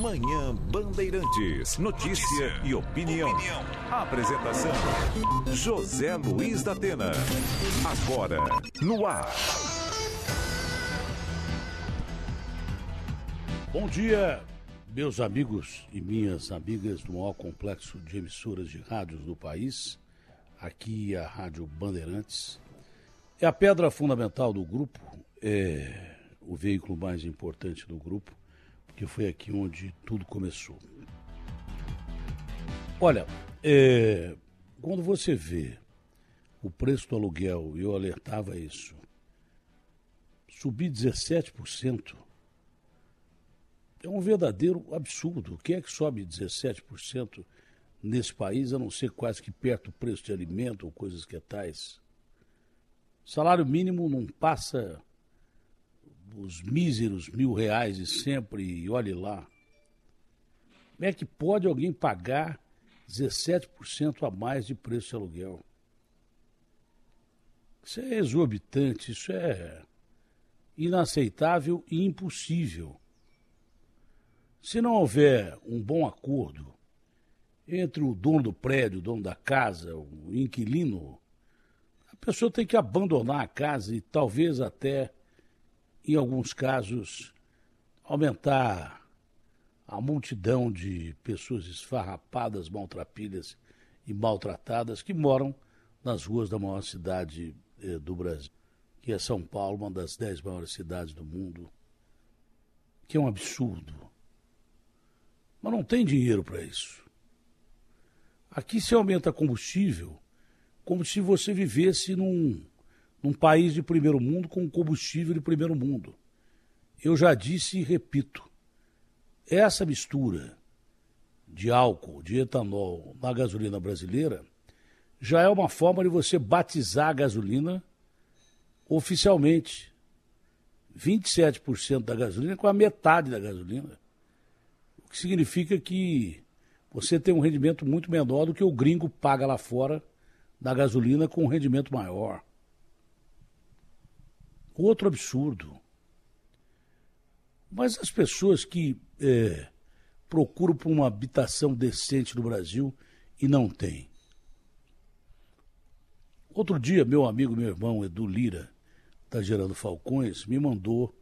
Manhã Bandeirantes. Notícia, e opinião. Apresentação: José Luiz da Atena. Agora, no ar. Bom dia, meus amigos e minhas amigas do maior complexo de emissoras de rádios do país. Aqui a Rádio Bandeirantes. É a pedra fundamental do grupo, é o veículo mais importante do grupo, porque foi aqui onde tudo começou. Olha, é, quando você vê o preço do aluguel, eu alertava isso, subir 17%, é um verdadeiro absurdo. O que é que sobe 17% nesse país, a não ser quase que perto do preço de alimento ou coisas que tais? Salário mínimo não passa os míseros mil reais de sempre, e olhe lá. Como é que pode alguém pagar 17% a mais de preço de aluguel? Isso é exorbitante, isso é inaceitável e impossível. Se não houver um bom acordo entre o dono do prédio, o dono da casa, o inquilino, a pessoa tem que abandonar a casa e talvez até, em alguns casos, aumentar a multidão de pessoas esfarrapadas, maltrapilhas e maltratadas que moram nas ruas da maior cidade eh, do Brasil, que é São Paulo, uma das dez maiores cidades do mundo, que é um absurdo mas não tem dinheiro para isso. Aqui se aumenta combustível como se você vivesse num, num país de primeiro mundo com combustível de primeiro mundo. Eu já disse e repito: essa mistura de álcool, de etanol na gasolina brasileira já é uma forma de você batizar a gasolina oficialmente. 27% da gasolina com a metade da gasolina que significa que você tem um rendimento muito menor do que o gringo paga lá fora da gasolina com um rendimento maior. Outro absurdo. Mas as pessoas que é, procuram por uma habitação decente no Brasil e não têm. Outro dia, meu amigo, meu irmão Edu Lira, da Gerando Falcões, me mandou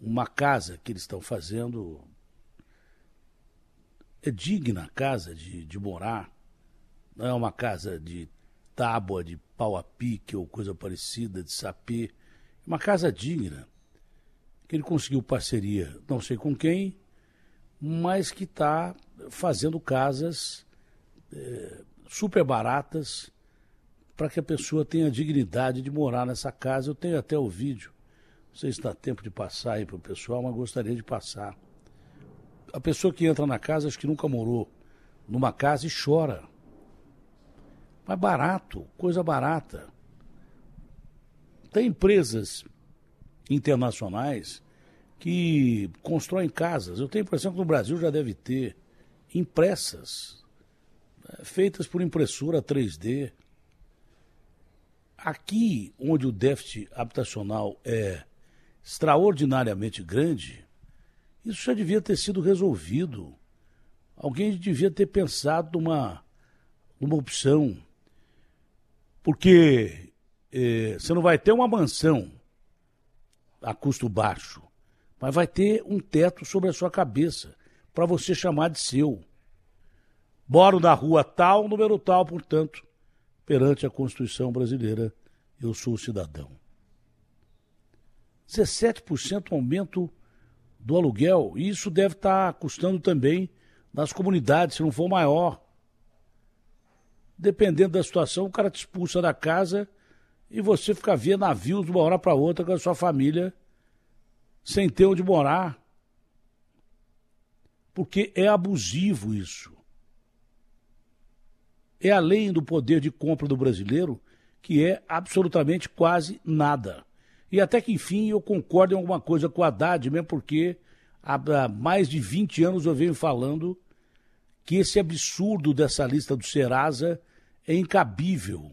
uma casa que eles estão fazendo é digna a casa de, de morar. Não é uma casa de tábua, de pau a pique ou coisa parecida, de sapê. Uma casa digna. Que ele conseguiu parceria, não sei com quem, mas que está fazendo casas é, super baratas para que a pessoa tenha a dignidade de morar nessa casa. Eu tenho até o vídeo. Não sei se dá tempo de passar aí para o pessoal, mas gostaria de passar a pessoa que entra na casa, acho que nunca morou numa casa e chora. Mas barato, coisa barata. Tem empresas internacionais que constroem casas. Eu tenho a impressão que no Brasil já deve ter impressas, né, feitas por impressora 3D. Aqui, onde o déficit habitacional é extraordinariamente grande, isso já devia ter sido resolvido. Alguém devia ter pensado numa, numa opção. Porque eh, você não vai ter uma mansão a custo baixo, mas vai ter um teto sobre a sua cabeça para você chamar de seu. Moro na rua tal, número tal, portanto, perante a Constituição brasileira, eu sou cidadão. 17% aumento do aluguel, e isso deve estar tá custando também nas comunidades, se não for maior. Dependendo da situação, o cara te expulsa da casa e você fica via navios de uma hora para outra com a sua família sem ter onde morar. Porque é abusivo isso. É além do poder de compra do brasileiro, que é absolutamente quase nada. E até que, enfim, eu concordo em alguma coisa com a Haddad, mesmo porque há mais de 20 anos eu venho falando que esse absurdo dessa lista do Serasa é incabível.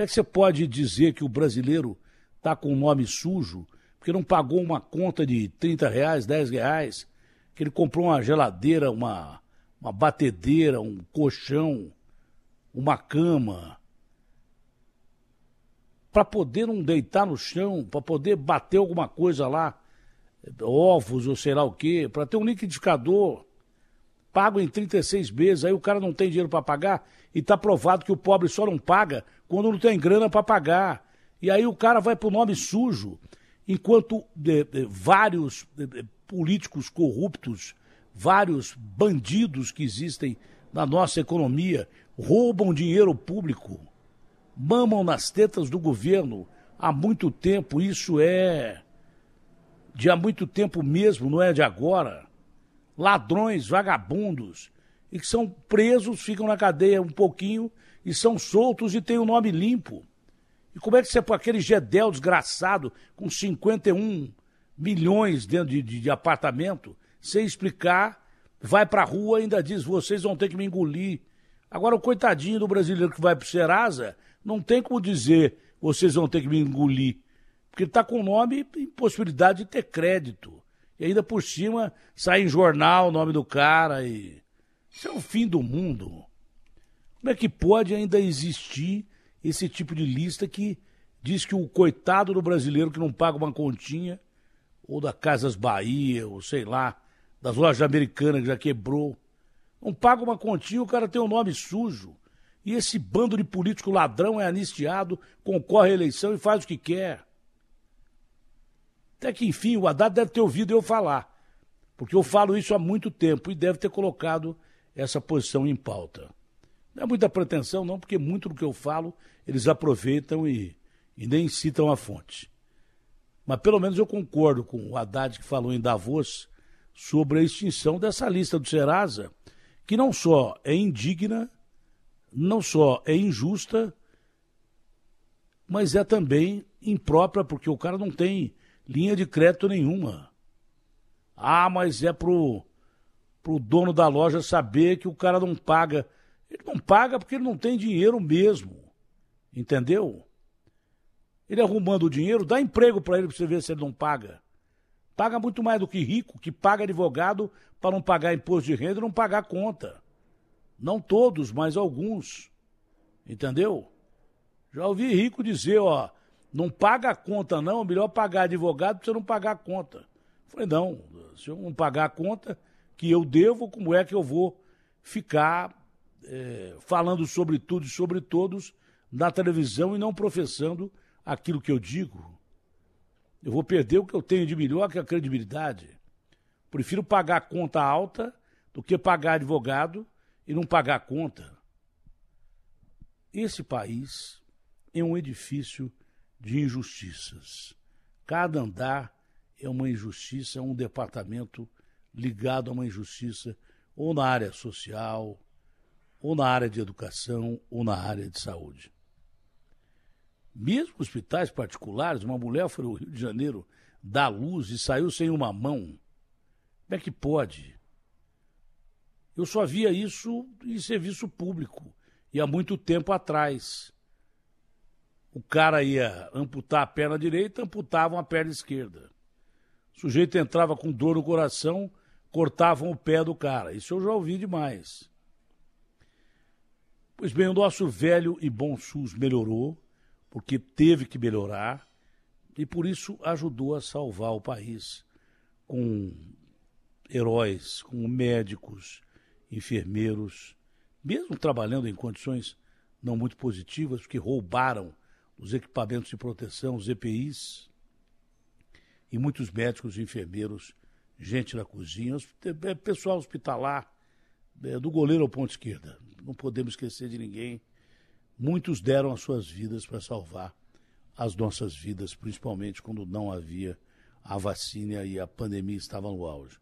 Como é que você pode dizer que o brasileiro está com o nome sujo porque não pagou uma conta de 30 reais, 10 reais, que ele comprou uma geladeira, uma, uma batedeira, um colchão, uma cama, para poder não deitar no chão, para poder bater alguma coisa lá, ovos ou sei lá o quê, para ter um liquidificador pago em 36 meses, aí o cara não tem dinheiro para pagar e está provado que o pobre só não paga quando não tem grana para pagar. E aí o cara vai para o nome sujo, enquanto vários políticos corruptos, vários bandidos que existem na nossa economia roubam dinheiro público, mamam nas tetas do governo há muito tempo. Isso é de há muito tempo mesmo, não é de agora ladrões, vagabundos, e que são presos, ficam na cadeia um pouquinho e são soltos e têm o nome limpo. E como é que você, aquele Gedel desgraçado, com 51 milhões dentro de, de, de apartamento, sem explicar, vai pra rua e ainda diz: vocês vão ter que me engolir. Agora, o coitadinho do brasileiro que vai pro Serasa, não tem como dizer: vocês vão ter que me engolir. Porque ele está com o nome e possibilidade de ter crédito. E ainda por cima sai em jornal o nome do cara e. Isso é o fim do mundo. Como é que pode ainda existir esse tipo de lista que diz que o coitado do brasileiro que não paga uma continha, ou da Casas Bahia, ou sei lá, das lojas americanas que já quebrou, não paga uma continha, o cara tem um nome sujo. E esse bando de político ladrão é anistiado, concorre à eleição e faz o que quer. Até que, enfim, o Haddad deve ter ouvido eu falar, porque eu falo isso há muito tempo e deve ter colocado essa posição em pauta. Não é muita pretensão, não, porque muito do que eu falo eles aproveitam e, e nem citam a fonte. Mas pelo menos eu concordo com o Haddad que falou em Davos sobre a extinção dessa lista do Serasa, que não só é indigna, não só é injusta, mas é também imprópria, porque o cara não tem linha de crédito nenhuma. Ah, mas é pro, pro dono da loja saber que o cara não paga. Ele não paga porque ele não tem dinheiro mesmo. Entendeu? Ele arrumando o dinheiro, dá emprego para ele para você ver se ele não paga. Paga muito mais do que rico, que paga advogado para não pagar imposto de renda e não pagar conta. Não todos, mas alguns. Entendeu? Já ouvi rico dizer, ó, não paga a conta, não. É melhor pagar advogado para você não pagar a conta. falei, não, se eu não pagar a conta que eu devo, como é que eu vou ficar é, falando sobre tudo e sobre todos na televisão e não professando aquilo que eu digo? Eu vou perder o que eu tenho de melhor, que é a credibilidade. Prefiro pagar conta alta do que pagar advogado e não pagar conta. Esse país é um edifício de injustiças. Cada andar é uma injustiça, é um departamento ligado a uma injustiça, ou na área social, ou na área de educação, ou na área de saúde. Mesmo hospitais particulares, uma mulher foi ao Rio de Janeiro dar luz e saiu sem uma mão. Como é que pode? Eu só via isso em serviço público e há muito tempo atrás o cara ia amputar a perna direita, amputavam a perna esquerda. O sujeito entrava com dor no coração, cortavam o pé do cara. Isso eu já ouvi demais. Pois bem, o nosso velho e bom SUS melhorou, porque teve que melhorar. e por isso ajudou a salvar o país com heróis, com médicos, enfermeiros, mesmo trabalhando em condições não muito positivas, porque roubaram os equipamentos de proteção, os EPIs, e muitos médicos e enfermeiros, gente na cozinha, pessoal hospitalar, é, do goleiro ao ponto esquerda. Não podemos esquecer de ninguém. Muitos deram as suas vidas para salvar as nossas vidas, principalmente quando não havia a vacina e a pandemia estava no auge.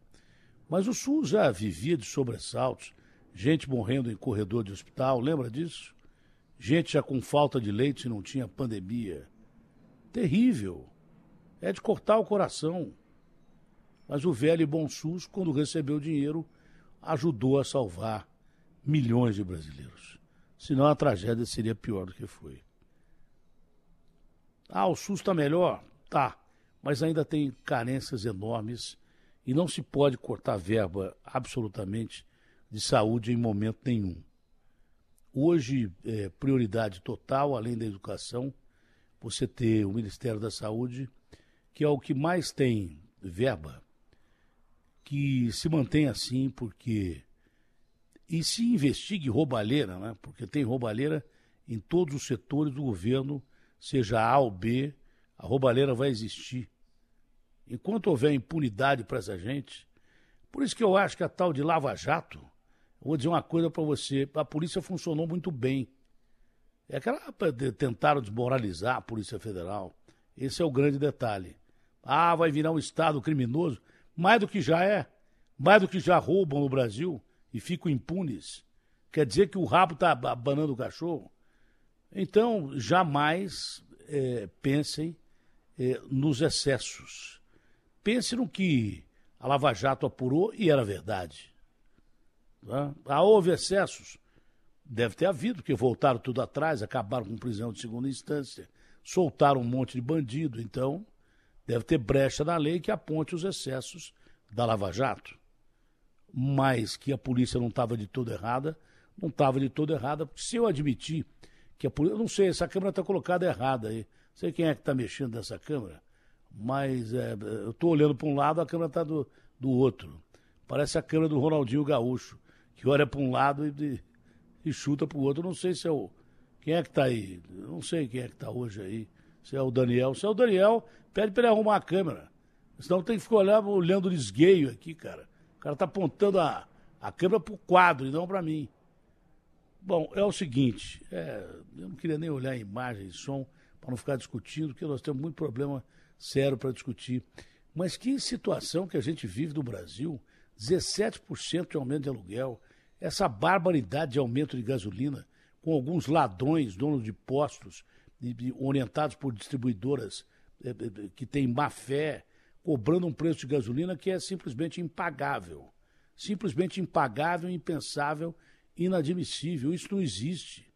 Mas o SUS já vivia de sobressaltos, gente morrendo em corredor de hospital, lembra disso? Gente já com falta de leite e não tinha pandemia. Terrível. É de cortar o coração. Mas o velho e bom SUS, quando recebeu o dinheiro, ajudou a salvar milhões de brasileiros. Senão a tragédia seria pior do que foi. Ah, o SUS está melhor? Tá. Mas ainda tem carências enormes e não se pode cortar verba absolutamente de saúde em momento nenhum. Hoje, é, prioridade total, além da educação, você ter o Ministério da Saúde, que é o que mais tem verba, que se mantém assim, porque. E se investigue roubalheira, né? porque tem roubalheira em todos os setores do governo, seja A ou B, a roubalheira vai existir. Enquanto houver impunidade para essa gente, por isso que eu acho que a tal de Lava Jato, vou dizer uma coisa para você, a polícia funcionou muito bem. É que ela tentaram desmoralizar a Polícia Federal. Esse é o grande detalhe. Ah, vai virar um Estado criminoso. Mais do que já é. Mais do que já roubam no Brasil e ficam impunes. Quer dizer que o rabo está abanando o cachorro? Então, jamais é, pensem é, nos excessos pense no que a Lava Jato apurou e era verdade. Né? Ah, houve excessos? Deve ter havido, porque voltaram tudo atrás, acabaram com prisão de segunda instância, soltaram um monte de bandido, então deve ter brecha na lei que aponte os excessos da Lava Jato. Mas que a polícia não estava de todo errada, não estava de todo errada, porque se eu admitir que a polícia. Eu não sei, essa câmera está colocada errada aí. Não sei quem é que está mexendo nessa câmera mas é, eu estou olhando para um lado, a câmera está do, do outro. Parece a câmera do Ronaldinho Gaúcho, que olha para um lado e, e chuta para o outro. não sei se é o. Quem é que está aí? Não sei quem é que está hoje aí. Se é o Daniel. Se é o Daniel, pede para ele arrumar a câmera. Senão tem que ficar olhando, olhando o esgueio aqui, cara. O cara está apontando a, a câmera para o quadro e não para mim. Bom, é o seguinte, é, eu não queria nem olhar imagem e som para não ficar discutindo, porque nós temos muito problema sério para discutir. Mas que situação que a gente vive no Brasil? 17% de aumento de aluguel, essa barbaridade de aumento de gasolina, com alguns ladrões, donos de postos, orientados por distribuidoras eh, eh, que têm má fé, cobrando um preço de gasolina que é simplesmente impagável. Simplesmente impagável, impensável, inadmissível. Isso não existe.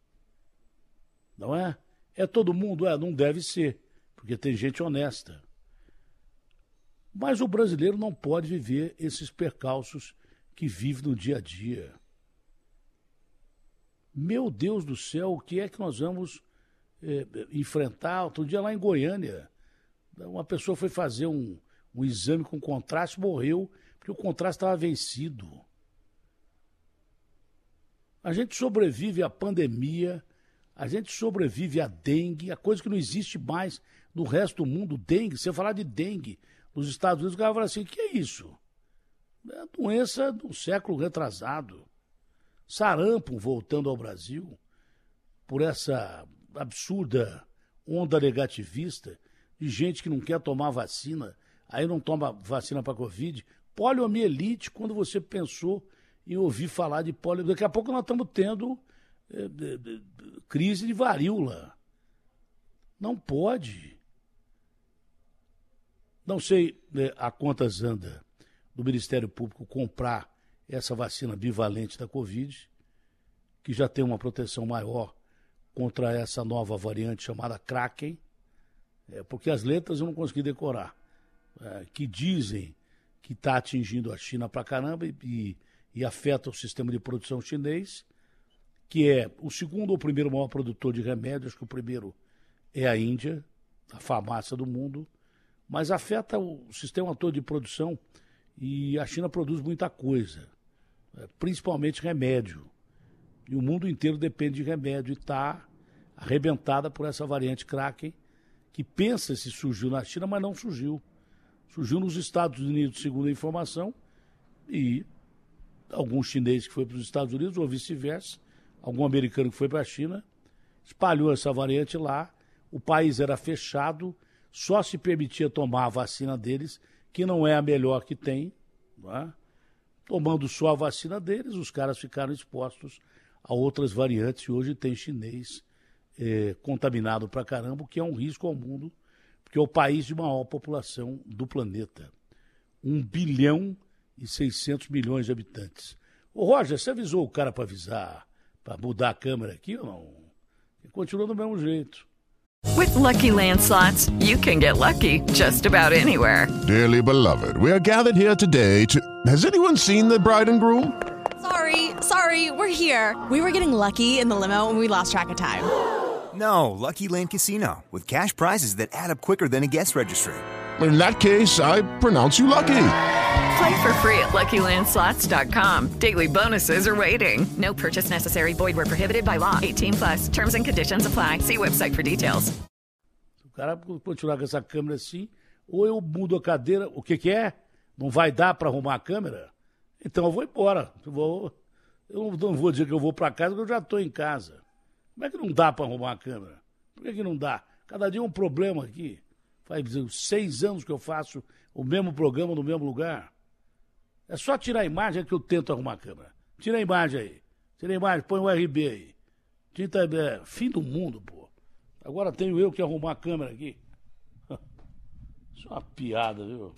Não é? É todo mundo? É, não deve ser porque tem gente honesta. Mas o brasileiro não pode viver esses percalços que vive no dia a dia. Meu Deus do céu, o que é que nós vamos é, enfrentar? Outro dia lá em Goiânia, uma pessoa foi fazer um, um exame com contraste, morreu, porque o contraste estava vencido. A gente sobrevive à pandemia, a gente sobrevive à dengue, a coisa que não existe mais no resto do mundo, dengue. Se eu falar de dengue nos Estados Unidos, o cara fala assim: o que é isso? É doença do século retrasado. Sarampo voltando ao Brasil por essa absurda onda negativista de gente que não quer tomar vacina, aí não toma vacina para Covid. Poliomielite, quando você pensou em ouvir falar de polio, daqui a pouco nós estamos tendo é, crise de varíola. Não pode. Não sei né, a quantas anda do Ministério Público comprar essa vacina bivalente da Covid, que já tem uma proteção maior contra essa nova variante chamada Kraken, é, porque as letras eu não consegui decorar, é, que dizem que está atingindo a China pra caramba e, e, e afeta o sistema de produção chinês, que é o segundo ou primeiro maior produtor de remédios, que o primeiro é a Índia, a farmácia do mundo, mas afeta o sistema todo de produção e a China produz muita coisa, é, principalmente remédio. E o mundo inteiro depende de remédio e está arrebentada por essa variante Kraken, que pensa se surgiu na China, mas não surgiu. Surgiu nos Estados Unidos, segundo a informação, e algum chinês que foi para os Estados Unidos, ou vice-versa, algum americano que foi para a China, espalhou essa variante lá, o país era fechado, só se permitia tomar a vacina deles, que não é a melhor que tem. É? Tomando só a vacina deles, os caras ficaram expostos a outras variantes e hoje tem chinês é, contaminado pra caramba, o que é um risco ao mundo, porque é o país de maior população do planeta. 1 bilhão e 600 milhões de habitantes. Ô Roger, você avisou o cara para avisar, para mudar a câmera aqui ou não? Ele continua do mesmo jeito. With lucky landslots, you can get lucky just about anywhere. Dearly beloved, we are gathered here today to. Has anyone seen the bride and groom? Sorry, sorry, we're here. We were getting lucky in the limo and we lost track of time. No, Lucky Land Casino, with cash prizes that add up quicker than a guest registry. In that case, I pronounce you lucky. Play for free at LuckyLandSlots.com. Daily bonuses are waiting. No purchase necessary. Void where prohibited by law. 18 plus. Terms and conditions apply. See website for details. O cara continuar com essa câmera assim, ou eu mudo a cadeira, o que que é? Não vai dar para arrumar a câmera? Então eu vou embora. Eu, vou, eu não vou dizer que eu vou para casa, porque eu já estou em casa. Como é que não dá para arrumar a câmera? Por que, que não dá? Cada dia é um problema aqui. Faz seis anos que eu faço o mesmo programa no mesmo lugar. É só tirar a imagem que eu tento arrumar a câmera. Tira a imagem aí. Tira a imagem, põe o RB aí. Tinta, é, fim do mundo, pô. Agora tenho eu que arrumar a câmera aqui. Isso é uma piada, viu? Vou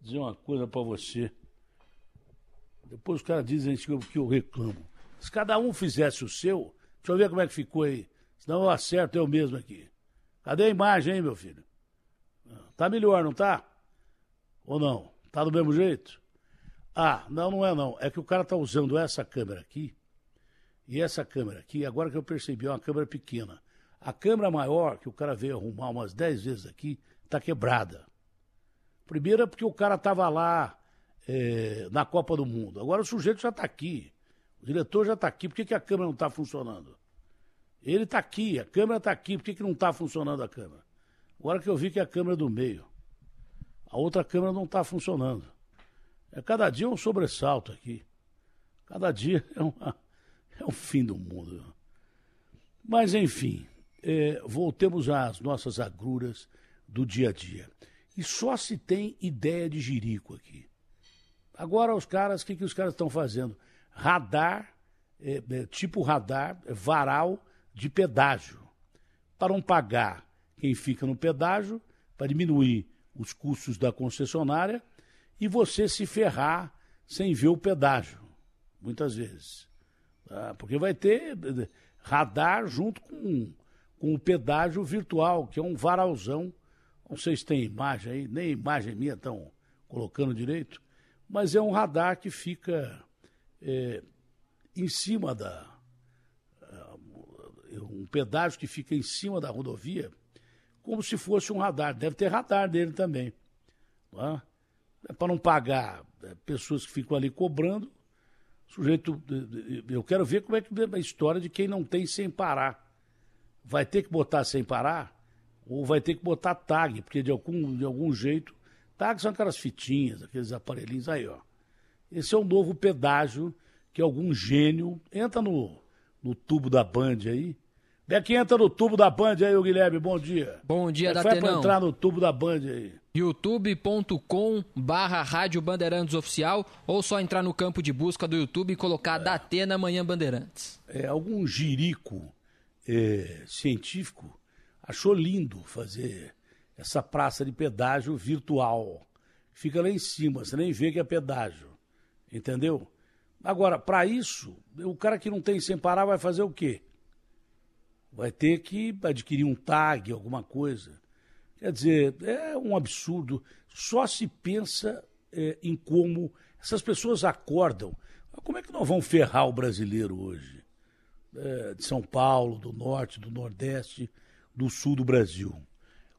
dizer uma coisa para você. Depois os caras dizem que eu, que eu reclamo. Se cada um fizesse o seu, deixa eu ver como é que ficou aí. Senão eu acerto eu mesmo aqui. Cadê a imagem, hein, meu filho? Tá melhor, não tá? Ou não? Tá do mesmo jeito? Ah, não, não é não. É que o cara tá usando essa câmera aqui. E essa câmera aqui, agora que eu percebi, é uma câmera pequena. A câmera maior, que o cara veio arrumar umas 10 vezes aqui, tá quebrada. Primeiro é porque o cara tava lá é, na Copa do Mundo. Agora o sujeito já tá aqui. O diretor já tá aqui. Por que, que a câmera não tá funcionando? Ele tá aqui, a câmera tá aqui. Por que, que não tá funcionando a câmera? Agora que eu vi que é a câmera do meio. A outra câmera não está funcionando. É cada dia um sobressalto aqui. Cada dia é, uma, é um fim do mundo. Mas, enfim, é, voltemos às nossas agruras do dia a dia. E só se tem ideia de jirico aqui. Agora, os caras, o que, que os caras estão fazendo? Radar, é, é, tipo radar, é varal de pedágio. Para não pagar quem fica no pedágio, para diminuir os custos da concessionária e você se ferrar sem ver o pedágio, muitas vezes. Ah, porque vai ter radar junto com, com o pedágio virtual, que é um varalzão. Não sei se tem imagem aí, nem imagem minha estão colocando direito, mas é um radar que fica é, em cima da. Um pedágio que fica em cima da rodovia como se fosse um radar. Deve ter radar dele também. É? é Para não pagar é, pessoas que ficam ali cobrando. Sujeito. Eu quero ver como é que é a história de quem não tem sem parar. Vai ter que botar sem parar? Ou vai ter que botar tag, porque de algum, de algum jeito. Tag são aquelas fitinhas, aqueles aparelhinhos aí, ó. Esse é um novo pedágio que algum gênio entra no, no tubo da Band aí Beck entra no tubo da Band aí, o Guilherme, bom dia. Bom dia, da Foi pra entrar no tubo da Band aí. youtube.com barra Rádio Bandeirantes Oficial ou só entrar no campo de busca do YouTube e colocar é. Datena Manhã Bandeirantes. É, algum jirico é, científico achou lindo fazer essa praça de pedágio virtual. Fica lá em cima, você nem vê que é pedágio, entendeu? Agora, para isso, o cara que não tem sem parar vai fazer o quê? vai ter que adquirir um tag, alguma coisa. Quer dizer, é um absurdo. Só se pensa é, em como essas pessoas acordam. Como é que nós vamos ferrar o brasileiro hoje? É, de São Paulo, do Norte, do Nordeste. do sul do Brasil.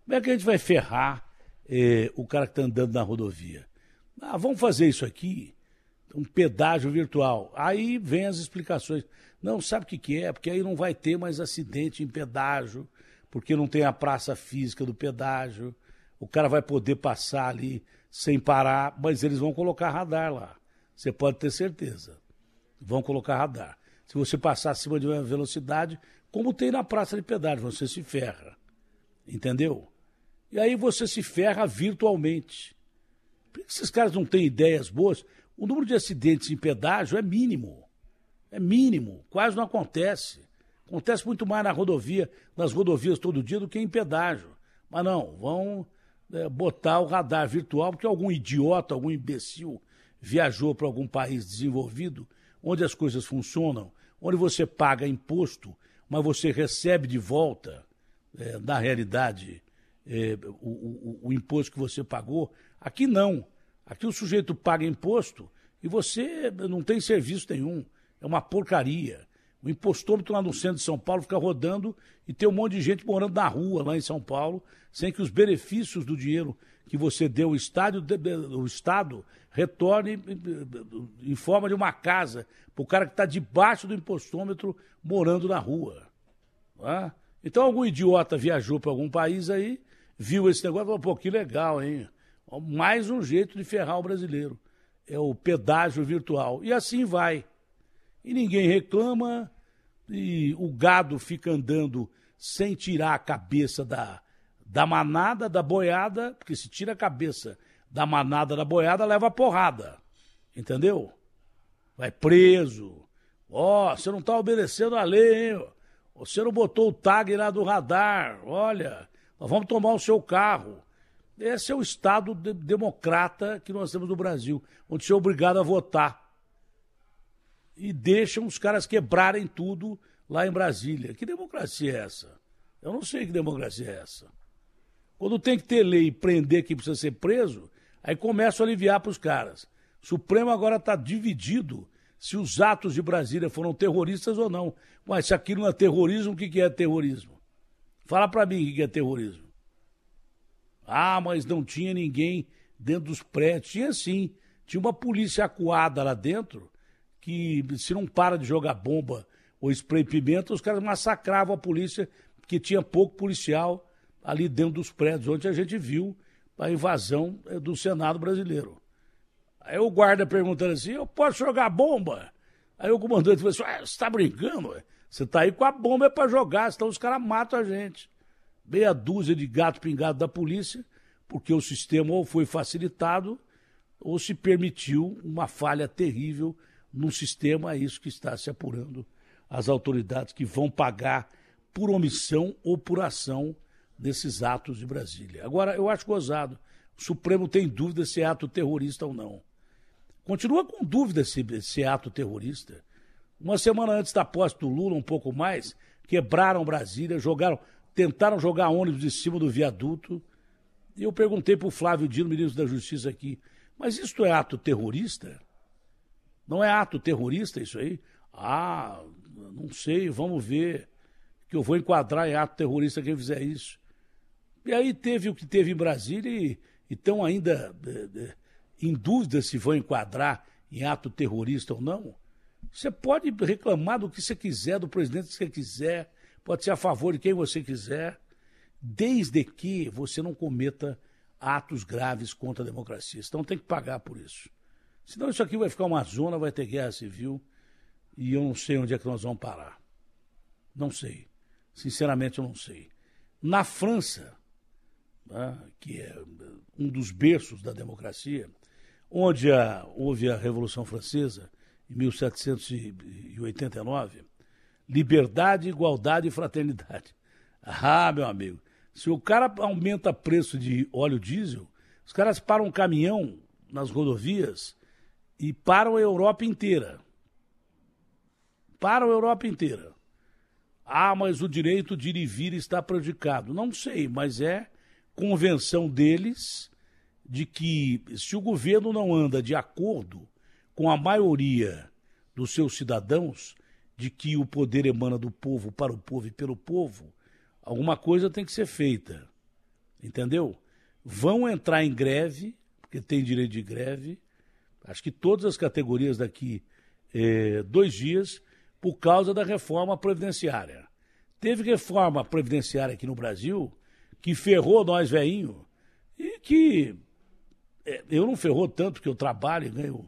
Como é que a gente vai ferrar eh, o cara que está andando na rodovia? Ah, vamos fazer isso aqui, um pedágio virtual. Aí vem as explicações. Não, sabe o que, que é? Porque aí não vai ter mais acidente em pedágio, porque não tem a praça física do pedágio. O cara vai poder passar ali sem parar, mas eles vão colocar radar lá. Você pode ter certeza. Vão colocar radar. Se você passar acima de uma velocidade, como tem na praça de pedágio, você se ferra. Entendeu? E aí você se ferra virtualmente. Por que esses caras não têm ideias boas? O número de acidentes em pedágio é mínimo. É mínimo, quase não acontece. Acontece muito mais na rodovia, nas rodovias todo dia do que em pedágio. Mas não, vão é, botar o radar virtual, porque algum idiota, algum imbecil viajou para algum país desenvolvido, onde as coisas funcionam, onde você paga imposto, mas você recebe de volta, é, na realidade, é, o, o, o imposto que você pagou. Aqui não. Aqui o sujeito paga imposto e você não tem serviço nenhum. É uma porcaria. O impostômetro lá no centro de São Paulo fica rodando e tem um monte de gente morando na rua lá em São Paulo, sem que os benefícios do dinheiro que você deu ao Estado, o Estado retorne em forma de uma casa para o cara que está debaixo do impostômetro morando na rua. É? Então algum idiota viajou para algum país aí, viu esse negócio e falou, pô, que legal, hein? Mais um jeito de ferrar o brasileiro. É o pedágio virtual. E assim vai e ninguém reclama, e o gado fica andando sem tirar a cabeça da, da manada, da boiada, porque se tira a cabeça da manada da boiada, leva porrada. Entendeu? Vai preso. Ó, oh, você não está obedecendo a lei, hein? Você não botou o tag lá do radar. Olha, nós vamos tomar o seu carro. Esse é o Estado de democrata que nós temos no Brasil, onde você é obrigado a votar e deixam os caras quebrarem tudo lá em Brasília. Que democracia é essa? Eu não sei que democracia é essa. Quando tem que ter lei e prender quem precisa ser preso, aí começa a aliviar para os caras. O Supremo agora está dividido se os atos de Brasília foram terroristas ou não. Mas se aquilo não é terrorismo, o que é terrorismo? Fala para mim o que é terrorismo. Ah, mas não tinha ninguém dentro dos prédios. Tinha sim. Tinha uma polícia acuada lá dentro que se não para de jogar bomba ou spray pimenta, os caras massacravam a polícia, porque tinha pouco policial ali dentro dos prédios, onde a gente viu a invasão eh, do Senado brasileiro. Aí o guarda perguntando assim, eu posso jogar bomba? Aí o comandante falou assim, ah, você está brincando? Você está aí com a bomba é para jogar, senão os caras matam a gente. Meia dúzia de gato pingado da polícia, porque o sistema ou foi facilitado ou se permitiu uma falha terrível num sistema, é isso que está se apurando as autoridades que vão pagar por omissão ou por ação desses atos de Brasília. Agora, eu acho gozado. O Supremo tem dúvida se é ato terrorista ou não. Continua com dúvida se, se é ato terrorista. Uma semana antes da posse do Lula, um pouco mais, quebraram Brasília, jogaram, tentaram jogar ônibus em cima do viaduto. E eu perguntei para o Flávio Dino, ministro da Justiça aqui, mas isto é ato terrorista? Não é ato terrorista isso aí? Ah, não sei, vamos ver. Que eu vou enquadrar em ato terrorista quem fizer isso. E aí teve o que teve em Brasília e estão ainda de, de, em dúvida se vão enquadrar em ato terrorista ou não. Você pode reclamar do que você quiser, do presidente que você quiser, pode ser a favor de quem você quiser, desde que você não cometa atos graves contra a democracia. Então tem que pagar por isso. Senão isso aqui vai ficar uma zona, vai ter guerra civil e eu não sei onde é que nós vamos parar. Não sei. Sinceramente, eu não sei. Na França, né, que é um dos berços da democracia, onde a, houve a Revolução Francesa, em 1789, liberdade, igualdade e fraternidade. Ah, meu amigo, se o cara aumenta preço de óleo diesel, os caras param um caminhão nas rodovias e para a Europa inteira. Para a Europa inteira. Ah, mas o direito de ir e vir está prejudicado. Não sei, mas é convenção deles de que se o governo não anda de acordo com a maioria dos seus cidadãos, de que o poder emana do povo, para o povo e pelo povo, alguma coisa tem que ser feita. Entendeu? Vão entrar em greve, porque tem direito de greve, acho que todas as categorias daqui eh, dois dias, por causa da reforma previdenciária. Teve reforma previdenciária aqui no Brasil que ferrou nós veinho e que é, eu não ferrou tanto que eu trabalho e ganho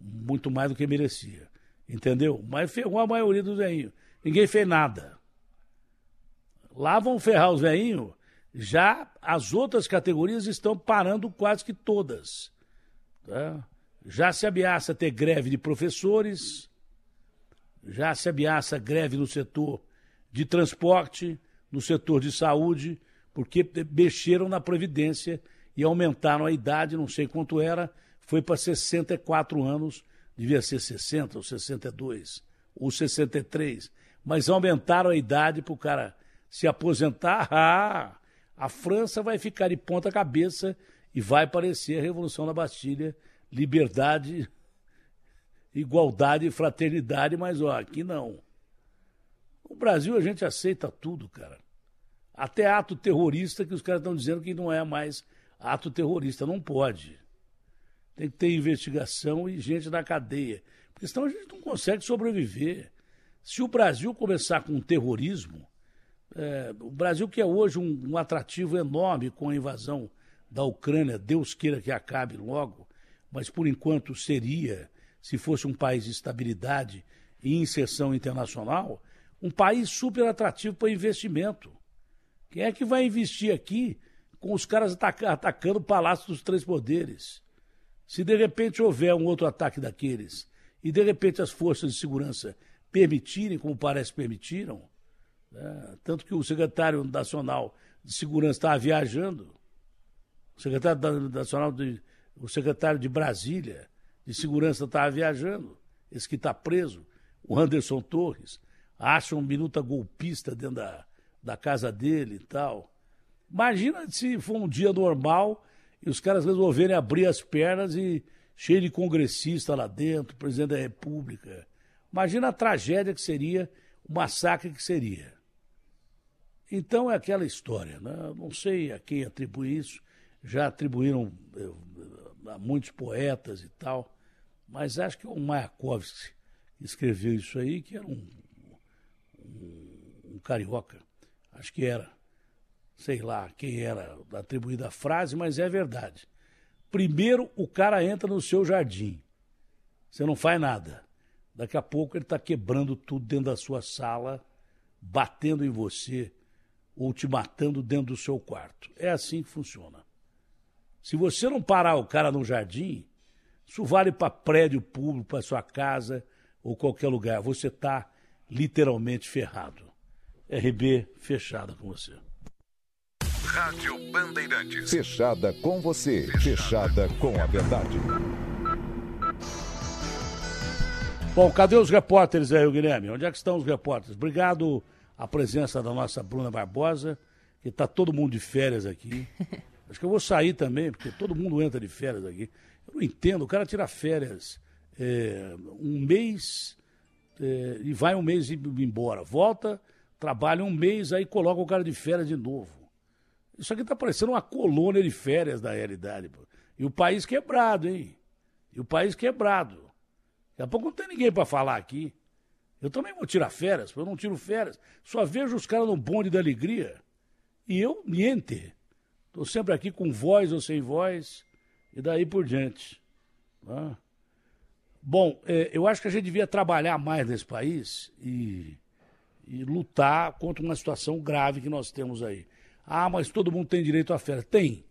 muito mais do que merecia. Entendeu? Mas ferrou a maioria dos veinhos. Ninguém fez nada. Lá vão ferrar os veinhos, já as outras categorias estão parando quase que todas. Tá? Já se ameaça ter greve de professores, já se ameaça greve no setor de transporte, no setor de saúde, porque mexeram na Previdência e aumentaram a idade, não sei quanto era, foi para 64 anos, devia ser 60 ou 62 ou 63, mas aumentaram a idade para o cara se aposentar. Ah, a França vai ficar de ponta cabeça e vai aparecer a Revolução da Bastilha, liberdade, igualdade e fraternidade, mas ó, aqui não. No Brasil a gente aceita tudo, cara. Até ato terrorista que os caras estão dizendo que não é mais ato terrorista. Não pode. Tem que ter investigação e gente na cadeia. Porque senão a gente não consegue sobreviver. Se o Brasil começar com terrorismo, é, o Brasil que é hoje um, um atrativo enorme com a invasão da Ucrânia, Deus queira que acabe logo, mas por enquanto seria, se fosse um país de estabilidade e inserção internacional, um país super atrativo para investimento. Quem é que vai investir aqui com os caras ataca atacando o Palácio dos Três Poderes? Se de repente houver um outro ataque daqueles e de repente as forças de segurança permitirem, como parece permitiram, né? tanto que o secretário nacional de segurança estava viajando, o secretário nacional de, o secretário de Brasília de segurança estava viajando, esse que está preso, o Anderson Torres, acha um minuta golpista dentro da, da casa dele e tal. Imagina se for um dia normal e os caras resolverem abrir as pernas e cheio de congressista lá dentro, presidente da República. Imagina a tragédia que seria, o massacre que seria. Então é aquela história, né? não sei a quem atribui isso, já atribuíram eh, a muitos poetas e tal, mas acho que o Mayakovsky escreveu isso aí, que era um um, um carioca, acho que era, sei lá quem era atribuída a frase, mas é verdade. Primeiro o cara entra no seu jardim, você não faz nada. Daqui a pouco ele está quebrando tudo dentro da sua sala, batendo em você ou te matando dentro do seu quarto. É assim que funciona. Se você não parar o cara no jardim, isso vale para prédio público, para sua casa ou qualquer lugar. Você está literalmente ferrado. RB fechada com você. Rádio Bandeirantes. Fechada com você, fechada, com a verdade. Bom, cadê os repórteres aí, Guilherme? Onde é que estão os repórteres? Obrigado a presença da nossa Bruna Barbosa, que está todo mundo de férias aqui. Acho que eu vou sair também, porque todo mundo entra de férias aqui. Eu não entendo, o cara tira férias é, um mês é, e vai um mês e embora. Volta, trabalha um mês, aí coloca o cara de férias de novo. Isso aqui está parecendo uma colônia de férias da realidade. Pô. E o país quebrado, hein? E o país quebrado. Daqui a pouco não tem ninguém para falar aqui. Eu também vou tirar férias, eu não tiro férias. Só vejo os caras no bonde da alegria. E eu, niente. Estou sempre aqui com voz ou sem voz, e daí por diante. Né? Bom, é, eu acho que a gente devia trabalhar mais nesse país e, e lutar contra uma situação grave que nós temos aí. Ah, mas todo mundo tem direito a férias. Tem.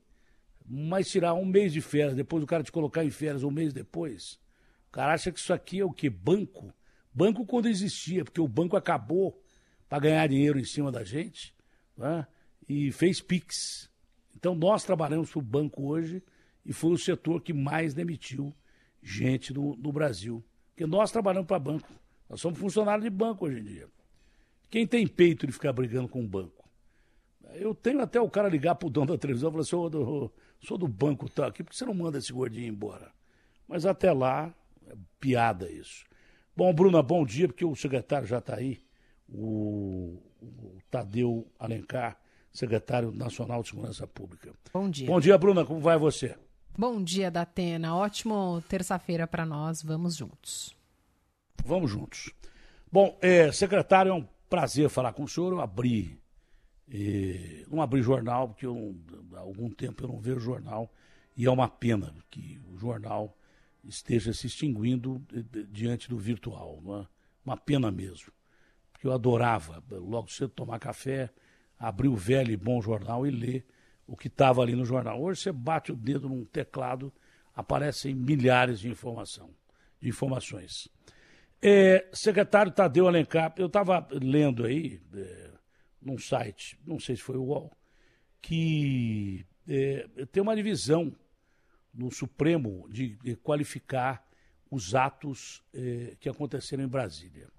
Mas tirar um mês de férias, depois o cara te colocar em férias um mês depois, o cara acha que isso aqui é o quê? Banco? Banco quando existia, porque o banco acabou para ganhar dinheiro em cima da gente né? e fez PIX. Então nós trabalhamos para o banco hoje e foi o setor que mais demitiu gente no, no Brasil. Porque nós trabalhamos para banco. Nós somos funcionários de banco hoje em dia. Quem tem peito de ficar brigando com o banco? Eu tenho até o cara ligar pro dono da televisão e falar, sou do, sou do banco tá aqui, por que você não manda esse gordinho embora? Mas até lá, é piada isso. Bom, Bruna, bom dia, porque o secretário já está aí. O, o Tadeu Alencar, secretário nacional de Segurança Pública. Bom dia. Bom dia, Bruna. Como vai você? Bom dia, Datena. Ótimo terça-feira para nós. Vamos juntos. Vamos juntos. Bom, é, secretário, é um prazer falar com o senhor. Eu abri, eh, não abri jornal, porque eu, há algum tempo eu não vejo jornal, e é uma pena que o jornal esteja se extinguindo diante do virtual. Uma, é? uma pena mesmo. Porque eu adorava, logo cedo, tomar café, abrir o velho e bom jornal e ler o que estava ali no jornal. Hoje você bate o dedo num teclado, aparecem milhares de informação, de informações. É, secretário Tadeu Alencar, eu estava lendo aí, é, num site, não sei se foi o UOL, que é, tem uma divisão no Supremo de, de qualificar os atos é, que aconteceram em Brasília.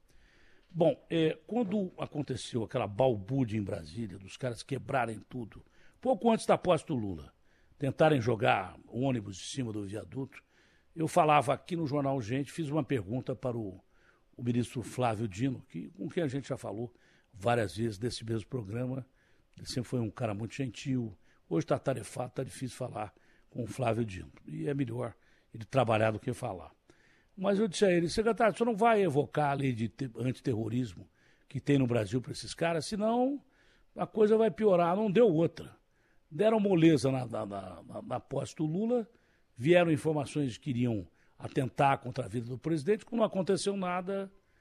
Bom, é, quando aconteceu aquela balbúrdia em Brasília, dos caras quebrarem tudo, pouco antes da posse do Lula, tentarem jogar ônibus em cima do viaduto, eu falava aqui no Jornal Gente, fiz uma pergunta para o, o ministro Flávio Dino, que, com quem a gente já falou várias vezes desse mesmo programa. Ele sempre foi um cara muito gentil. Hoje está tarefado, está difícil falar com o Flávio Dino. E é melhor ele trabalhar do que falar. Mas eu disse a ele, secretário, você não vai evocar a lei de antiterrorismo que tem no Brasil para esses caras, senão a coisa vai piorar. Não deu outra. Deram moleza na, na, na, na posse do Lula, vieram informações que queriam atentar contra a vida do presidente. Como não aconteceu nada,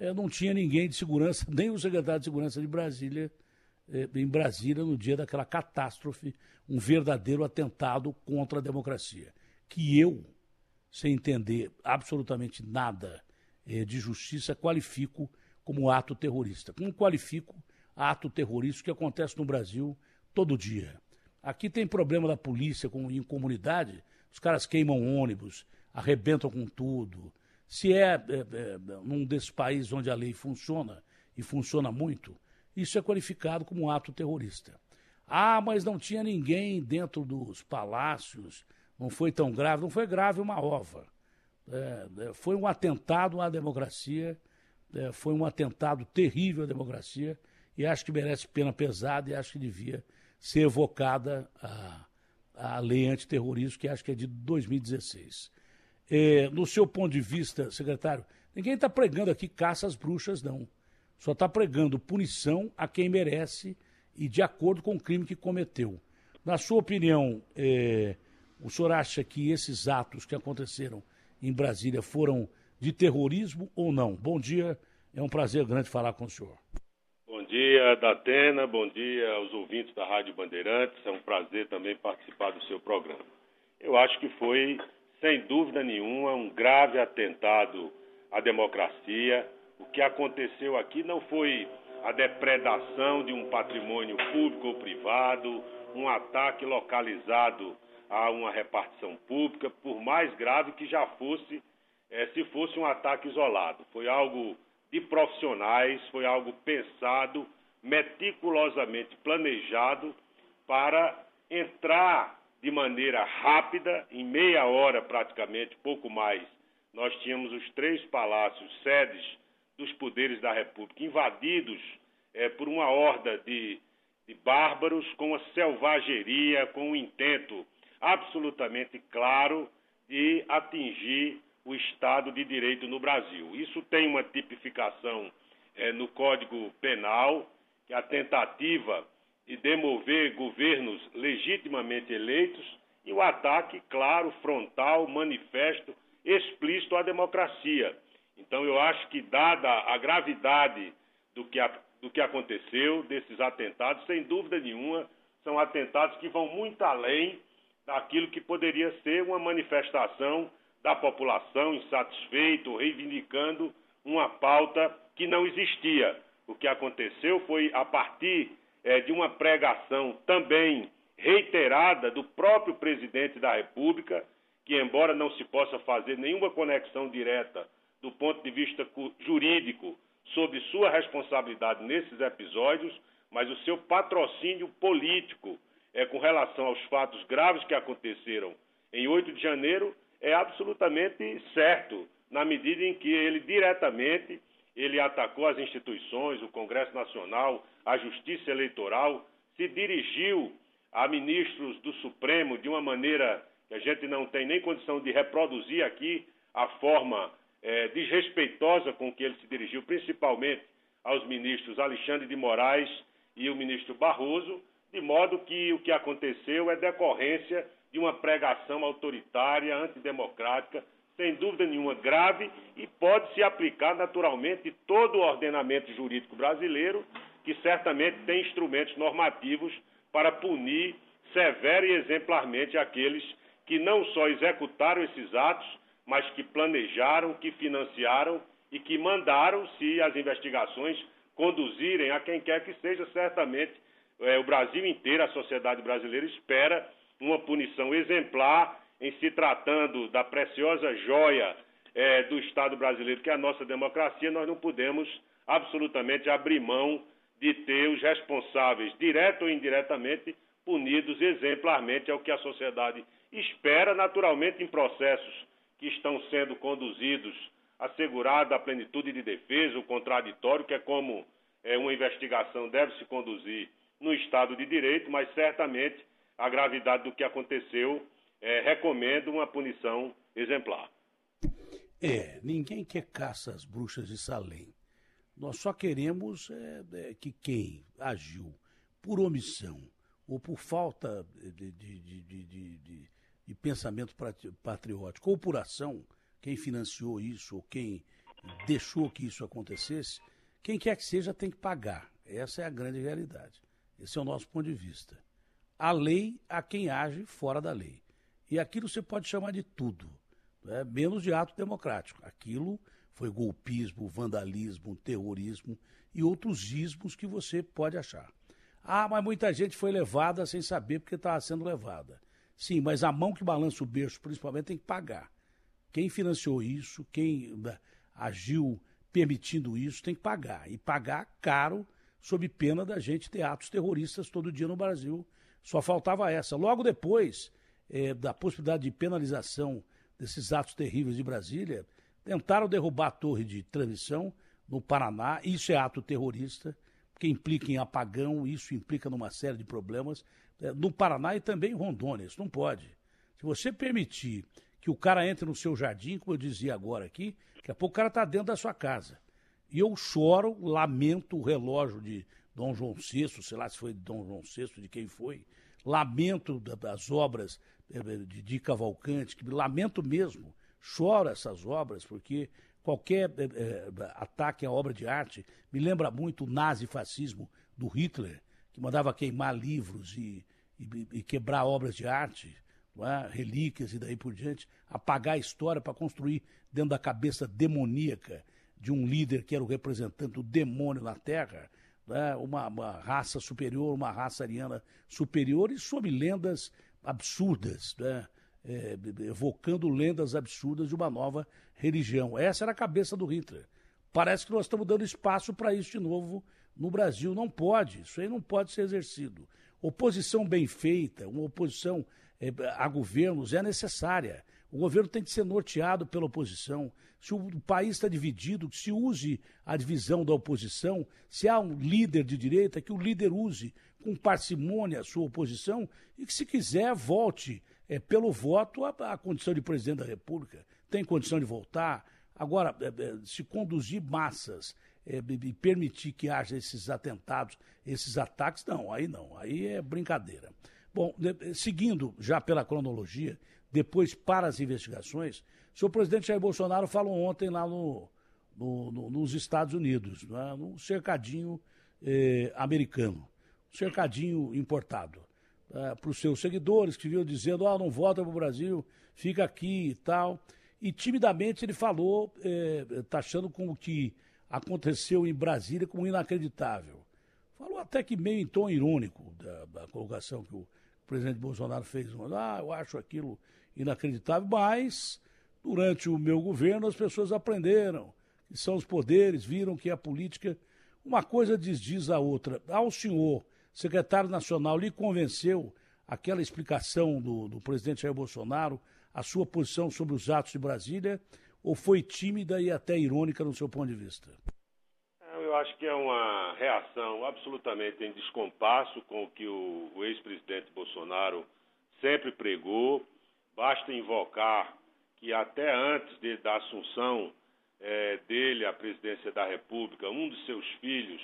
é, não tinha ninguém de segurança, nem o secretário de Segurança de Brasília, é, em Brasília, no dia daquela catástrofe, um verdadeiro atentado contra a democracia. Que eu, sem entender absolutamente nada é, de justiça, qualifico como ato terrorista. Como qualifico ato terrorista que acontece no Brasil todo dia. Aqui tem problema da polícia com, em comunidade, os caras queimam ônibus, arrebentam com tudo, se é, é, é num desses países onde a lei funciona, e funciona muito, isso é qualificado como um ato terrorista. Ah, mas não tinha ninguém dentro dos palácios, não foi tão grave. Não foi grave uma ova. É, é foi um atentado à democracia, é, foi um atentado terrível à democracia, e acho que merece pena pesada e acho que devia ser evocada a, a lei antiterrorismo, que acho que é de 2016. É, no seu ponto de vista, secretário, ninguém está pregando aqui caça às bruxas, não. Só está pregando punição a quem merece e de acordo com o crime que cometeu. Na sua opinião, é, o senhor acha que esses atos que aconteceram em Brasília foram de terrorismo ou não? Bom dia, é um prazer grande falar com o senhor. Bom dia, Datena, bom dia aos ouvintes da Rádio Bandeirantes, é um prazer também participar do seu programa. Eu acho que foi sem dúvida nenhuma, um grave atentado à democracia. O que aconteceu aqui não foi a depredação de um patrimônio público ou privado, um ataque localizado a uma repartição pública, por mais grave que já fosse, é, se fosse um ataque isolado. Foi algo de profissionais, foi algo pensado, meticulosamente planejado para entrar de maneira rápida, em meia hora praticamente, pouco mais, nós tínhamos os três palácios, sedes dos poderes da República, invadidos é, por uma horda de, de bárbaros com a selvageria, com o intento absolutamente claro e atingir o Estado de Direito no Brasil. Isso tem uma tipificação é, no Código Penal, que a tentativa de demover governos legitimamente eleitos e o ataque, claro, frontal, manifesto, explícito à democracia. Então, eu acho que, dada a gravidade do que, a, do que aconteceu, desses atentados, sem dúvida nenhuma, são atentados que vão muito além daquilo que poderia ser uma manifestação da população insatisfeita, reivindicando uma pauta que não existia. O que aconteceu foi a partir é, de uma pregação também reiterada do próprio presidente da República, que, embora não se possa fazer nenhuma conexão direta do ponto de vista jurídico sobre sua responsabilidade nesses episódios, mas o seu patrocínio político é, com relação aos fatos graves que aconteceram em 8 de janeiro é absolutamente certo, na medida em que ele diretamente ele atacou as instituições, o Congresso Nacional, a Justiça Eleitoral, se dirigiu a ministros do Supremo de uma maneira que a gente não tem nem condição de reproduzir aqui a forma é, desrespeitosa com que ele se dirigiu, principalmente aos ministros Alexandre de Moraes e o ministro Barroso, de modo que o que aconteceu é decorrência de uma pregação autoritária, antidemocrática, sem dúvida nenhuma grave e pode se aplicar naturalmente todo o ordenamento jurídico brasileiro, que certamente tem instrumentos normativos para punir severa e exemplarmente aqueles que não só executaram esses atos, mas que planejaram, que financiaram e que mandaram, se as investigações conduzirem a quem quer que seja, certamente é, o Brasil inteiro, a sociedade brasileira espera uma punição exemplar em se tratando da preciosa joia é, do Estado brasileiro, que é a nossa democracia, nós não podemos absolutamente abrir mão de ter os responsáveis, direto ou indiretamente, punidos exemplarmente, é o que a sociedade espera, naturalmente, em processos que estão sendo conduzidos, assegurada a plenitude de defesa, o contraditório, que é como é, uma investigação deve se conduzir no Estado de Direito, mas certamente a gravidade do que aconteceu é, recomenda uma punição exemplar. É, ninguém quer caça às bruxas de Salem. Nós só queremos é, é, que quem agiu por omissão ou por falta de, de, de, de, pensamento patriótico ou por ação, quem financiou isso ou quem deixou que isso acontecesse, quem quer que seja tem que pagar. Essa é a grande realidade. Esse é o nosso ponto de vista. A lei a quem age fora da lei. E aquilo você pode chamar de tudo, né? menos de ato democrático. Aquilo foi golpismo, vandalismo, terrorismo e outros ismos que você pode achar. Ah, mas muita gente foi levada sem saber porque estava sendo levada. Sim, mas a mão que balança o berço, principalmente, tem que pagar. Quem financiou isso, quem né, agiu permitindo isso, tem que pagar. E pagar caro sob pena da gente ter atos terroristas todo dia no Brasil. Só faltava essa. Logo depois é, da possibilidade de penalização desses atos terríveis de Brasília, tentaram derrubar a torre de transmissão no Paraná. Isso é ato terrorista, que implica em apagão, isso implica numa série de problemas. É, no Paraná e também em Rondônia, isso não pode. Se você permitir que o cara entre no seu jardim, como eu dizia agora aqui, daqui a pouco o cara está dentro da sua casa. E eu choro, lamento o relógio de Dom João VI, sei lá se foi de Dom João VI, de quem foi, lamento das obras de, de Cavalcante, que lamento mesmo, choro essas obras, porque qualquer é, é, ataque à obra de arte me lembra muito o nazifascismo do Hitler, que mandava queimar livros e, e, e quebrar obras de arte, é? relíquias e daí por diante, apagar a história para construir dentro da cabeça demoníaca de um líder que era o representante do demônio na Terra, uma, uma, raça superior, uma raça ariana superior, e sob lendas absurdas, né, é, evocando lendas absurdas de uma nova religião. Essa era a cabeça do Hitler. Parece que nós estamos dando espaço para isso de novo no Brasil. Não pode, isso aí não pode ser exercido. Oposição bem feita, uma oposição é, a governos é necessária. O governo tem que ser norteado pela oposição. Se o país está dividido, se use a divisão da oposição. Se há um líder de direita, que o líder use com parcimônia a sua oposição e que, se quiser, volte é, pelo voto a, condição de presidente da República, tem condição de voltar. Agora, é, é, se conduzir massas é, e permitir que haja esses atentados, esses ataques, não, aí não, aí é brincadeira. Bom, de, seguindo já pela cronologia, depois para as investigações, o senhor presidente Jair Bolsonaro falou ontem lá no, no, no, nos Estados Unidos, né, no cercadinho eh, americano, cercadinho importado, eh, para os seus seguidores que vinham dizendo, ah, não volta para o Brasil, fica aqui e tal. E timidamente ele falou, eh, taxando como que aconteceu em Brasília como inacreditável. Falou até que meio em tom irônico da, da colocação que o presidente Bolsonaro fez. Ah, eu acho aquilo inacreditável, mas durante o meu governo as pessoas aprenderam que são os poderes, viram que a política, uma coisa desdiz a outra. Ao senhor, secretário nacional, lhe convenceu aquela explicação do, do presidente Jair Bolsonaro, a sua posição sobre os atos de Brasília, ou foi tímida e até irônica no seu ponto de vista? Eu acho que é uma reação absolutamente em descompasso com o que o, o ex-presidente Bolsonaro sempre pregou. Basta invocar que até antes de, da assunção é, dele à presidência da República, um dos seus filhos,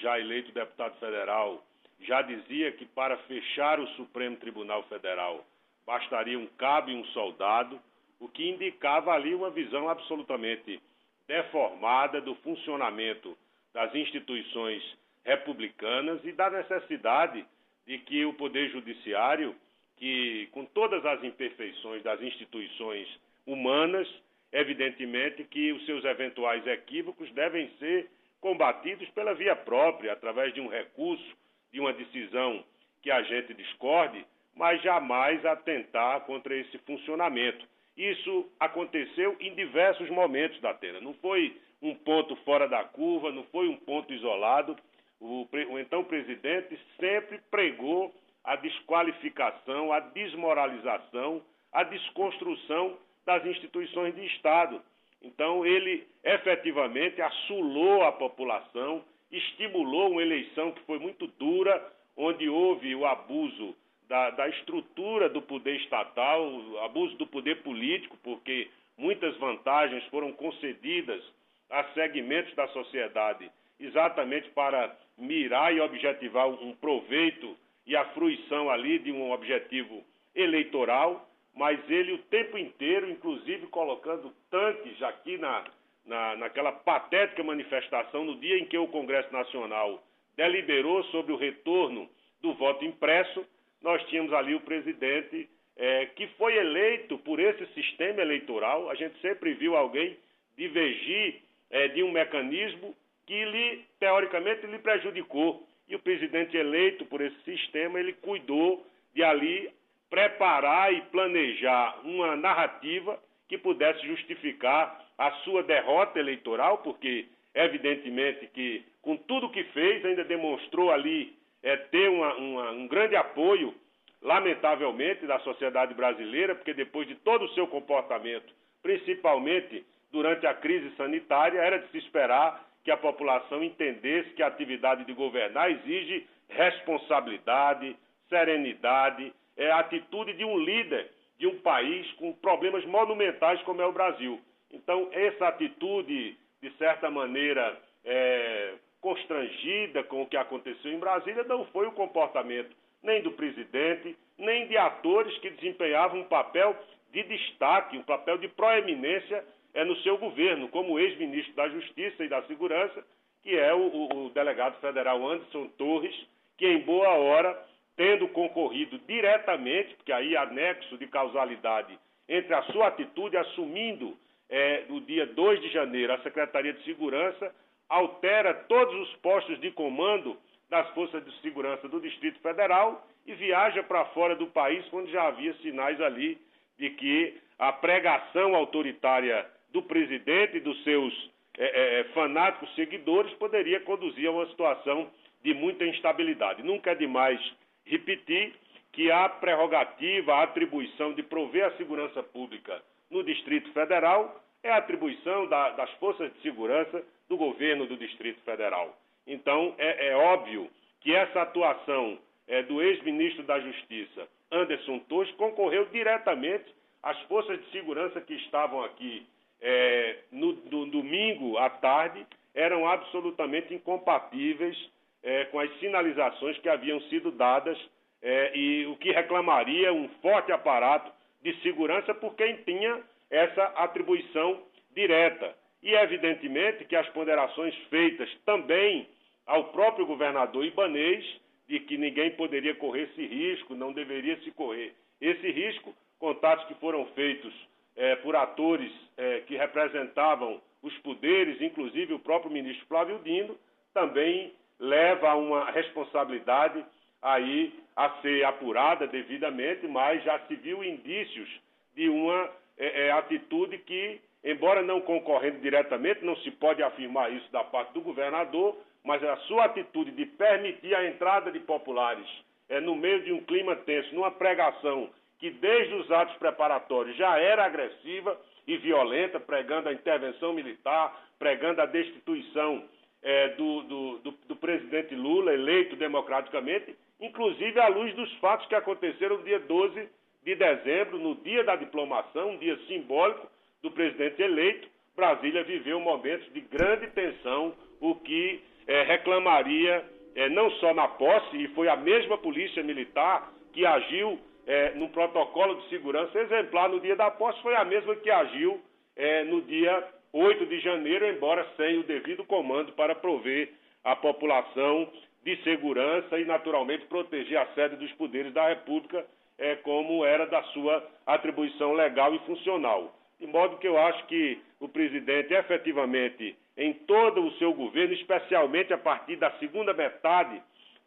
já eleito deputado federal, já dizia que para fechar o Supremo Tribunal Federal bastaria um cabo e um soldado, o que indicava ali uma visão absolutamente deformada do funcionamento das instituições republicanas e da necessidade de que o Poder Judiciário, que com todas as imperfeições das instituições humanas, Evidentemente que os seus eventuais equívocos devem ser combatidos pela via própria, através de um recurso, de uma decisão que a gente discorde, mas jamais atentar contra esse funcionamento. Isso aconteceu em diversos momentos da Atena. Não foi um ponto fora da curva, não foi um ponto isolado. O, o então presidente sempre pregou a desqualificação, a desmoralização, a desconstrução das instituições de Estado. Então, ele efetivamente assulou a população, estimulou uma eleição que foi muito dura, onde houve o abuso da, da estrutura do poder estatal, o abuso do poder político, porque muitas vantagens foram concedidas a segmentos da sociedade exatamente para mirar e objetivar um proveito e a fruição ali de um objetivo eleitoral mas ele o tempo inteiro, inclusive colocando tanques aqui na, na, naquela patética manifestação no dia em que o Congresso Nacional deliberou sobre o retorno do voto impresso, nós tínhamos ali o presidente é, que foi eleito por esse sistema eleitoral. A gente sempre viu alguém divergir é, de um mecanismo que lhe, teoricamente, lhe prejudicou. E o presidente eleito por esse sistema, ele cuidou de ali preparar e planejar uma narrativa que pudesse justificar a sua derrota eleitoral, porque evidentemente que com tudo que fez ainda demonstrou ali é, ter uma, uma, um grande apoio, lamentavelmente, da sociedade brasileira, porque depois de todo o seu comportamento, principalmente durante a crise sanitária, era de se esperar que a população entendesse que a atividade de governar exige responsabilidade, serenidade, é a atitude de um líder de um país com problemas monumentais como é o Brasil. Então, essa atitude, de certa maneira, é, constrangida com o que aconteceu em Brasília, não foi o comportamento nem do presidente, nem de atores que desempenhavam um papel de destaque, um papel de proeminência é, no seu governo, como o ex-ministro da Justiça e da Segurança, que é o, o delegado federal Anderson Torres, que em boa hora tendo concorrido diretamente, porque aí há nexo de causalidade entre a sua atitude assumindo é, no dia 2 de janeiro a Secretaria de Segurança, altera todos os postos de comando das Forças de Segurança do Distrito Federal e viaja para fora do país, quando já havia sinais ali de que a pregação autoritária do presidente e dos seus é, é, é fanáticos seguidores poderia conduzir a uma situação de muita instabilidade. Nunca é demais repetir que a prerrogativa, a atribuição de prover a segurança pública no Distrito Federal é atribuição da, das forças de segurança do governo do Distrito Federal. Então, é, é óbvio que essa atuação é, do ex-ministro da Justiça, Anderson Torres, concorreu diretamente às forças de segurança que estavam aqui é, no, no, domingo à tarde, eram absolutamente incompatíveis é, com as sinalizações que haviam sido dadas é, e o que reclamaria um forte aparato de segurança por quem tinha essa atribuição direta. E, evidentemente, que as ponderações feitas também ao próprio governador Ibanês, de que ninguém poderia correr esse risco, não deveria se correr esse risco, contatos que foram feitos é, por atores é, que representavam os poderes, inclusive o próprio ministro Flávio Dino, também leva a uma responsabilidade aí a ser apurada devidamente, mas já se viu indícios de uma é, é, atitude que, embora não concorrendo diretamente, não se pode afirmar isso da parte do governador, mas a sua atitude de permitir a entrada de populares é, no meio de um clima tenso, numa pregação que desde os atos preparatórios já era agressiva e violenta, pregando a intervenção militar, pregando a destituição é, do, do, do, do, presidente Lula, eleito democraticamente, inclusive à luz dos fatos que aconteceram no dia 12 de dezembro, no dia da diplomação, um dia simbólico do presidente eleito. Brasília viveu momentos de grande tensão, o que é, reclamaria é, não só na posse, e foi a mesma polícia militar que agiu é, num protocolo de segurança exemplar no dia da posse, foi a mesma que agiu é, no dia 8 de janeiro, embora sem o devido comando para prover a população de segurança e, naturalmente, proteger a sede dos poderes da República, é, como era da sua atribuição legal e funcional. De modo que eu acho que o presidente, efetivamente, em todo o seu governo, especialmente a partir da segunda metade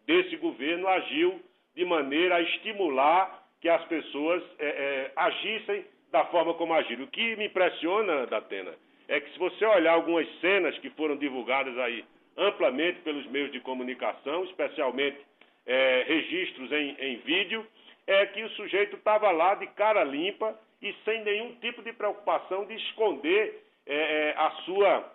desse governo, agiu de maneira a estimular que as pessoas é, é, agissem da forma como agiram. O que me impressiona, Datena, é que se você olhar algumas cenas que foram divulgadas aí amplamente pelos meios de comunicação, especialmente é, registros em, em vídeo, é que o sujeito estava lá de cara limpa e sem nenhum tipo de preocupação de esconder é, é, a sua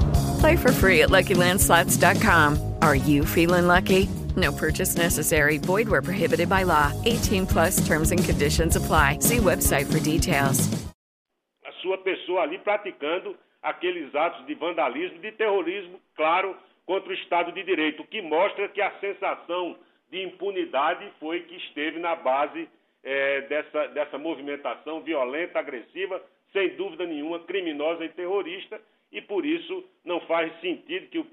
Play for free at LuckyLandSlots.com. Are you feeling lucky? No purchase necessary. Void where prohibited by law. 18 plus terms and conditions apply. See website for details. A sua pessoa ali praticando aqueles atos de vandalismo, de terrorismo, claro, contra o Estado de Direito, o que mostra que a sensação de impunidade foi que esteve na base é, dessa, dessa movimentação violenta, agressiva, sem dúvida nenhuma, criminosa e terrorista, e por isso não faz sentido que o,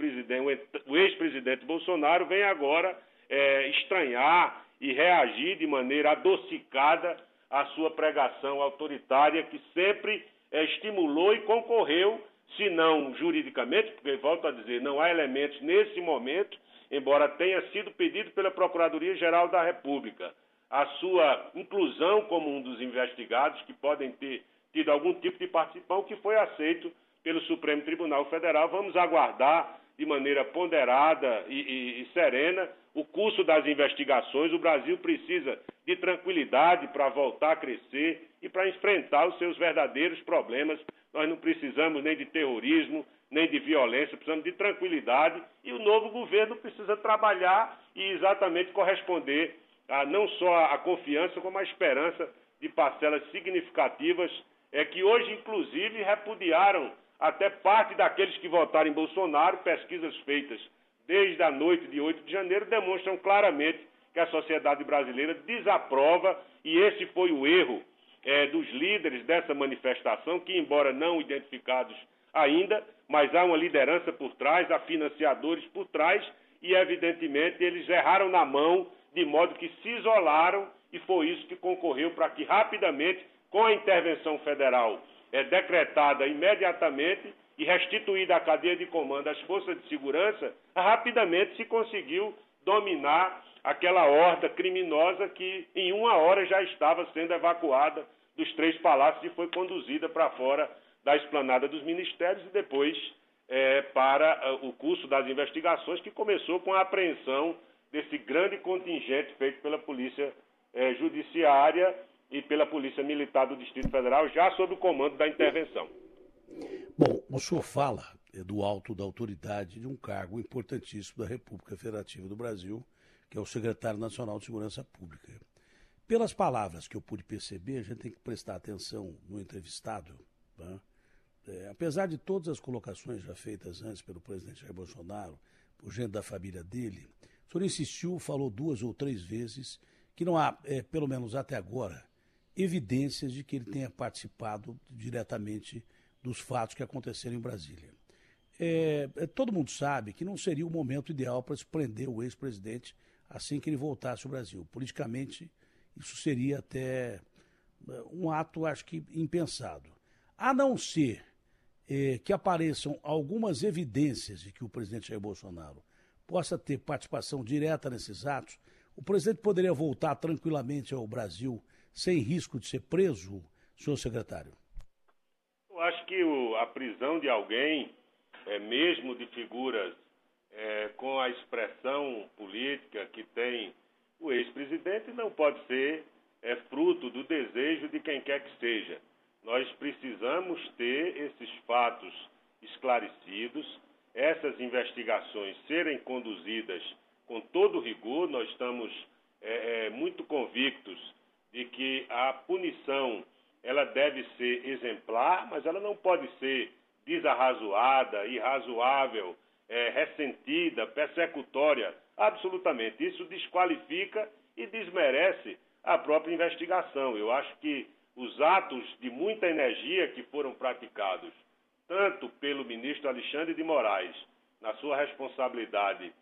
o ex-presidente Bolsonaro venha agora é, estranhar e reagir de maneira adocicada à sua pregação autoritária que sempre é, estimulou e concorreu, se não juridicamente, porque volto a dizer, não há elementos nesse momento, embora tenha sido pedido pela Procuradoria-Geral da República. A sua inclusão como um dos investigados que podem ter tido algum tipo de participação, que foi aceito pelo Supremo Tribunal Federal. Vamos aguardar de maneira ponderada e, e, e serena o curso das investigações. O Brasil precisa de tranquilidade para voltar a crescer e para enfrentar os seus verdadeiros problemas. Nós não precisamos nem de terrorismo, nem de violência, precisamos de tranquilidade e o novo governo precisa trabalhar e exatamente corresponder a não só a confiança, como a esperança de parcelas significativas é que hoje, inclusive, repudiaram até parte daqueles que votaram em Bolsonaro, pesquisas feitas desde a noite de 8 de janeiro demonstram claramente que a sociedade brasileira desaprova, e esse foi o erro é, dos líderes dessa manifestação, que, embora não identificados ainda, mas há uma liderança por trás, há financiadores por trás e, evidentemente, eles erraram na mão, de modo que se isolaram e foi isso que concorreu para que rapidamente, com a intervenção federal é, decretada imediatamente e restituída a cadeia de comando às forças de segurança, rapidamente se conseguiu dominar aquela horda criminosa que em uma hora já estava sendo evacuada dos três palácios e foi conduzida para fora da esplanada dos ministérios e depois é, para uh, o curso das investigações, que começou com a apreensão desse grande contingente feito pela Polícia é, Judiciária e pela Polícia Militar do Distrito Federal, já sob o comando da intervenção. Bom, o senhor fala é, do alto da autoridade de um cargo importantíssimo da República Federativa do Brasil, que é o secretário nacional de Segurança Pública. Pelas palavras que eu pude perceber, a gente tem que prestar atenção no entrevistado, né? é, apesar de todas as colocações já feitas antes pelo presidente Jair Bolsonaro, por gente da família dele, o senhor insistiu, falou duas ou três vezes que não há, é, pelo menos até agora, evidências de que ele tenha participado diretamente dos fatos que aconteceram em Brasília. É, é todo mundo sabe que não seria o momento ideal para se prender o ex-presidente assim que ele voltasse ao Brasil. Politicamente, isso seria até é, um ato, acho que, impensado. A não ser eh, que apareçam algumas evidências de que o presidente Jair Bolsonaro possa ter participação direta nesses atos, o presidente poderia voltar tranquilamente ao Brasil sem risco de ser preso, senhor secretário? Eu acho que o, a prisão de alguém, é, mesmo de figuras é, com a expressão política que tem o ex-presidente, não pode ser é, fruto do desejo de quem quer que seja. Nós precisamos ter esses fatos esclarecidos, essas investigações serem conduzidas com todo rigor. Nós estamos é, é, muito convictos de que a punição ela deve ser exemplar, mas ela não pode ser desarrazoada, irrazoável, é, ressentida, persecutória. Absolutamente. Isso desqualifica e desmerece a própria investigação. Eu acho que os atos de muita energia que foram praticados, tanto pelo ministro Alexandre de Moraes, na sua responsabilidade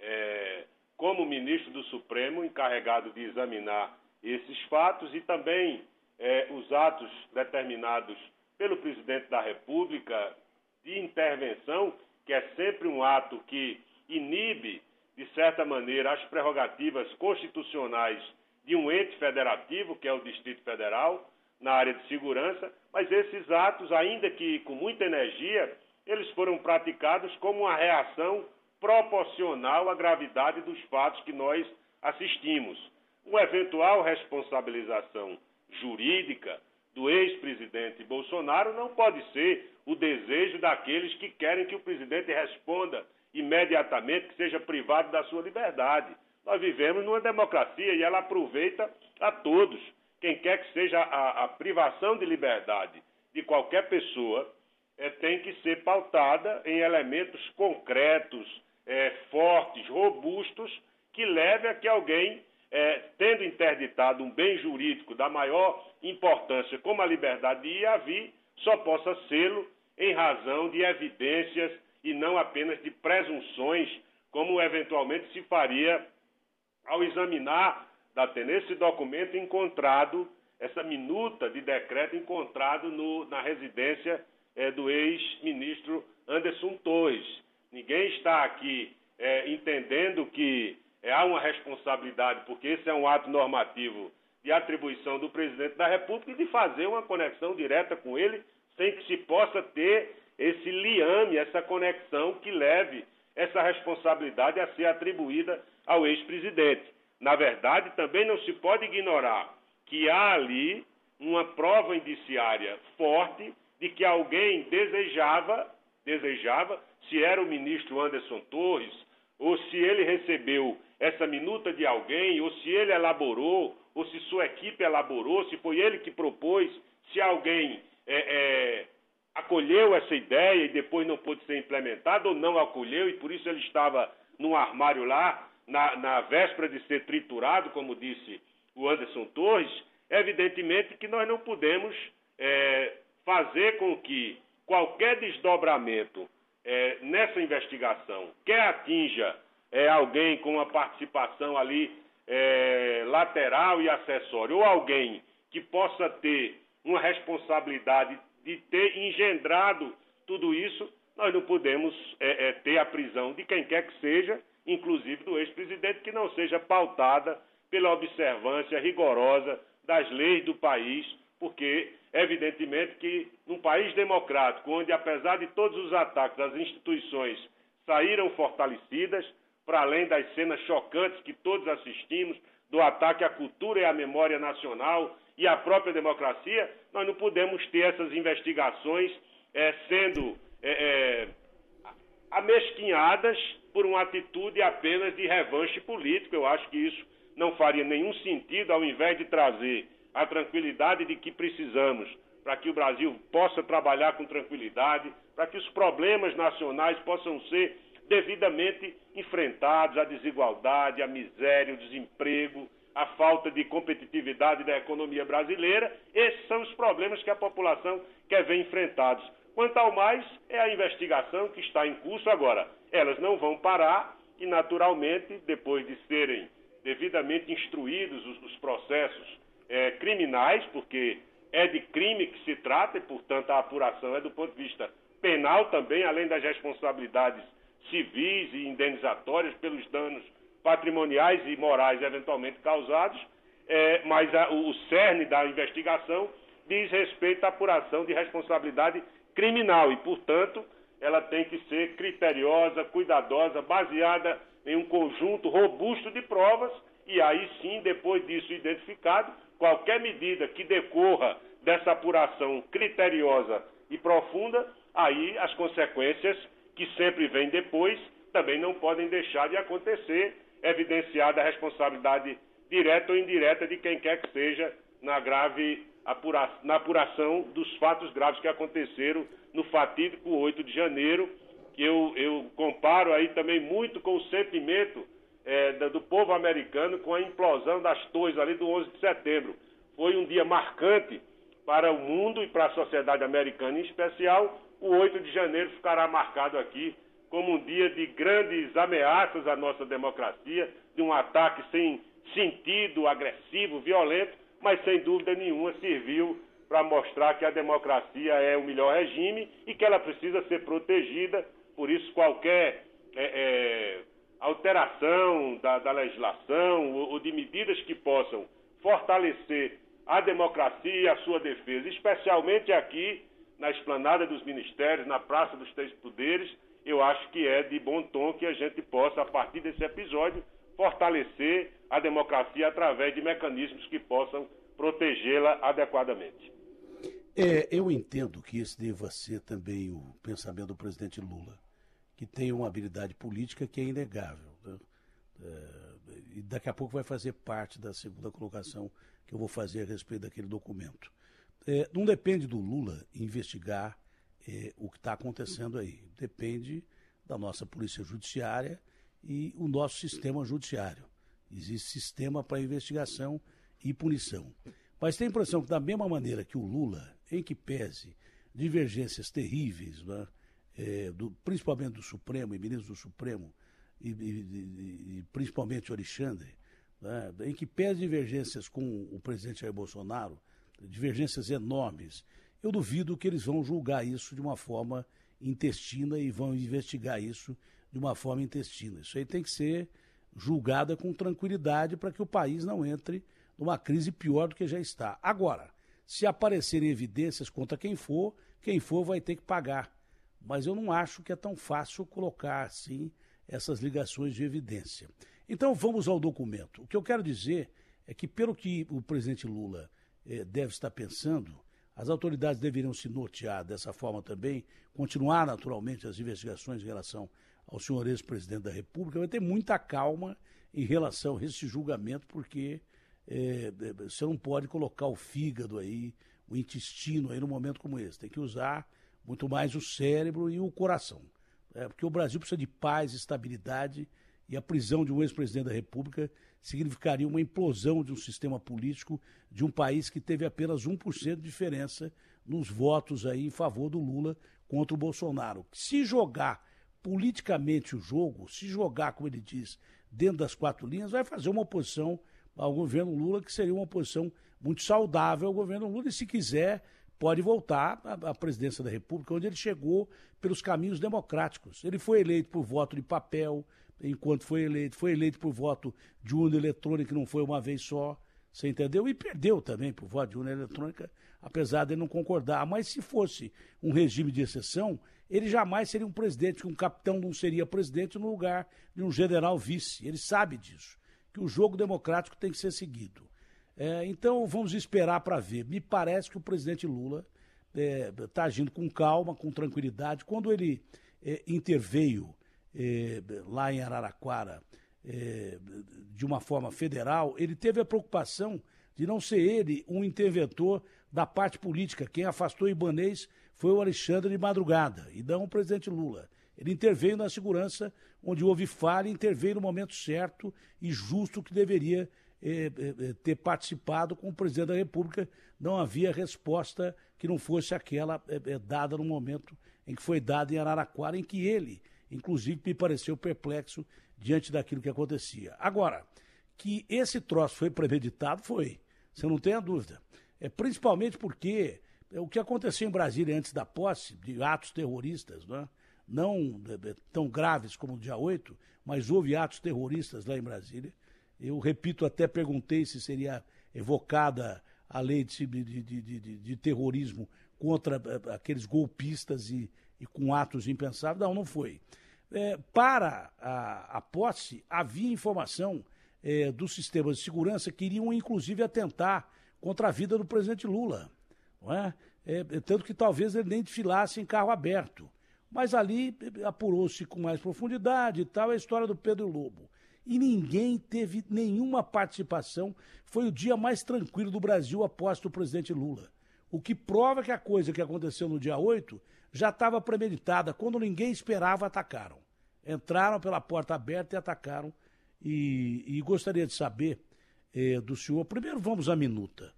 é, como ministro do Supremo, encarregado de examinar esses fatos, e também é, os atos determinados pelo presidente da República de intervenção, que é sempre um ato que inibe, de certa maneira, as prerrogativas constitucionais de um ente federativo, que é o Distrito Federal, na área de segurança, mas esses atos, ainda que com muita energia, eles foram praticados como uma reação proporcional à gravidade dos fatos que nós assistimos. Uma eventual responsabilização jurídica do ex-presidente Bolsonaro não pode ser o desejo daqueles que querem que o presidente responda imediatamente, que seja privado da sua liberdade. Nós vivemos numa democracia e ela aproveita a todos quem quer que seja a, a privação de liberdade de qualquer pessoa, é, tem que ser pautada em elementos concretos, é, fortes, robustos, que leve a que alguém, é, tendo interditado um bem jurídico da maior importância, como a liberdade de ir a vir, só possa sê-lo em razão de evidências e não apenas de presunções, como eventualmente se faria ao examinar da esse documento encontrado, essa minuta de decreto encontrado no, na residência é, do ex-ministro Anderson Torres. Ninguém está aqui é, entendendo que é, há uma responsabilidade, porque esse é um ato normativo de atribuição do presidente da República e de fazer uma conexão direta com ele, sem que se possa ter esse liame, essa conexão que leve essa responsabilidade a ser atribuída ao ex-presidente. Na verdade, também não se pode ignorar que há ali uma prova indiciária forte de que alguém desejava, desejava, se era o ministro Anderson Torres, ou se ele recebeu essa minuta de alguém, ou se ele elaborou, ou se sua equipe elaborou, se foi ele que propôs, se alguém é, é, acolheu essa ideia e depois não pôde ser implementada, ou não acolheu e por isso ele estava num armário lá na, na véspera de ser triturado, como disse o Anderson Torres, evidentemente que nós não podemos é, fazer com que qualquer desdobramento é, nessa investigação, quer atinja é, alguém com uma participação ali é, lateral e acessória, ou alguém que possa ter uma responsabilidade de ter engendrado tudo isso, nós não podemos é, é, ter a prisão de quem quer que seja, inclusive do ex-presidente, que não seja pautada pela observância rigorosa das leis do país, porque, evidentemente, que num país democrático, onde, apesar de todos os ataques, as instituições saíram fortalecidas, para além das cenas chocantes que todos assistimos, do ataque à cultura e à memória nacional e à própria democracia, nós não podemos ter essas investigações é, sendo é, é, amesquinhadas por uma atitude apenas de revanche político. Eu acho que isso não faria nenhum sentido ao invés de trazer a tranquilidade de que precisamos para que o Brasil possa trabalhar com tranquilidade, para que os problemas nacionais possam ser devidamente enfrentados a desigualdade, a miséria, o desemprego, a falta de competitividade da economia brasileira. Esses são os problemas que a população quer ver enfrentados. Quanto ao mais, é a investigação que está em curso agora. Elas não vão parar e, naturalmente, depois de serem devidamente instruídos os, os processos é, criminais, porque é de crime que se trata e, portanto, a apuração é do ponto de vista penal também, além das responsabilidades civis e indenizatórias pelos danos patrimoniais e morais eventualmente causados, é, mas a, o cerne da investigação diz respeito à apuração de responsabilidade criminal e, portanto, ela tem que ser criteriosa, cuidadosa, baseada em um conjunto robusto de provas e aí sim, depois disso identificado, qualquer medida que decorra dessa apuração criteriosa e profunda, aí as consequências que sempre vêm depois também não podem deixar de acontecer, evidenciada a responsabilidade direta ou indireta de quem quer que seja na grave apura na apuração dos fatos graves que aconteceram no fatídico 8 de janeiro, que eu, eu comparo aí também muito com o sentimento é, do povo americano com a implosão das torres ali do 11 de setembro. Foi um dia marcante para o mundo e para a sociedade americana em especial. O 8 de janeiro ficará marcado aqui como um dia de grandes ameaças à nossa democracia, de um ataque sem sentido, agressivo, violento, mas sem dúvida nenhuma serviu para mostrar que a democracia é o melhor regime e que ela precisa ser protegida. Por isso, qualquer é, é, alteração da, da legislação ou, ou de medidas que possam fortalecer a democracia e a sua defesa, especialmente aqui na esplanada dos ministérios, na Praça dos Três Poderes, eu acho que é de bom tom que a gente possa, a partir desse episódio, fortalecer a democracia através de mecanismos que possam protegê-la adequadamente. É, eu entendo que esse deva ser também o pensamento do presidente Lula que tem uma habilidade política que é inegável. Né? É, e daqui a pouco vai fazer parte da segunda colocação que eu vou fazer a respeito daquele documento. É, não depende do Lula investigar é, o que está acontecendo aí. Depende da nossa polícia judiciária e o nosso sistema judiciário. Existe sistema para investigação e punição. Mas tem a impressão que, da mesma maneira que o Lula, em que pese divergências terríveis, né, é, do, principalmente do Supremo e ministros do Supremo, e, e, e principalmente o Alexandre, né, em que pede divergências com o presidente Jair Bolsonaro, divergências enormes, eu duvido que eles vão julgar isso de uma forma intestina e vão investigar isso de uma forma intestina. Isso aí tem que ser julgada com tranquilidade para que o país não entre numa crise pior do que já está. Agora, se aparecerem evidências contra quem for, quem for vai ter que pagar mas eu não acho que é tão fácil colocar assim essas ligações de evidência. Então vamos ao documento. O que eu quero dizer é que, pelo que o presidente Lula eh, deve estar pensando, as autoridades deveriam se nortear dessa forma também, continuar naturalmente as investigações em relação ao senhor ex-presidente da República, vai ter muita calma em relação a esse julgamento, porque eh, você não pode colocar o fígado aí, o intestino aí num momento como esse. Tem que usar muito mais o cérebro e o coração. É, porque o Brasil precisa de paz, estabilidade e a prisão de um ex-presidente da República significaria uma implosão de um sistema político de um país que teve apenas 1% de diferença nos votos aí em favor do Lula contra o Bolsonaro. Se jogar politicamente o jogo, se jogar, como ele diz, dentro das quatro linhas, vai fazer uma oposição ao governo Lula que seria uma oposição muito saudável ao governo Lula e, se quiser, pode voltar à, presidência da República, onde ele chegou pelos caminhos democráticos. Ele foi eleito por voto de papel, enquanto foi eleito, foi eleito por voto de urna eletrônica, não foi uma vez só, você entendeu? E perdeu também por voto de urna eletrônica, apesar de não concordar. Mas se fosse um regime de exceção, ele jamais seria um presidente, que um capitão não seria presidente no lugar de um general vice. Ele sabe disso, que o jogo democrático tem que ser seguido. É, então vamos esperar para ver. Me parece que o presidente Lula está é, agindo com calma, com tranquilidade. Quando ele é, interveio é, lá em Araraquara é, de uma forma federal, ele teve a preocupação de não ser ele um interventor da parte política. Quem afastou Ibanês foi o Alexandre de Madrugada, e não o presidente Lula. Ele interveio na segurança onde houve falha, interveio no momento certo e justo que deveria eh, eh, ter participado com o presidente da República. Não havia resposta que não fosse aquela eh, dada no momento em que foi dada em Araraquara, em que ele, inclusive, me pareceu perplexo diante daquilo que acontecia. Agora, que esse troço foi premeditado, foi. Você não tem a dúvida. É principalmente porque o que aconteceu em Brasília antes da posse de atos terroristas, né? não tão graves como o dia 8, mas houve atos terroristas lá em Brasília. Eu repito, até perguntei se seria evocada a lei de, de, de, de terrorismo contra aqueles golpistas e, e, com atos impensáveis. Não, não foi. É, para a, a, posse, havia informação é, dos sistemas de segurança que iriam, inclusive, atentar contra a vida do presidente Lula. Não é? É, tanto que talvez ele nem desfilasse em carro aberto. Mas ali apurou-se com mais profundidade e tal a história do Pedro Lobo e ninguém teve nenhuma participação. Foi o dia mais tranquilo do Brasil após o presidente Lula. O que prova que a coisa que aconteceu no dia 8 já estava premeditada. Quando ninguém esperava, atacaram. Entraram pela porta aberta e atacaram. E, e gostaria de saber eh, do senhor. Primeiro, vamos à minuta.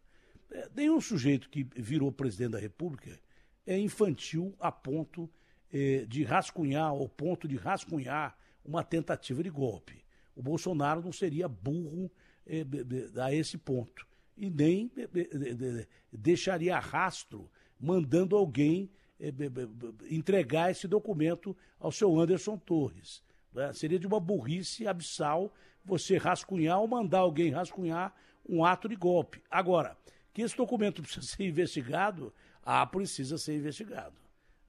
É, nenhum sujeito que virou presidente da República é infantil a ponto eh, de rascunhar, ao ponto de rascunhar uma tentativa de golpe o Bolsonaro não seria burro eh, a esse ponto. E nem deixaria rastro mandando alguém entregar esse documento ao seu Anderson Torres. Né? Seria de uma burrice abissal você rascunhar ou mandar alguém rascunhar um ato de golpe. Agora, que esse documento precisa ser investigado, ah, precisa ser investigado.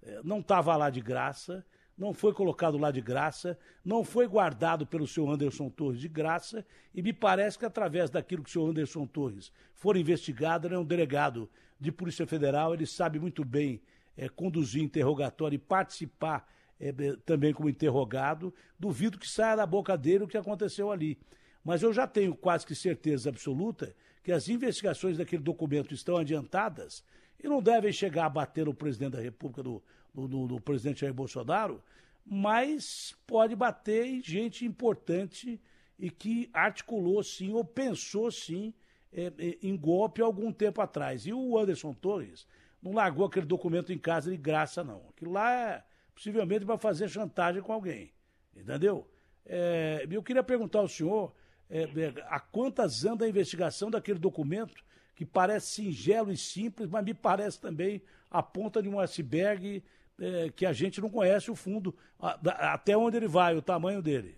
É, não estava lá de graça, não foi colocado lá de graça, não foi guardado pelo senhor Anderson Torres de graça, e me parece que através daquilo que o senhor Anderson Torres for investigado, ele é um delegado de Polícia Federal, ele sabe muito bem é, conduzir interrogatório e participar é, também como interrogado. Duvido que saia da boca dele o que aconteceu ali. Mas eu já tenho quase que certeza absoluta que as investigações daquele documento estão adiantadas e não devem chegar a bater o presidente da República do, do, do, do presidente Jair Bolsonaro, mas pode bater em gente importante e que articulou sim ou pensou sim é, é, em golpe algum tempo atrás. E o Anderson Torres não largou aquele documento em casa de graça, não. Aquilo lá é possivelmente para fazer chantagem com alguém. Entendeu? É, eu queria perguntar ao senhor é, é, a quantas anda a investigação daquele documento que parece singelo e simples, mas me parece também a ponta de um iceberg é, que a gente não conhece o fundo, a, até onde ele vai, o tamanho dele.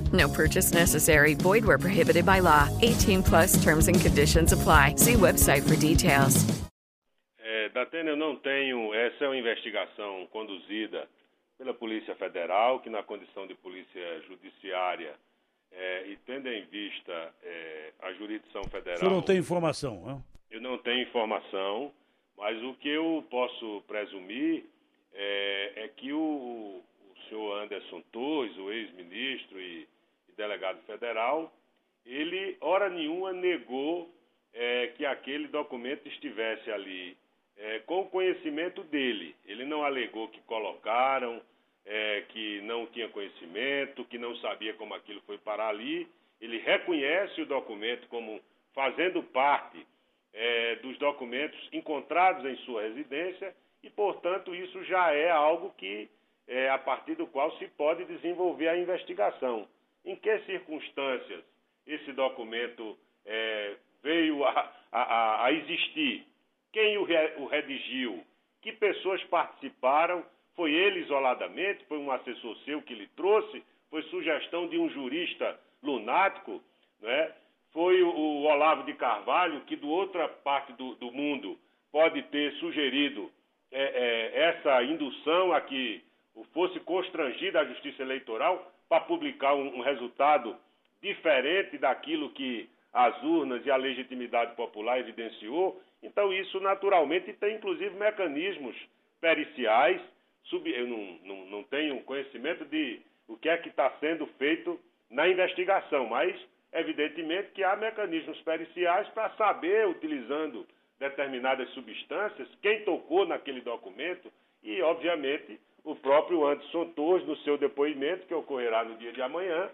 No purchase necessary. Void where prohibited by law. 18 plus terms and conditions apply. See website for details. É, Datena, eu não tenho. Essa é uma investigação conduzida pela Polícia Federal, que na condição de polícia judiciária é, e tendo em vista é, a jurisdição federal. Senhor não tem informação, né? Eu não tenho informação, mas o que eu posso presumir é, é que o, o senhor Anderson Torres, o ex-ministro e delegado federal, ele, hora nenhuma, negou é, que aquele documento estivesse ali é, com conhecimento dele. Ele não alegou que colocaram, é, que não tinha conhecimento, que não sabia como aquilo foi parar ali. Ele reconhece o documento como fazendo parte é, dos documentos encontrados em sua residência e, portanto, isso já é algo que, é, a partir do qual se pode desenvolver a investigação. Em que circunstâncias esse documento é, veio a, a, a, existir? Quem o, re, o redigiu? Que pessoas participaram? Foi ele isoladamente? Foi um assessor seu que lhe trouxe? Foi sugestão de um jurista lunático? Né? Foi o, o Olavo de Carvalho, que, do outra parte do, do mundo, pode ter sugerido é, é, essa indução a que fosse constrangida a Justiça Eleitoral para publicar um, um, resultado diferente daquilo que as urnas e a legitimidade popular evidenciou. Então, isso naturalmente tem inclusive mecanismos periciais. Eu não, não, não tenho conhecimento de o que é que está sendo feito na investigação, mas evidentemente que há mecanismos periciais para saber, utilizando determinadas substâncias, quem tocou naquele documento e, obviamente, o próprio Anderson Torres, no seu depoimento, que ocorrerá no dia de amanhã,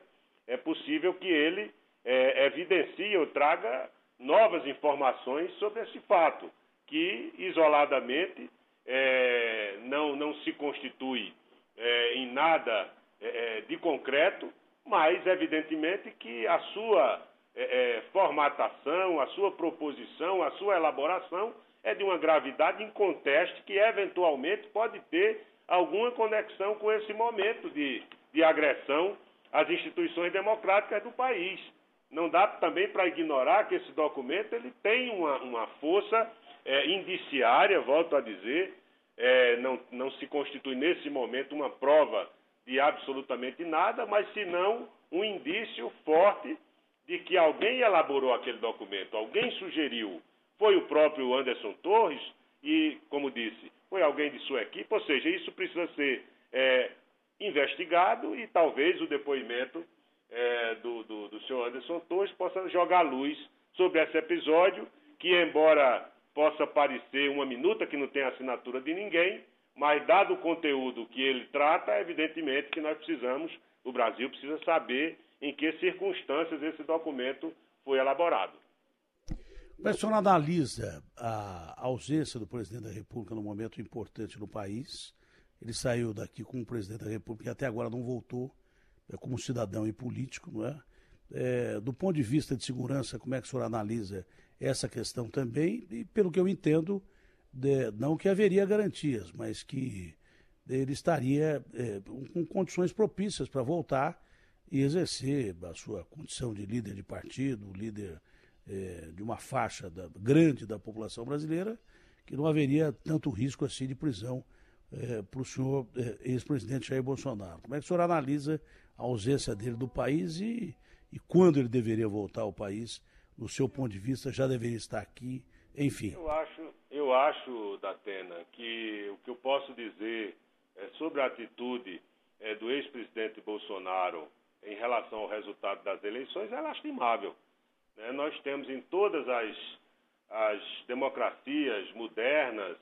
é possível que ele é, evidencie ou traga novas informações sobre esse fato, que isoladamente é, não, não se constitui é, em nada é, de concreto, mas evidentemente que a sua é, é, formatação, a sua proposição, a sua elaboração é de uma gravidade inconteste que eventualmente pode ter alguma conexão com esse momento de, de agressão às instituições democráticas do país. Não dá também para ignorar que esse documento ele tem uma, uma força é, indiciária, volto a dizer, é, não, não se constitui nesse momento uma prova de absolutamente nada, mas senão um indício forte de que alguém elaborou aquele documento, alguém sugeriu, foi o próprio Anderson Torres e, como disse, foi alguém de sua equipe, ou seja, isso precisa ser é, investigado e talvez o depoimento é, do, do, do senhor Anderson Torres possa jogar luz sobre esse episódio, que embora possa parecer uma minuta que não tem assinatura de ninguém, mas dado o conteúdo que ele trata, evidentemente que nós precisamos, o Brasil precisa saber em que circunstâncias esse documento foi elaborado. O senhor analisa a ausência do presidente da República num momento importante no país. Ele saiu daqui como presidente da República e até agora não voltou é, como cidadão e político, não é? é? Do ponto de vista de segurança, como é que o senhor analisa essa questão também? E pelo que eu entendo, de, não que haveria garantias, mas que ele estaria é, com condições propícias para voltar e exercer a sua condição de líder de partido, líder é, de uma faixa da, grande da população brasileira, que não haveria tanto risco assim de prisão é, para o senhor é, ex-presidente Jair Bolsonaro. Como é que o senhor analisa a ausência dele do país e, e quando ele deveria voltar ao país, no seu ponto de vista, já deveria estar aqui, enfim? Eu acho, eu acho Datena, que o que eu posso dizer é, sobre a atitude é, do ex-presidente Bolsonaro em relação ao resultado das eleições é lastimável. Né? Nós temos em todas as, as democracias modernas,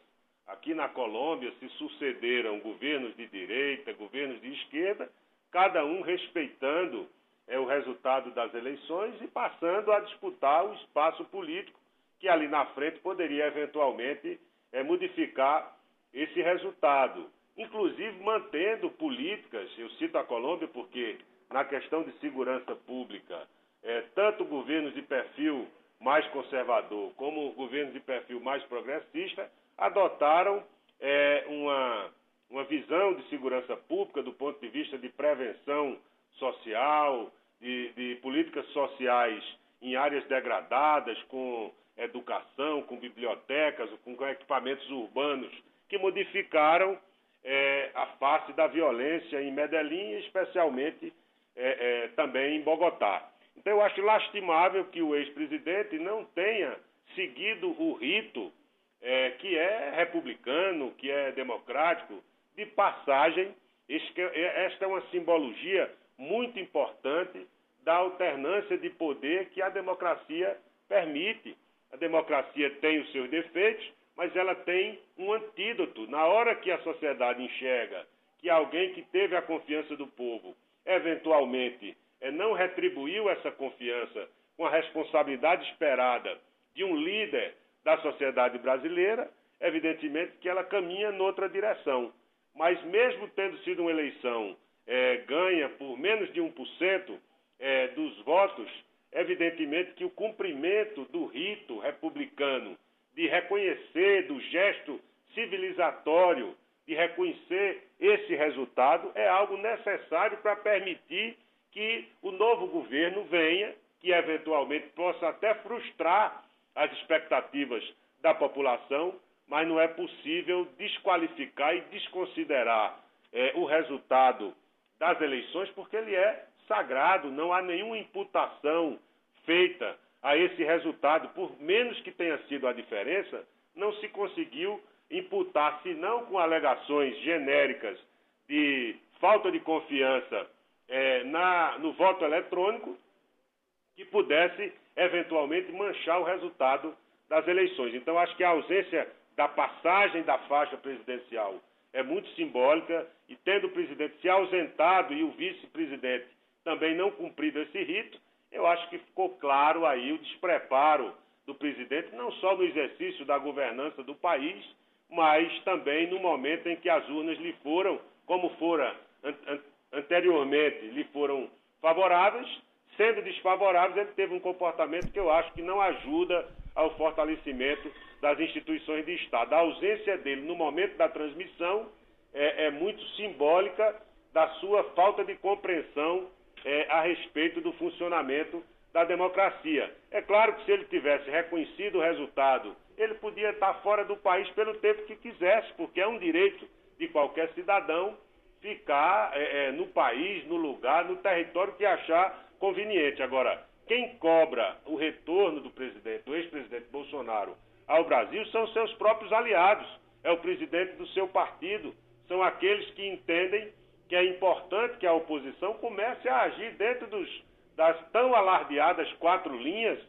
aqui na Colômbia se sucederam governos de direita, governos de esquerda, cada um respeitando é, o resultado das eleições e passando a disputar o espaço político que ali na frente poderia eventualmente é, modificar esse resultado. inclusive mantendo políticas, eu cito a Colômbia porque na questão de segurança pública, é, tanto governos de perfil mais conservador como governos de perfil mais progressista adotaram é, uma, uma visão de segurança pública do ponto de vista de prevenção social, de, de políticas sociais em áreas degradadas, com educação, com bibliotecas, com equipamentos urbanos, que modificaram é, a face da violência em Medellín, especialmente é, é, também em Bogotá. Então, eu acho lastimável que o ex-presidente não tenha seguido o rito é, que é republicano, que é democrático, de passagem. É, esta é uma simbologia muito importante da alternância de poder que a democracia permite. A democracia tem os seus defeitos, mas ela tem um antídoto. Na hora que a sociedade enxerga que alguém que teve a confiança do povo eventualmente é, não retribuiu essa confiança com a responsabilidade esperada de um líder da sociedade brasileira, evidentemente que ela caminha noutra direção. Mas mesmo tendo sido uma eleição é, ganha por menos de 1% é, dos votos, evidentemente que o cumprimento do rito republicano de reconhecer do gesto civilizatório de reconhecer esse resultado é algo necessário para permitir que o novo governo venha, que eventualmente possa até frustrar as expectativas da população, mas não é possível desqualificar e desconsiderar é, o resultado das eleições, porque ele é sagrado, não há nenhuma imputação feita a esse resultado, por menos que tenha sido a diferença, não se conseguiu imputar, senão com alegações genéricas de falta de confiança é, na, no voto eletrônico, que pudesse eventualmente manchar o resultado das eleições. Então, acho que a ausência da passagem da faixa presidencial é muito simbólica e, tendo o presidente se ausentado e o vice-presidente também não cumprido esse rito, eu acho que ficou claro aí o despreparo do presidente, não só no exercício da governança do país, mas também no momento em que as urnas lhe foram, como fora anteriormente, lhe foram favoráveis, sendo desfavoráveis, ele teve um comportamento que eu acho que não ajuda ao fortalecimento das instituições de Estado. A ausência dele no momento da transmissão é, é muito simbólica da sua falta de compreensão é, a respeito do funcionamento da democracia. É claro que se ele tivesse reconhecido o resultado, ele podia estar fora do país pelo tempo que quisesse, porque é um direito de qualquer cidadão ficar é, é, no país, no lugar, no território que achar conveniente. Agora, quem cobra o retorno do presidente, do ex-presidente Bolsonaro ao Brasil são seus próprios aliados, é o presidente do seu partido, são aqueles que entendem que é importante que a oposição comece a agir dentro dos, das tão alardeadas quatro linhas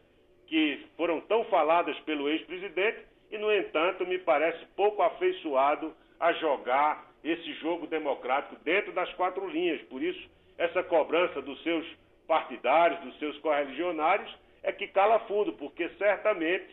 que foram tão faladas pelo ex-presidente e, no entanto, me parece pouco afeiçoado a jogar esse jogo democrático dentro das quatro linhas. Por isso, essa cobrança dos seus partidários, dos seus correligionários, é que cala fundo, porque certamente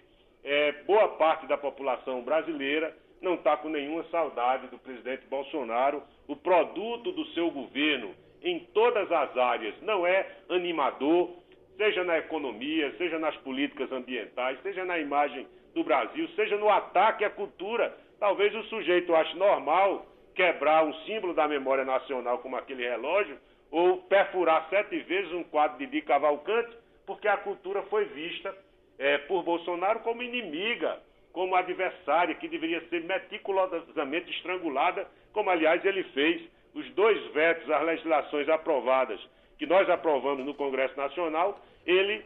é, boa parte da população brasileira não está com nenhuma saudade do presidente Bolsonaro. O produto do seu governo em todas as áreas não é animador, seja na economia, seja nas políticas ambientais, seja na imagem do Brasil, seja no ataque à cultura. Talvez o sujeito ache normal quebrar um símbolo da memória nacional como aquele relógio ou perfurar sete vezes um quadro de Di Cavalcante, porque a cultura foi vista é, por Bolsonaro como inimiga como adversária que deveria ser meticulosamente estrangulada, como aliás ele fez os dois vetos às legislações aprovadas, que nós aprovamos no Congresso Nacional, ele,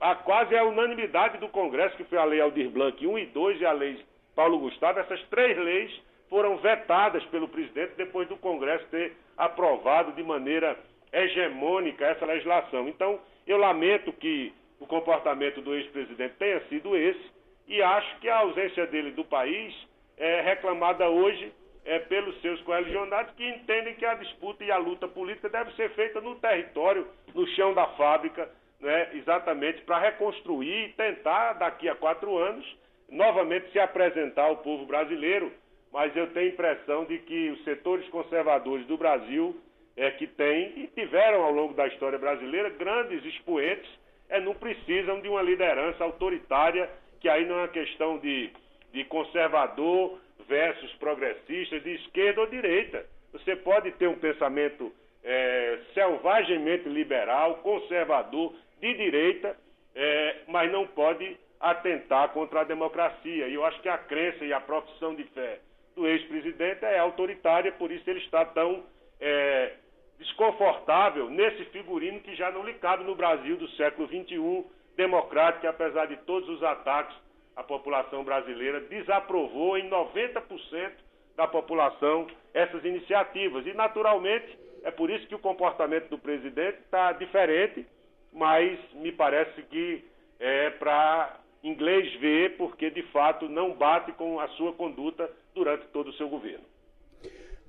a quase a unanimidade do Congresso, que foi a Lei Aldir Blanc 1 e 2 e a Lei Paulo Gustavo, essas três leis foram vetadas pelo presidente depois do Congresso ter aprovado de maneira hegemônica essa legislação. Então, eu lamento que o comportamento do ex-presidente tenha sido esse, e acho que a ausência dele do país é reclamada hoje é, pelos seus coalicionados que entendem que a disputa e a luta política deve ser feita no território, no chão da fábrica, né, exatamente para reconstruir e tentar, daqui a quatro anos, novamente se apresentar ao povo brasileiro mas eu tenho a impressão de que os setores conservadores do Brasil é que têm e tiveram ao longo da história brasileira grandes expoentes, é, não precisam de uma liderança autoritária, que aí não é uma questão de, de conservador versus progressista, de esquerda ou direita. Você pode ter um pensamento é, selvagemente liberal, conservador, de direita, é, mas não pode atentar contra a democracia. E eu acho que a crença e a profissão de fé do ex-presidente é autoritária, por isso ele está tão é, desconfortável nesse figurino que já não lhe cabe no Brasil do século XXI, democrático, apesar de todos os ataques, a população brasileira desaprovou em 90% da população essas iniciativas. E, naturalmente, é por isso que o comportamento do presidente está diferente, mas me parece que é para inglês ver, porque de fato não bate com a sua conduta durante todo o seu governo.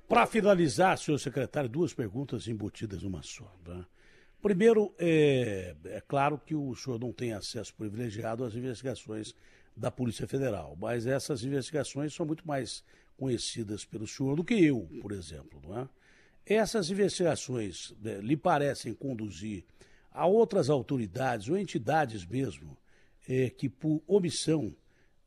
Para finalizar, senhor secretário, duas perguntas embutidas numa só. Né? Primeiro, é, é, claro que o senhor não tem acesso privilegiado às investigações da Polícia Federal, mas essas investigações são muito mais conhecidas pelo senhor do que eu, por exemplo. Não é? Essas investigações né, lhe parecem conduzir a outras autoridades ou entidades mesmo é, que, por omissão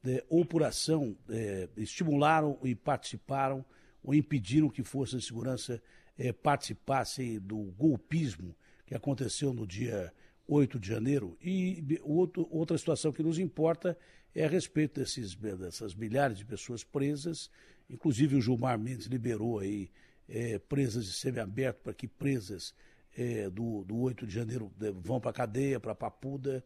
é, ou por ação, é, estimularam e participaram ou impediram que forças de segurança é, participassem do golpismo que aconteceu no dia 8 de janeiro. E outro, outra situação que nos importa é a respeito desses, dessas milhares de pessoas presas, inclusive o Gilmar Mendes liberou aí é, presas de semiaberto para que presas é, do, do 8 de janeiro é, vão para a cadeia, para a papuda.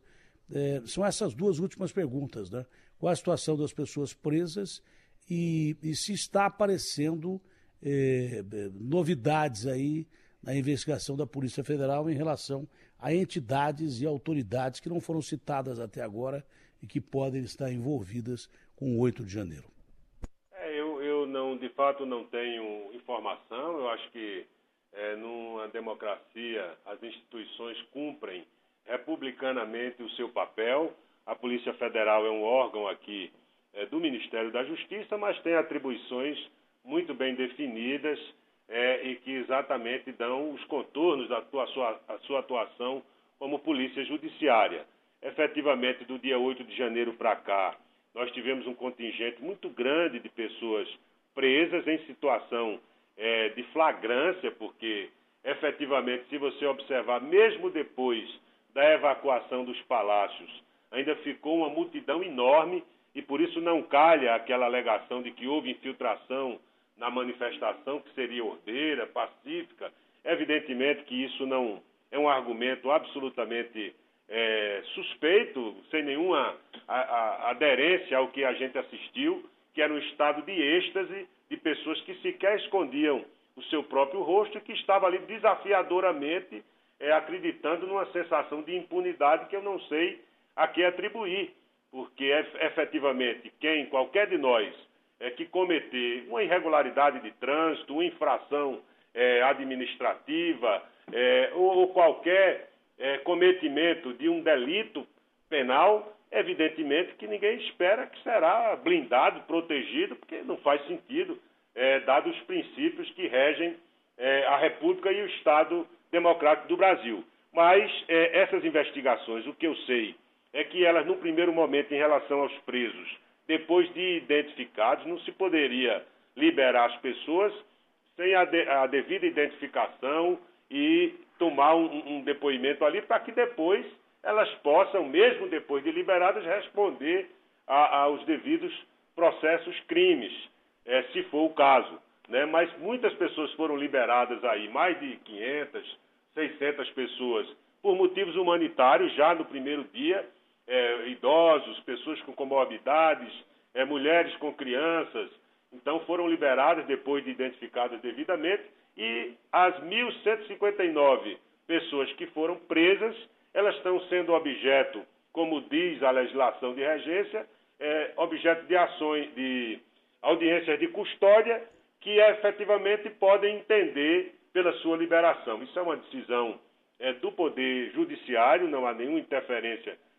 É, são essas duas últimas perguntas, né? Qual a situação das pessoas presas e, e se está aparecendo é, é, novidades aí na investigação da Polícia Federal em relação a entidades e autoridades que não foram citadas até agora e que podem estar envolvidas com o 8 de janeiro não, de fato, não tenho informação. Eu acho que é, numa democracia as instituições cumprem republicanamente o seu papel. A Polícia Federal é um órgão aqui é, do Ministério da Justiça, mas tem atribuições muito bem definidas é, e que exatamente dão os contornos da tua, sua, sua atuação como polícia judiciária. Efetivamente, do dia 8 de janeiro para cá, nós tivemos um contingente muito grande de pessoas presas em situação é, de flagrância, porque efetivamente, se você observar, mesmo depois da evacuação dos palácios, ainda ficou uma multidão enorme e por isso não calha aquela alegação de que houve infiltração na manifestação, que seria ordeira, pacífica. Evidentemente que isso não é um argumento absolutamente é, suspeito, sem nenhuma a, a, aderência ao que a gente assistiu que era um estado de êxtase de pessoas que sequer escondiam o seu próprio rosto e que estava ali desafiadoramente é, acreditando numa sensação de impunidade que eu não sei a que atribuir, porque efetivamente quem, qualquer de nós, é, que cometer uma irregularidade de trânsito, uma infração é, administrativa é, ou, ou, qualquer é, cometimento de um delito penal, Evidentemente que ninguém espera que será blindado, protegido, porque não faz sentido, é, dados os princípios que regem é, a República e o Estado Democrático do Brasil. Mas é, essas investigações, o que eu sei é que elas, no primeiro momento, em relação aos presos, depois de identificados, não se poderia liberar as pessoas sem a, de, a devida identificação e tomar um, um depoimento ali para que depois elas possam, mesmo depois de liberadas, responder a, aos devidos processos crimes, é, se for o caso. Né? Mas muitas pessoas foram liberadas aí, mais de 500, 600 pessoas, por motivos humanitários, já no primeiro dia, é, idosos, pessoas com comorbidades, é, mulheres com crianças, então foram liberadas depois de identificadas devidamente, e as 1.159 pessoas que foram presas elas estão sendo objeto, como diz a legislação de regência, é, objeto de ações, de audiências de custódia, que efetivamente podem entender pela sua liberação. Isso é uma decisão é, do Poder Judiciário, não há nenhuma interferência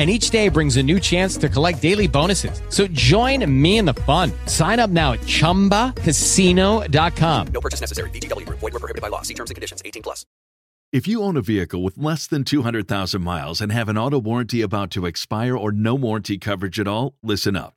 and each day brings a new chance to collect daily bonuses. So join me in the fun. Sign up now at ChumbaCasino.com. No purchase necessary. VGW. Void were prohibited by law. See terms and conditions. 18 plus. If you own a vehicle with less than 200,000 miles and have an auto warranty about to expire or no warranty coverage at all, listen up.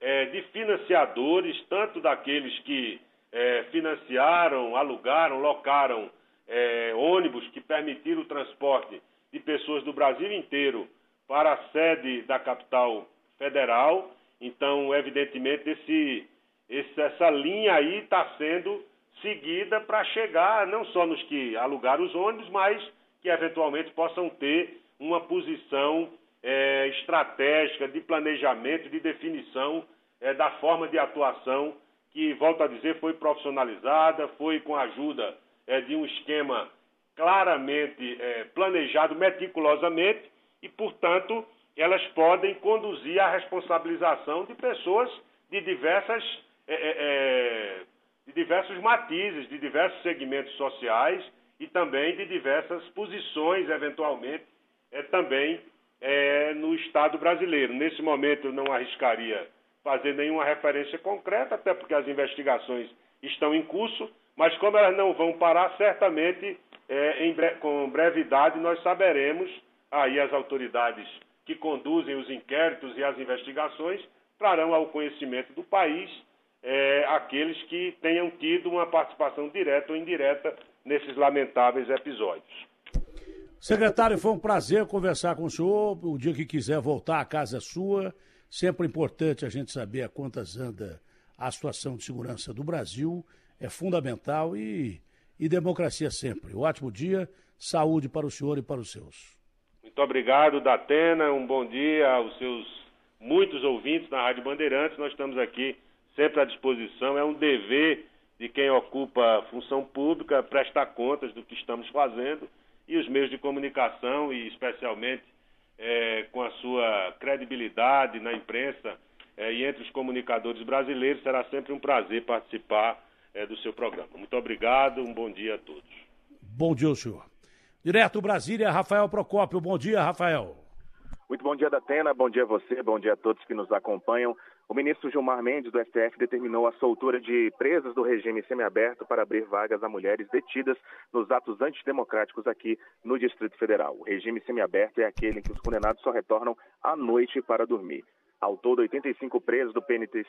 é, de financiadores, tanto daqueles que é, financiaram, alugaram, locaram é, ônibus que permitiram o transporte de pessoas do Brasil inteiro para a sede da capital federal. Então, evidentemente, esse, esse, essa linha aí está sendo seguida para chegar não só nos que alugaram os ônibus, mas que eventualmente possam ter uma posição é, estratégica de planejamento, de definição é, da forma de atuação que, volto a dizer, foi profissionalizada, foi com a ajuda é, de um esquema claramente é, planejado meticulosamente e, portanto, elas podem conduzir à responsabilização de pessoas de diversas é, é, de diversos matizes, de diversos segmentos sociais e também de diversas posições, eventualmente, é, também é, no Estado brasileiro. Nesse momento, eu não arriscaria fazer nenhuma referência concreta, até porque as investigações estão em curso, mas como elas não vão parar, certamente, é, bre com brevidade, nós saberemos, aí as autoridades que conduzem os inquéritos e as investigações trarão ao conhecimento do país é, aqueles que tenham tido uma participação direta ou indireta nesses lamentáveis episódios. Secretário, foi um prazer conversar com o senhor. O dia que quiser voltar, a casa é sua. Sempre importante a gente saber a quantas anda a situação de segurança do Brasil. É fundamental e, e democracia sempre. ótimo dia, saúde para o senhor e para os seus. Muito obrigado, Datena. Um bom dia aos seus muitos ouvintes na Rádio Bandeirantes. Nós estamos aqui sempre à disposição. É um dever de quem ocupa função pública prestar contas do que estamos fazendo e os meios de comunicação, e especialmente é, com a sua credibilidade na imprensa é, e entre os comunicadores brasileiros, será sempre um prazer participar é, do seu programa. Muito obrigado, um bom dia a todos. Bom dia, senhor. Direto Brasília, Rafael Procópio. Bom dia, Rafael. Muito bom dia, Datena. Bom dia a você, bom dia a todos que nos acompanham. O ministro Gilmar Mendes, do STF, determinou a soltura de presas do regime semiaberto para abrir vagas a mulheres detidas nos atos antidemocráticos aqui no Distrito Federal. O regime semiaberto é aquele em que os condenados só retornam à noite para dormir. Ao todo, 85 presos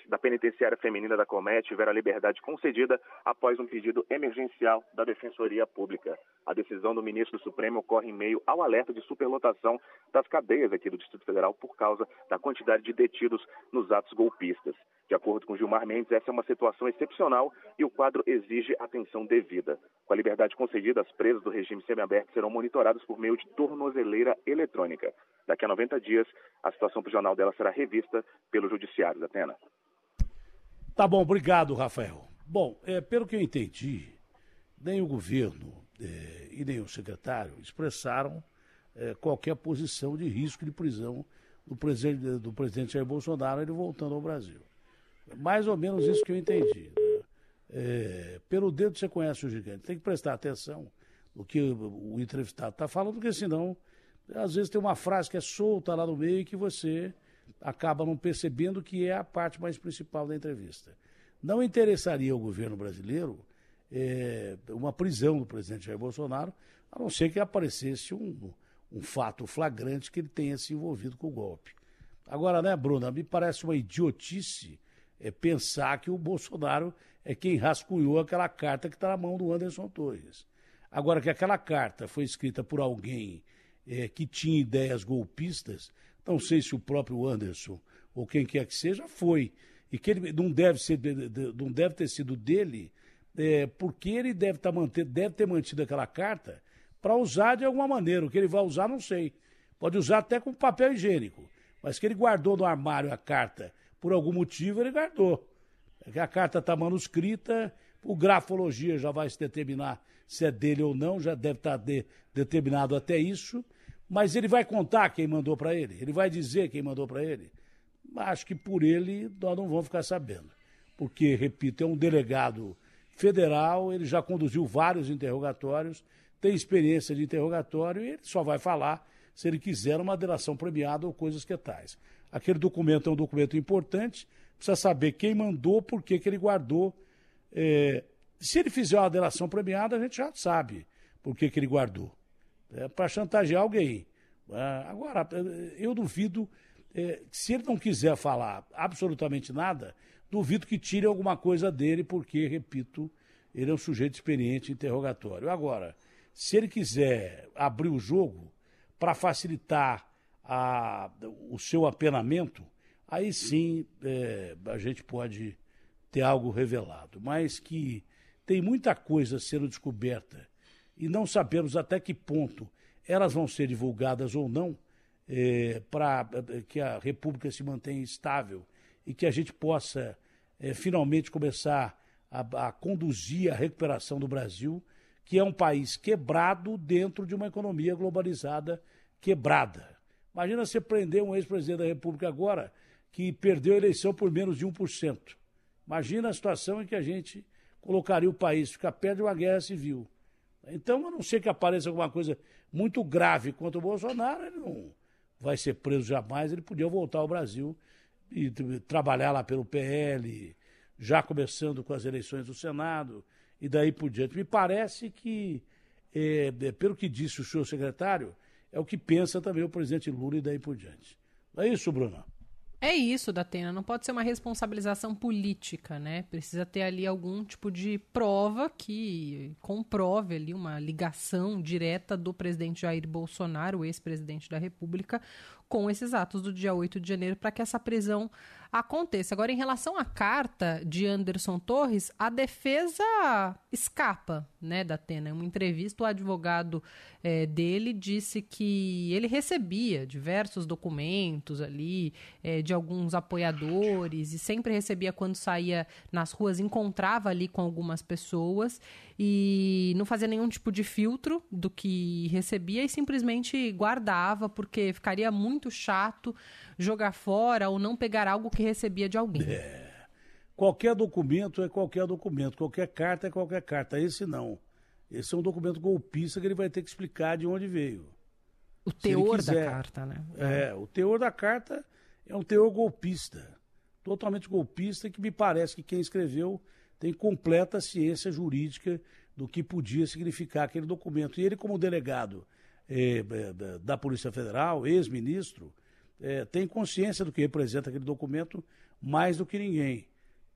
da penitenciária feminina da Comete tiveram a liberdade concedida após um pedido emergencial da Defensoria Pública. A decisão do ministro do Supremo ocorre em meio ao alerta de superlotação das cadeias aqui do Distrito Federal por causa da quantidade de detidos nos atos golpistas. De acordo com Gilmar Mendes, essa é uma situação excepcional e o quadro exige atenção devida. Com a liberdade concedida, as presas do regime semiaberto serão monitoradas por meio de tornozeleira eletrônica. Daqui a 90 dias, a situação prisional dela será revista pelo Judiciário da Atena. Tá bom, obrigado, Rafael. Bom, é, pelo que eu entendi, nem o governo é, e nem o secretário expressaram é, qualquer posição de risco de prisão do presidente, do presidente Jair Bolsonaro ele voltando ao Brasil. Mais ou menos isso que eu entendi. Né? É, pelo dedo você conhece o gigante. Tem que prestar atenção no que o, entrevistado está falando, porque senão às vezes tem uma frase que é solta lá no meio que você acaba não percebendo que é a parte mais principal da entrevista. Não interessaria ao governo brasileiro é, uma prisão do presidente Jair Bolsonaro, a não ser que aparecesse um, um fato flagrante que ele tenha se envolvido com o golpe. Agora, né, Bruna, me parece uma idiotice é, pensar que o Bolsonaro é quem rascunhou aquela carta que está na mão do Anderson Torres. Agora que aquela carta foi escrita por alguém é, que tinha ideias golpistas, não sei se o próprio Anderson ou quem quer que seja foi e que ele não deve ser não deve ter sido dele, é, porque ele deve, tá manter, deve ter mantido aquela carta para usar de alguma maneira. O que ele vai usar, não sei. Pode usar até com papel higiênico. Mas que ele guardou no armário a carta por algum motivo, ele guardou. É a carta está manuscrita, o grafologia já vai se determinar se é dele ou não, já deve estar tá de, determinado até isso. Mas ele vai contar quem mandou para ele, ele vai dizer quem mandou para ele. Acho que por ele nós não vamos ficar sabendo. Porque, repito, é um delegado federal, ele já conduziu vários interrogatórios, tem experiência de interrogatório e ele só vai falar se ele quiser uma delação premiada ou coisas que tais. Aquele documento é um documento importante, precisa saber quem mandou, por que, ele guardou. É, se ele fizer uma delação premiada, a gente já sabe por que, ele guardou. É para chantagear alguém. É, agora, eu duvido, é, se ele não quiser falar absolutamente nada, duvido que tire alguma coisa dele, porque, repito, ele é um sujeito experiente em interrogatório. Agora, se ele quiser abrir o jogo para facilitar a, o seu apenamento, aí sim é, a gente pode ter algo revelado. Mas que tem muita coisa sendo descoberta e não sabemos até que ponto elas vão ser divulgadas ou não é, para que a República se mantenha estável e que a gente possa é, finalmente começar a, a conduzir a recuperação do Brasil, que é um país quebrado dentro de uma economia globalizada quebrada. Imagina você prender um ex-presidente da República agora que perdeu a eleição por menos de 1%. Imagina a situação em que a gente colocaria o país, ficar perto de uma guerra civil. Então, a não ser que apareça alguma coisa muito grave contra o Bolsonaro, ele não vai ser preso jamais, ele podia voltar ao Brasil e trabalhar lá pelo PL, já começando com as eleições do Senado e daí por diante. Me parece que, é, pelo que disse o senhor secretário, é o que pensa também o presidente Lula e daí por diante. É isso, Bruna? É isso, Datena. Não pode ser uma responsabilização política, né? Precisa ter ali algum tipo de prova que comprove ali uma ligação direta do presidente Jair Bolsonaro, ex-presidente da República, com esses atos do dia 8 de janeiro para que essa prisão aconteça. Agora, em relação à carta de Anderson Torres, a defesa escapa né, da Atena. Em uma entrevista, o advogado é, dele disse que ele recebia diversos documentos ali é, de alguns apoiadores e sempre recebia quando saía nas ruas, encontrava ali com algumas pessoas e não fazia nenhum tipo de filtro do que recebia e simplesmente guardava porque ficaria muito chato jogar fora ou não pegar algo que recebia de alguém. É. Qualquer documento é qualquer documento, qualquer carta é qualquer carta. Esse não. Esse é um documento golpista que ele vai ter que explicar de onde veio. O teor da carta, né? É, o teor da carta é um teor golpista. Totalmente golpista, que me parece que quem escreveu tem completa ciência jurídica do que podia significar aquele documento. E ele, como delegado é, da, da, Polícia Federal, ex-ministro, é, tem consciência do que representa aquele documento mais do que ninguém.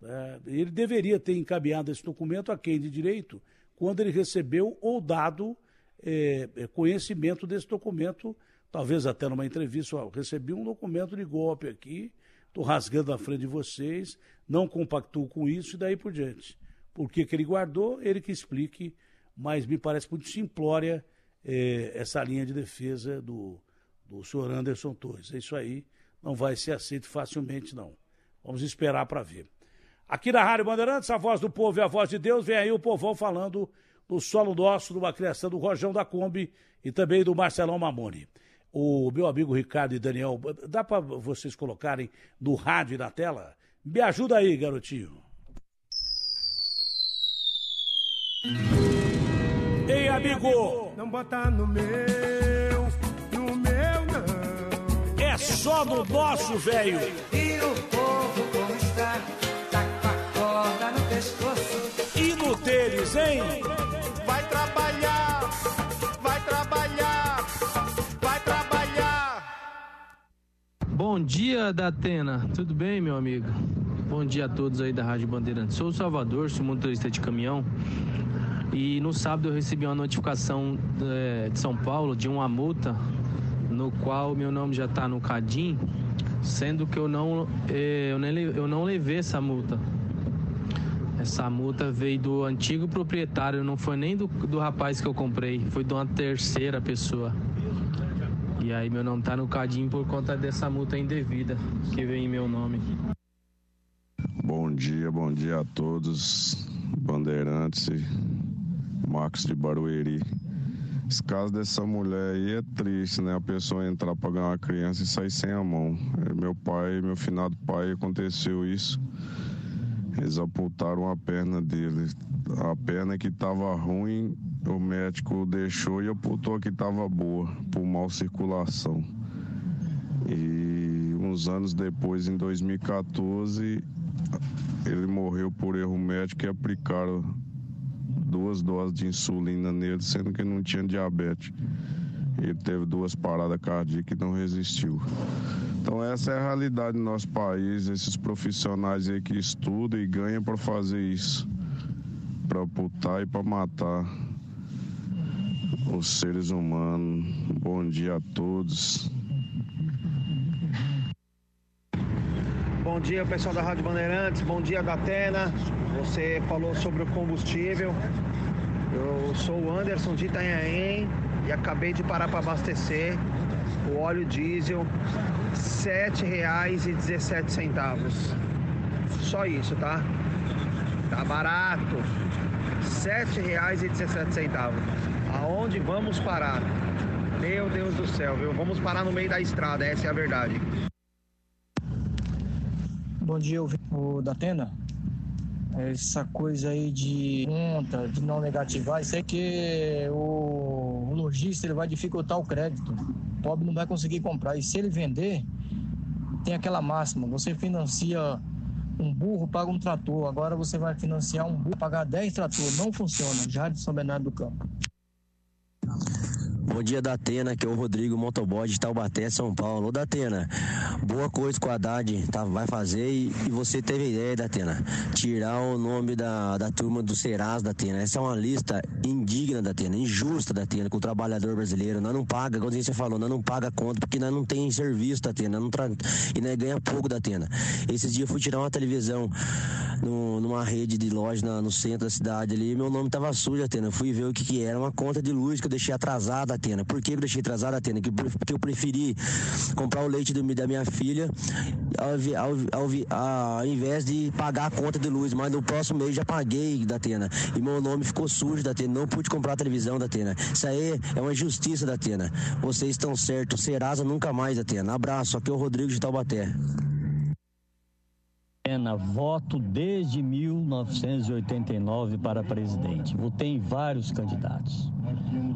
É, ele deveria ter encaminhado esse documento a quem de direito quando ele recebeu ou dado é, é, conhecimento desse documento, talvez até numa entrevista, ó, recebi um documento de golpe aqui, estou rasgando na frente de vocês, não compactuo com isso e daí por diante. Por que, que ele guardou, ele que explique, mas me parece muito simplória eh, essa linha de defesa do, do senhor Anderson Torres. É isso aí, não vai ser aceito facilmente, não. Vamos esperar para ver. Aqui na Rádio Bandeirantes, a voz do povo e a voz de Deus, vem aí o povão falando do solo nosso, de uma criação do Rojão da Kombi e também do Marcelão Mamoni o meu amigo Ricardo e Daniel, dá para vocês colocarem no rádio e na tela? Me ajuda aí, garotinho. Ei, amigo! Não bota no não. É só no nosso, velho. E o povo como está, tá com a corda no pescoço. E no deles, hein? Vai trabalhar, vai trabalhar. Bom dia, Datena. Tudo bem, meu amigo? Bom dia a todos aí da Rádio Bandeirantes. Sou o Salvador, sou motorista de caminhão. E no sábado eu recebi uma notificação é, de São Paulo de uma multa no qual meu nome já está no Cadim, sendo que eu não, é, eu, nem, eu não levei essa multa. Essa multa veio do antigo proprietário, não foi nem do, do rapaz que eu comprei, foi de uma terceira pessoa. E aí meu nome tá no Cadim por conta dessa multa indevida que vem em meu nome. Bom dia, bom dia a todos. Bandeirantes Marcos de Barueri. Esse caso dessa mulher aí é triste, né? A pessoa entrar pra ganhar uma criança e sair sem a mão. É, meu pai, meu finado pai, aconteceu isso. Eles amputaram a perna dele. A perna que estava ruim, o médico deixou e amputou a que estava boa, por mal circulação. E uns anos depois, em 2014, ele morreu por erro médico e aplicaram duas doses de insulina nele, sendo que não tinha diabetes. Ele teve duas paradas cardíacas e não resistiu. Então essa é a realidade do nosso país, esses profissionais aí que estudam e ganham para fazer isso, para amputar e para matar os seres humanos. Bom dia a todos. Bom dia, pessoal da Rádio Bandeirantes. Bom dia, Datena. Você falou sobre o combustível. Eu sou o Anderson de Itanhaém e acabei de parar para abastecer o óleo diesel R$ 7,17. Só isso, tá? Tá barato. R$ 7,17. Aonde vamos parar? Meu Deus do céu, viu? Vamos parar no meio da estrada, essa é a verdade. Bom dia, o Datena. Essa coisa aí de conta, de não negativar, isso é que o, lojista ele vai dificultar o crédito. O pobre não vai conseguir comprar. E se ele vender, tem aquela máxima: você financia um burro, paga um trator. Agora você vai financiar um burro, pagar 10 tratores. Não funciona. Já de São Bernardo do Campo. Bom dia, Datena, que é o Rodrigo Motoboy de Taubaté, São Paulo. Ô, Datena, boa coisa que o Haddad tá, vai fazer e, e você teve ideia, Datena, tirar o nome da, da turma do Serasa, Datena. Essa é uma lista indigna, Datena, injusta, Datena, com o trabalhador brasileiro. Nós não paga, igual você falou, nós não paga conta porque nós não tem serviço, Datena, não tra... e nós ganha pouco, Datena. Esses dias eu fui tirar uma televisão no, numa rede de loja na, no centro da cidade ali e meu nome tava sujo, Datena. Eu fui ver o que que era, uma conta de luz que eu deixei atrasada, Atena. Por que eu deixei atrasada, Atena? Porque eu preferi comprar o leite da minha filha ao, ao, ao, ao, invés de pagar a conta de luz. Mas no próximo mês já paguei, Datena. E meu nome ficou sujo, Datena. Não pude comprar a televisão, Datena. Isso aí é uma injustiça, Datena. Vocês estão certos. Serasa nunca mais, Datena. Abraço. Aqui é o Rodrigo de Taubaté. Pena, voto desde 1989 para presidente. Votei em vários candidatos,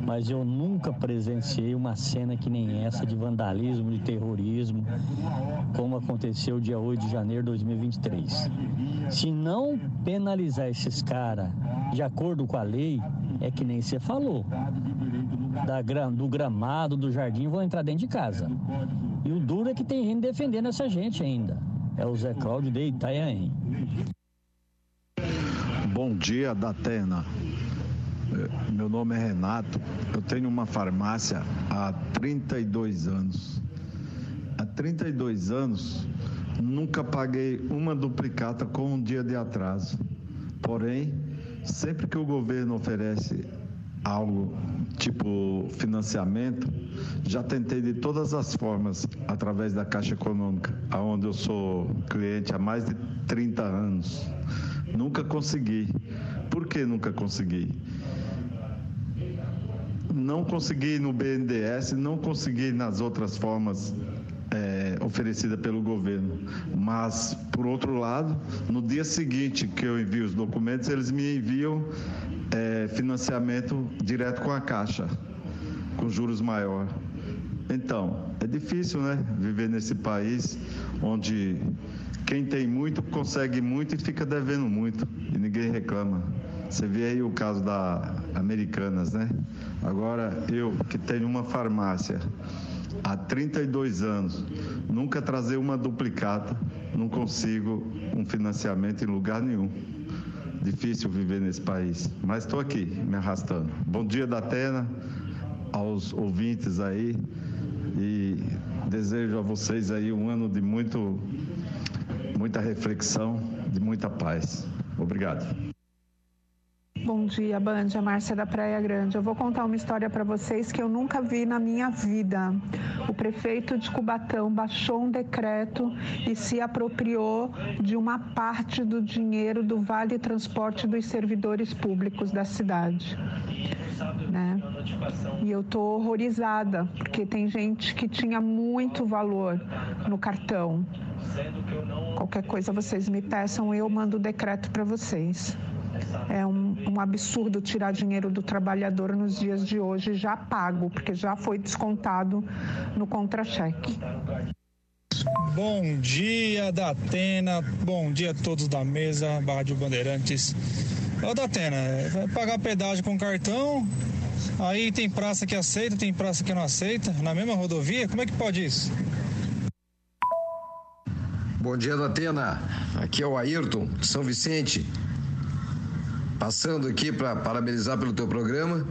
mas eu nunca presenciei uma cena que nem essa de vandalismo, de terrorismo, como aconteceu dia 8 de janeiro de 2023. Se não penalizar esses caras de acordo com a lei, é que nem você falou. Da, do gramado, do jardim, vão entrar dentro de casa. E o duro é que tem gente defendendo essa gente ainda é o Zé Cláudio de Itanhaém. Bom dia, Datena. É, meu nome é Renato. Eu tenho uma farmácia há 32 anos. Há 32 anos, nunca paguei uma duplicata com um dia de atraso. Porém, sempre que o governo oferece algo tipo financiamento, já tentei de todas as formas através da Caixa Econômica, aonde eu sou cliente há mais de 30 anos. Nunca consegui. Por que nunca consegui? Não consegui no BNDES, não consegui nas outras formas é, oferecida pelo governo. Mas, por outro lado, no dia seguinte que eu envio os documentos, eles me enviam é, financiamento direto com a Caixa, com juros maior. Então, é difícil, né? Viver nesse país onde quem tem muito consegue muito e fica devendo muito e ninguém reclama. Você vê aí o caso da Americanas, né? Agora, eu que tenho uma farmácia há 32 anos, nunca trazer uma duplicata, não consigo um financiamento em lugar nenhum. Difícil viver nesse país, mas estou aqui me arrastando. Bom dia da Atena, aos ouvintes aí e desejo a vocês aí um ano de muito, muita reflexão, de muita paz. Obrigado. Bom dia, Band. A Márcia da Praia Grande. Eu vou contar uma história para vocês que eu nunca vi na minha vida. O prefeito de Cubatão baixou um decreto e se apropriou de uma parte do dinheiro do Vale Transporte dos servidores públicos da cidade. Né? E eu tô horrorizada, porque tem gente que tinha muito valor no cartão. Qualquer coisa vocês me peçam, eu mando o decreto para vocês. É um, um, absurdo tirar dinheiro do trabalhador nos dias de hoje já pago, porque já foi descontado no contra-cheque. Bom dia, Datena. Bom dia a todos da mesa, Rádio Bandeirantes. Ô, Datena, vai pagar pedágio com cartão, aí tem praça que aceita, tem praça que não aceita, na mesma rodovia? Como é que pode isso? Bom dia, Datena. Aqui é o Ayrton, de São Vicente. Passando aqui para parabenizar pelo teu programa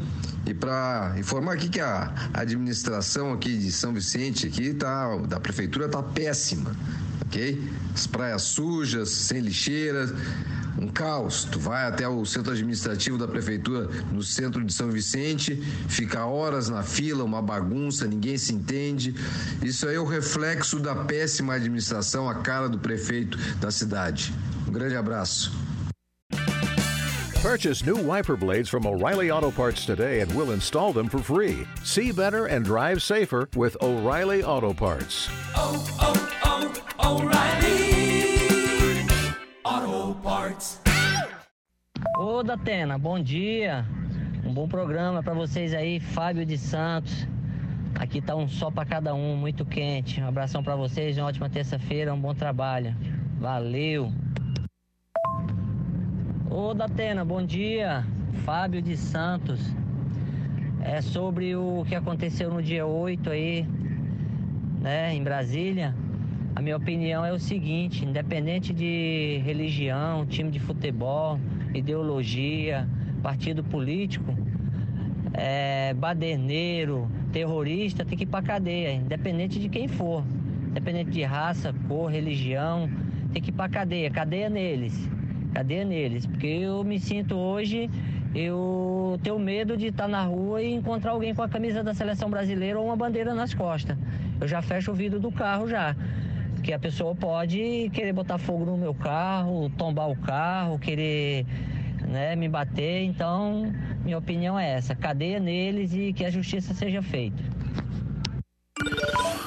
e para informar aqui que a administração aqui de São Vicente aqui tá da prefeitura tá péssima, ok? As praias sujas, sem lixeiras, um caos. Tu vai até o centro administrativo da prefeitura no centro de São Vicente, fica horas na fila, uma bagunça, ninguém se entende. Isso aí é o reflexo da péssima administração, a cara do prefeito da cidade. Um grande abraço. Purchase new wiper blades from O'Reilly Auto Parts today and we'll install them for free. See better and drive safer with O'Reilly Auto Parts. Oh, oh, oh, O'Reilly Auto Parts. Ô, Datena, bom dia. Um bom programa para vocês aí, Fábio de Santos. Aqui tá um sol para cada um, muito quente. Um abração para vocês, uma ótima terça-feira, um bom trabalho. Valeu. Ô Datena, bom dia. Fábio de Santos. É sobre o que aconteceu no dia 8 aí, né, em Brasília. A minha opinião é o seguinte, independente de religião, time de futebol, ideologia, partido político, é, baderneiro, terrorista, tem que ir pra cadeia, independente de quem for. Independente de raça, cor, religião, tem que ir pra cadeia, cadeia neles cadeia neles, porque eu me sinto hoje, eu tenho medo de estar na rua e encontrar alguém com a camisa da seleção brasileira ou uma bandeira nas costas. Eu já fecho o vidro do carro já. Porque a pessoa pode querer botar fogo no meu carro, tombar o carro, querer né, me bater. Então, minha opinião é essa: cadeia neles e que a justiça seja feita.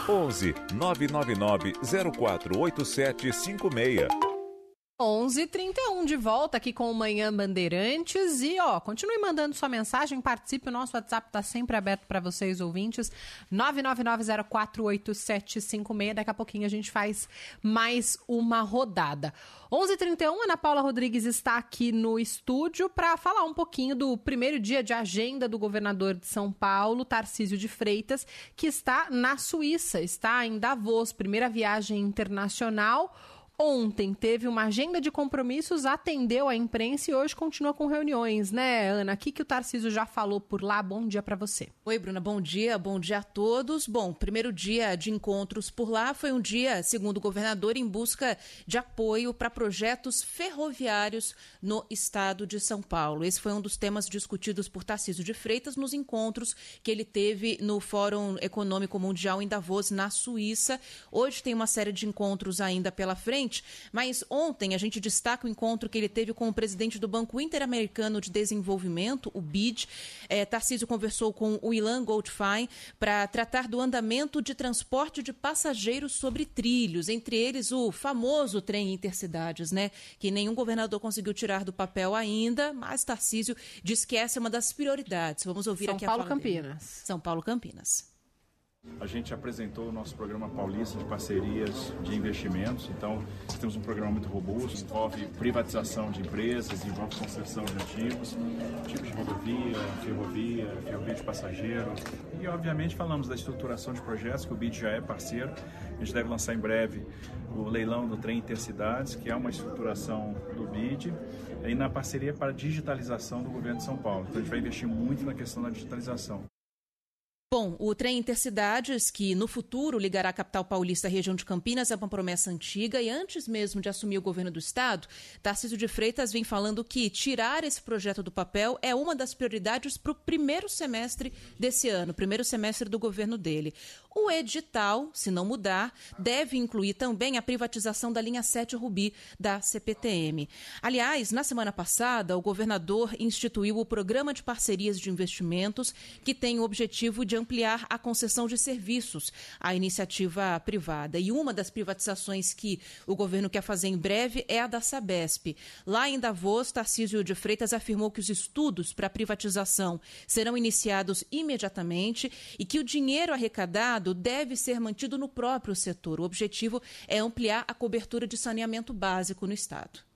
11 999 048756 11:31 de volta aqui com o Manhã Bandeirantes e ó, continue mandando sua mensagem, participe, o nosso WhatsApp está sempre aberto para vocês ouvintes. 999048756. Daqui a pouquinho a gente faz mais uma rodada. 11:31 Ana Paula Rodrigues está aqui no estúdio para falar um pouquinho do primeiro dia de agenda do governador de São Paulo, Tarcísio de Freitas, que está na Suíça, está em Davos, primeira viagem internacional ontem teve uma agenda de compromissos, atendeu a imprensa e hoje continua com reuniões, né, Ana? O que, que o Tarcísio já falou por lá? Bom dia para você. Oi, Bruna, bom dia, bom dia a todos. Bom, primeiro dia de encontros por lá foi um dia, segundo o governador, em busca de apoio para projetos ferroviários no estado de São Paulo. Esse foi um dos temas discutidos por Tarcísio de Freitas nos encontros que ele teve no Fórum Econômico Mundial em Davos, na Suíça. Hoje tem uma série de encontros ainda pela frente mas ontem a gente destaca o encontro que ele teve com o presidente do Banco Interamericano de Desenvolvimento, o BID. É, Tarcísio conversou com o Ilan Goldfein para tratar do andamento de transporte de passageiros sobre trilhos, entre eles o famoso trem intercidades, né? Que nenhum governador conseguiu tirar do papel ainda, mas Tarcísio diz que essa é uma das prioridades. Vamos ouvir São aqui Paulo a fala Campinas. Dele. São Paulo Campinas. A gente apresentou o nosso programa paulista de parcerias de investimentos. Então, temos um programa muito robusto, envolve privatização de empresas, envolve concessão de ativos, tipos de rodovia, ferrovia, ferrovia de passageiro. E, obviamente, falamos da estruturação de projetos, que o BID já é parceiro. A gente deve lançar em breve o leilão do trem Intercidades, que é uma estruturação do BID, e na parceria para digitalização do governo de São Paulo. Então, a gente vai investir muito na questão da digitalização. Bom, o trem Intercidades, que no futuro ligará a capital paulista à região de Campinas, é uma promessa antiga e antes mesmo de assumir o governo do estado, Tarcísio de Freitas vem falando que tirar esse projeto do papel é uma das prioridades para o primeiro semestre desse ano, primeiro semestre do governo dele. O edital, se não mudar, deve incluir também a privatização da linha 7 Rubi da CPTM. Aliás, na semana passada, o governador instituiu o Programa de Parcerias de Investimentos, que tem o objetivo de ampliar a concessão de serviços à iniciativa privada. E uma das privatizações que o governo quer fazer em breve é a da Sabesp. Lá em Davos, Tarcísio de Freitas afirmou que os estudos para a privatização serão iniciados imediatamente e que o dinheiro arrecadado deve ser mantido no próprio setor. O objetivo é ampliar a cobertura de saneamento básico no Estado.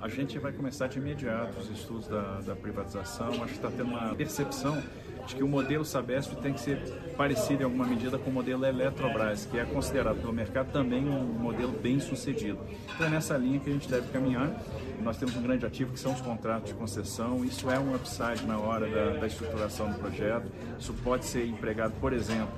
A gente vai começar de imediato os estudos da, da privatização. Acho que está tendo uma percepção de que o modelo Sabesp tem que ser parecido em alguma medida com o modelo Eletrobras, que é considerado pelo mercado também um modelo bem sucedido. Então é nessa linha que a gente deve caminhar. Nós temos um grande ativo que são os contratos de concessão. Isso é um upside na hora da, da estruturação do projeto. Isso pode ser empregado, por exemplo,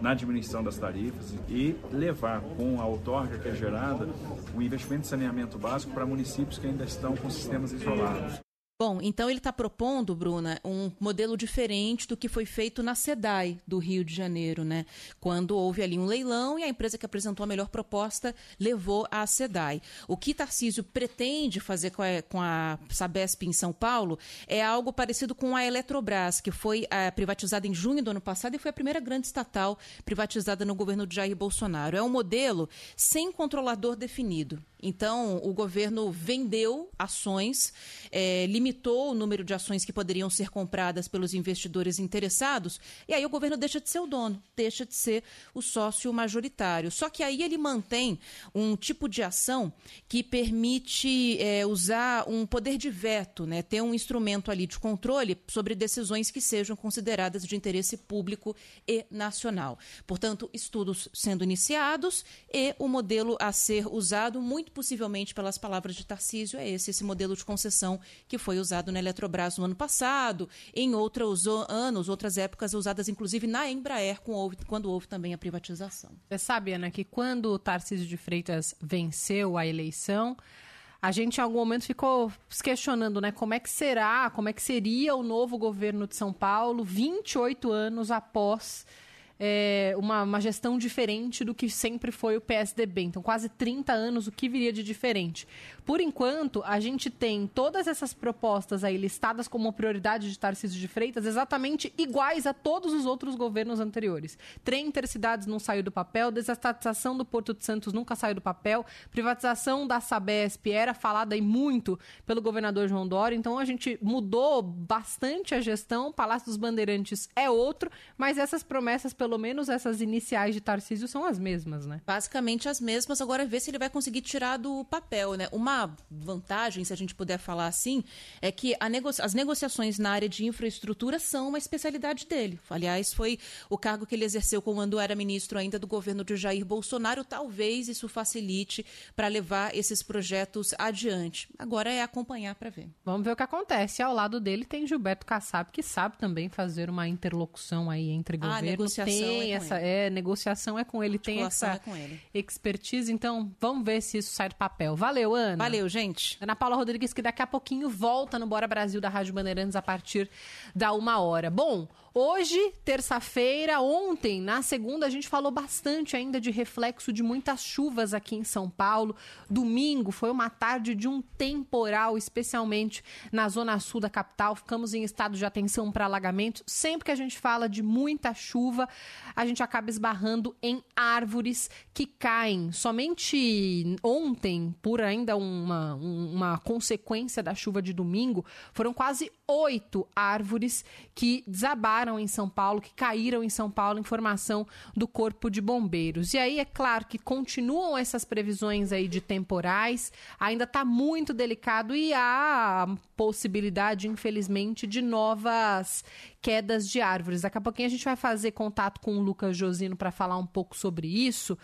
na diminuição das tarifas e levar com a outorga que é gerada o investimento de saneamento básico para municípios que ainda estão com sistemas isolados. Bom, então ele está propondo, Bruna, um modelo diferente do que foi feito na SEDAI do Rio de Janeiro, né? Quando houve ali um leilão e a empresa que apresentou a melhor proposta levou a SEDAI. O que Tarcísio pretende fazer com a, com a Sabesp em São Paulo é algo parecido com a Eletrobras, que foi é, privatizada em junho do ano passado e foi a primeira grande estatal privatizada no governo de Jair Bolsonaro. É um modelo sem controlador definido. Então, o governo vendeu ações, é, limitou o número de ações que poderiam ser compradas pelos investidores interessados, e aí o governo deixa de ser o dono, deixa de ser o sócio majoritário. Só que aí ele mantém um tipo de ação que permite é, usar um poder de veto, né, ter um instrumento ali de controle sobre decisões que sejam consideradas de interesse público e nacional. Portanto, estudos sendo iniciados e o modelo a ser usado muito muito possivelmente, pelas palavras de Tarcísio, é esse, esse modelo de concessão que foi usado na Eletrobras no ano passado, em outros anos, outras épocas, usadas inclusive na Embraer, quando houve também a privatização. Você sabe, Ana, que quando o Tarcísio de Freitas venceu a eleição, a gente em algum momento ficou se questionando, né? Como é que será, como é que seria o novo governo de São Paulo 28 anos após é, uma, uma gestão diferente do que sempre foi o PSDB. Então, quase 30 anos, o que viria de diferente? Por enquanto, a gente tem todas essas propostas aí listadas como prioridade de Tarcísio de Freitas exatamente iguais a todos os outros governos anteriores. Trem intercidades não saiu do papel, desestatização do Porto de Santos nunca saiu do papel, privatização da Sabesp era falada aí muito pelo governador João Dória, então a gente mudou bastante a gestão, Palácio dos Bandeirantes é outro, mas essas promessas, pelo pelo menos essas iniciais de Tarcísio são as mesmas, né? Basicamente as mesmas. Agora ver se ele vai conseguir tirar do papel, né? Uma vantagem, se a gente puder falar assim, é que nego as negociações na área de infraestrutura são uma especialidade dele. Aliás, foi o cargo que ele exerceu quando era ministro ainda do governo de Jair Bolsonaro. Talvez isso facilite para levar esses projetos adiante. Agora é acompanhar para ver. Vamos ver o que acontece. Ao lado dele tem Gilberto Kassab, que sabe também fazer uma interlocução aí entre ah, governos. Tem é essa é, negociação é com ele, tem essa é ele. expertise, então vamos ver se isso sai do papel. Valeu, Ana. Valeu, gente. Ana Paula Rodrigues, que daqui a pouquinho volta no Bora Brasil da Rádio Bandeirantes a partir da uma hora. Bom, Hoje, terça-feira, ontem, na segunda, a gente falou bastante ainda de reflexo de muitas chuvas aqui em São Paulo. Domingo foi uma tarde de um temporal, especialmente na zona sul da capital. Ficamos em estado de atenção para alagamentos. Sempre que a gente fala de muita chuva, a gente acaba esbarrando em árvores que caem. Somente ontem, por ainda uma, uma consequência da chuva de domingo, foram quase oito árvores que desabaram em São Paulo, que caíram em São Paulo, informação do Corpo de Bombeiros. E aí é claro que continuam essas previsões aí de temporais, ainda está muito delicado e há possibilidade, infelizmente, de novas quedas de árvores. Daqui a pouquinho a gente vai fazer contato com o Lucas Josino para falar um pouco sobre isso.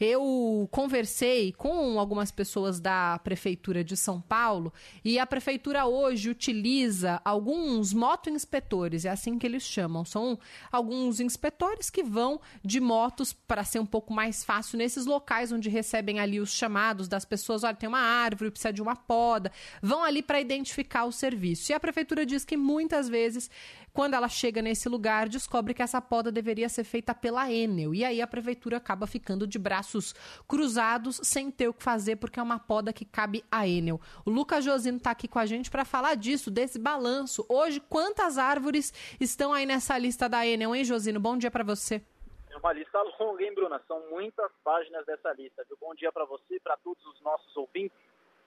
Eu conversei com algumas pessoas da Prefeitura de São Paulo e a Prefeitura hoje utiliza alguns moto-inspetores, é assim que eles chamam. São alguns inspetores que vão de motos para ser um pouco mais fácil nesses locais onde recebem ali os chamados das pessoas. Olha, tem uma árvore, precisa de uma poda. Vão ali para identificar o serviço. E a Prefeitura diz que muitas vezes quando ela chega nesse lugar, descobre que essa poda deveria ser feita pela Enel. E aí a prefeitura acaba ficando de braços cruzados, sem ter o que fazer, porque é uma poda que cabe à Enel. O Lucas Josino está aqui com a gente para falar disso, desse balanço. Hoje, quantas árvores estão aí nessa lista da Enel, hein, Josino? Bom dia para você. É uma lista longa, hein, Bruna? São muitas páginas dessa lista. Viu? Bom dia para você e para todos os nossos ouvintes.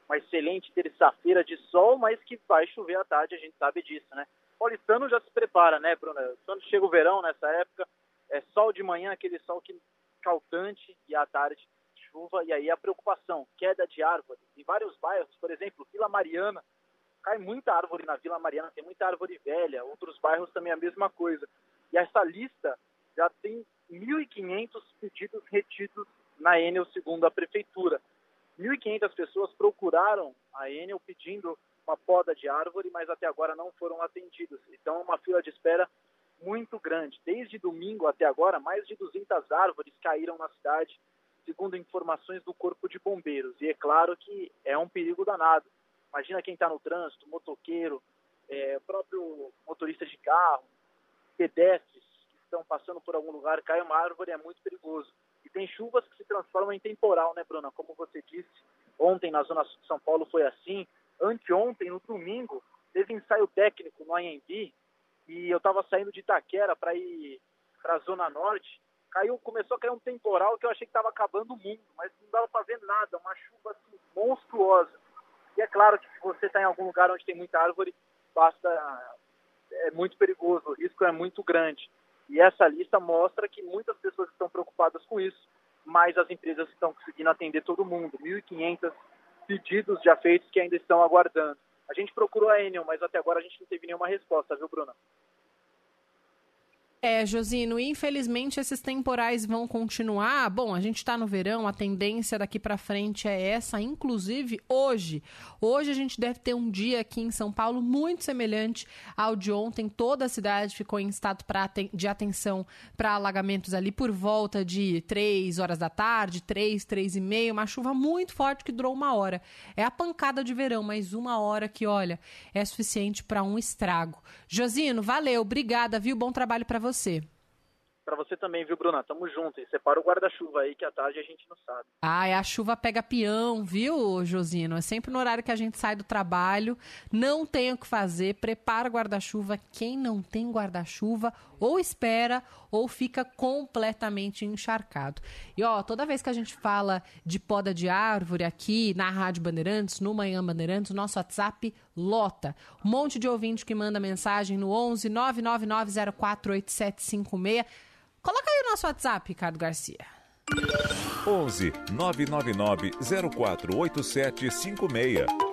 Uma excelente terça-feira de sol, mas que vai chover à tarde, a gente sabe disso, né? paulistano já se prepara, né, Bruno? Quando chega o verão, nessa época, é sol de manhã, aquele sol que caltante, e à tarde chuva, e aí a preocupação, queda de árvore. Em vários bairros, por exemplo, Vila Mariana, cai muita árvore na Vila Mariana, tem muita árvore velha, outros bairros também a mesma coisa. E essa lista já tem 1.500 pedidos retidos na Enel, segundo a prefeitura. 1.500 pessoas procuraram a Enel pedindo uma poda de árvore, mas até agora não foram atendidos. Então, uma fila de espera muito grande. Desde domingo até agora, mais de 200 árvores caíram na cidade, segundo informações do Corpo de Bombeiros. E é claro que é um perigo danado. Imagina quem está no trânsito, motoqueiro, é, próprio motorista de carro, pedestres que estão passando por algum lugar, cai uma árvore, é muito perigoso. Tem chuvas que se transformam em temporal, né, Bruna? Como você disse, ontem na zona sul de São Paulo foi assim, anteontem, no domingo, teve ensaio técnico no AMB e eu estava saindo de Itaquera para ir para a Zona Norte. Caiu, começou a cair um temporal que eu achei que estava acabando o mundo, mas não dava para ver nada, uma chuva assim, monstruosa. E é claro que se você está em algum lugar onde tem muita árvore, basta é muito perigoso, o risco é muito grande. E essa lista mostra que muitas pessoas estão preocupadas com isso, mas as empresas estão conseguindo atender todo mundo. 1.500 pedidos já feitos que ainda estão aguardando. A gente procurou a Enel, mas até agora a gente não teve nenhuma resposta, viu, Bruna? É, Josino, infelizmente esses temporais vão continuar. Bom, a gente está no verão, a tendência daqui para frente é essa, inclusive hoje. Hoje a gente deve ter um dia aqui em São Paulo muito semelhante ao de ontem. Toda a cidade ficou em estado de atenção para alagamentos ali por volta de 3 horas da tarde, 3, 3 e meia, uma chuva muito forte que durou uma hora. É a pancada de verão, mas uma hora que, olha, é suficiente para um estrago. Josino, valeu, obrigada, viu? Bom trabalho para você você. Para você também, viu, Bruna? Tamo junto. E separa o guarda-chuva aí, que à tarde a gente não sabe. Ah, é a chuva pega peão, viu, Josino? É sempre no horário que a gente sai do trabalho. Não tem o que fazer. Prepara o guarda-chuva. Quem não tem guarda-chuva, ou espera, ou fica completamente encharcado. E ó, toda vez que a gente fala de poda de árvore aqui na Rádio Bandeirantes, no Manhã Bandeirantes, o nosso WhatsApp lota. Um monte de ouvinte que manda mensagem no 11 999048756. Coloca aí o nosso WhatsApp, Ricardo Garcia. 11 999 048756.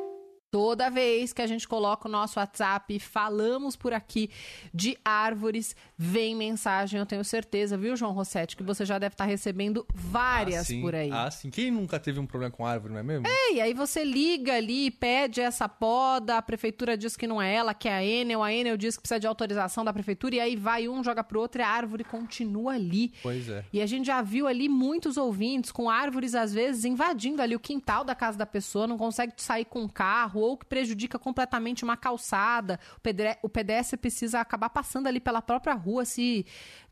Toda vez que a gente coloca o nosso WhatsApp e falamos por aqui de árvores, vem mensagem, eu tenho certeza, viu, João Rossetti, que você já deve estar recebendo várias ah, por aí. Ah, sim. Quem nunca teve um problema com árvore, não é mesmo? É, e aí você liga ali, pede essa poda, a prefeitura diz que não é ela, que é a Enel, a Enel diz que precisa de autorização da prefeitura, e aí vai um, joga pro outro e a árvore continua ali. Pois é. E a gente já viu ali muitos ouvintes com árvores, às vezes, invadindo ali o quintal da casa da pessoa, não consegue sair com o carro, ou que prejudica completamente uma calçada. O pedestre precisa acabar passando ali pela própria rua, se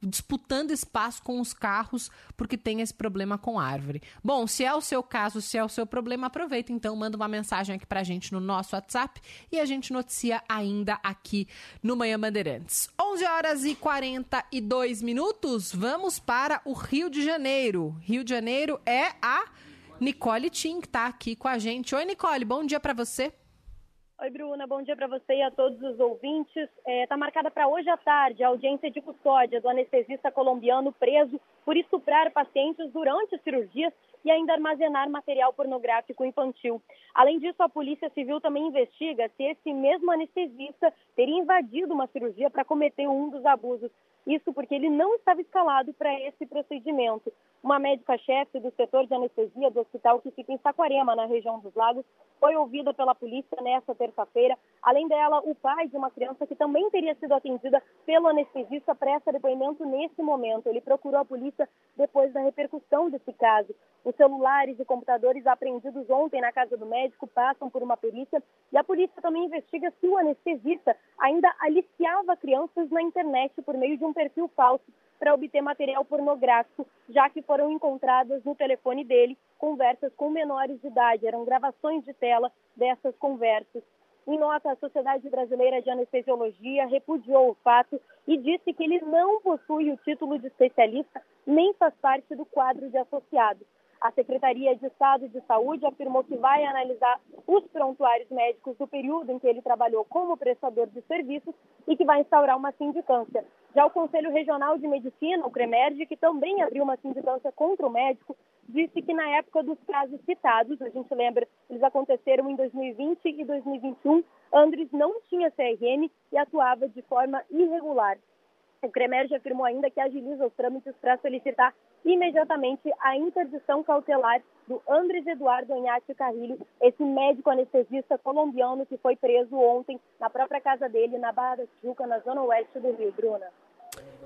disputando espaço com os carros, porque tem esse problema com árvore. Bom, se é o seu caso, se é o seu problema, aproveita então, manda uma mensagem aqui pra gente no nosso WhatsApp e a gente noticia ainda aqui no Manhã Bandeirantes. 11 horas e 42 minutos, vamos para o Rio de Janeiro. Rio de Janeiro é a Nicole Tim, que está aqui com a gente. Oi, Nicole, bom dia para você. Oi, Bruna. Bom dia para você e a todos os ouvintes. Está é, tá marcada para hoje à tarde a audiência de custódia do anestesista colombiano preso por estuprar pacientes durante cirurgias e ainda armazenar material pornográfico infantil. Além disso, a Polícia Civil também investiga se esse mesmo anestesista teria invadido uma cirurgia para cometer um dos abusos. Isso porque ele não estava escalado para esse procedimento. Uma médica-chefe do setor de anestesia do hospital que fica em Saquarema, na região dos Lagos, foi ouvida pela polícia nesta terça-feira. Além dela, o pai de uma criança que também teria sido atendida pelo anestesista presta depoimento nesse momento. Ele procurou a polícia depois da repercussão desse caso. Os celulares e computadores apreendidos ontem na casa do médico passam por uma perícia e a polícia também investiga se o anestesista ainda aliciava crianças na internet por meio de um perfil falso para obter material pornográfico, já que foram encontradas no telefone dele conversas com menores de idade. Eram gravações de tela dessas conversas. Em nota, a Sociedade Brasileira de Anestesiologia repudiou o fato e disse que ele não possui o título de especialista nem faz parte do quadro de associados. A Secretaria de Estado de Saúde afirmou que vai analisar os prontuários médicos do período em que ele trabalhou como prestador de serviços e que vai instaurar uma sindicância. Já o Conselho Regional de Medicina, o CREMERG, que também abriu uma sindicância contra o médico, disse que na época dos casos citados, a gente lembra, eles aconteceram em 2020 e 2021, Andres não tinha CRM e atuava de forma irregular. O CREMERG afirmou ainda que agiliza os trâmites para solicitar imediatamente a interdição cautelar do Andres Eduardo Anhati Carrilho, esse médico anestesista colombiano que foi preso ontem na própria casa dele, na Barra da Tijuca, na zona oeste do Rio, Bruna.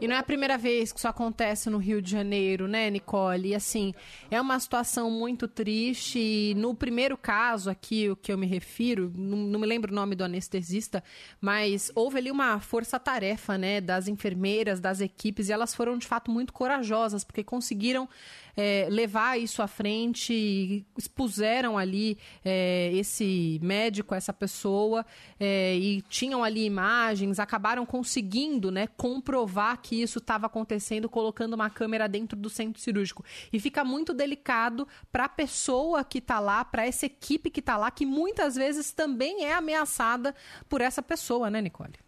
E não é a primeira vez que isso acontece no Rio de Janeiro, né, Nicole? E assim, é uma situação muito triste. E no primeiro caso aqui, o que eu me refiro, não, não me lembro o nome do anestesista, mas houve ali uma força-tarefa, né, das enfermeiras, das equipes, e elas foram de fato muito corajosas, porque conseguiram é, levar isso à frente, expuseram ali é, esse médico, essa pessoa, é, e tinham ali imagens, acabaram conseguindo né, comprovar que isso estava acontecendo, colocando uma câmera dentro do centro cirúrgico. E fica muito delicado para a pessoa que está lá, para essa equipe que está lá, que muitas vezes também é ameaçada por essa pessoa, né, Nicole?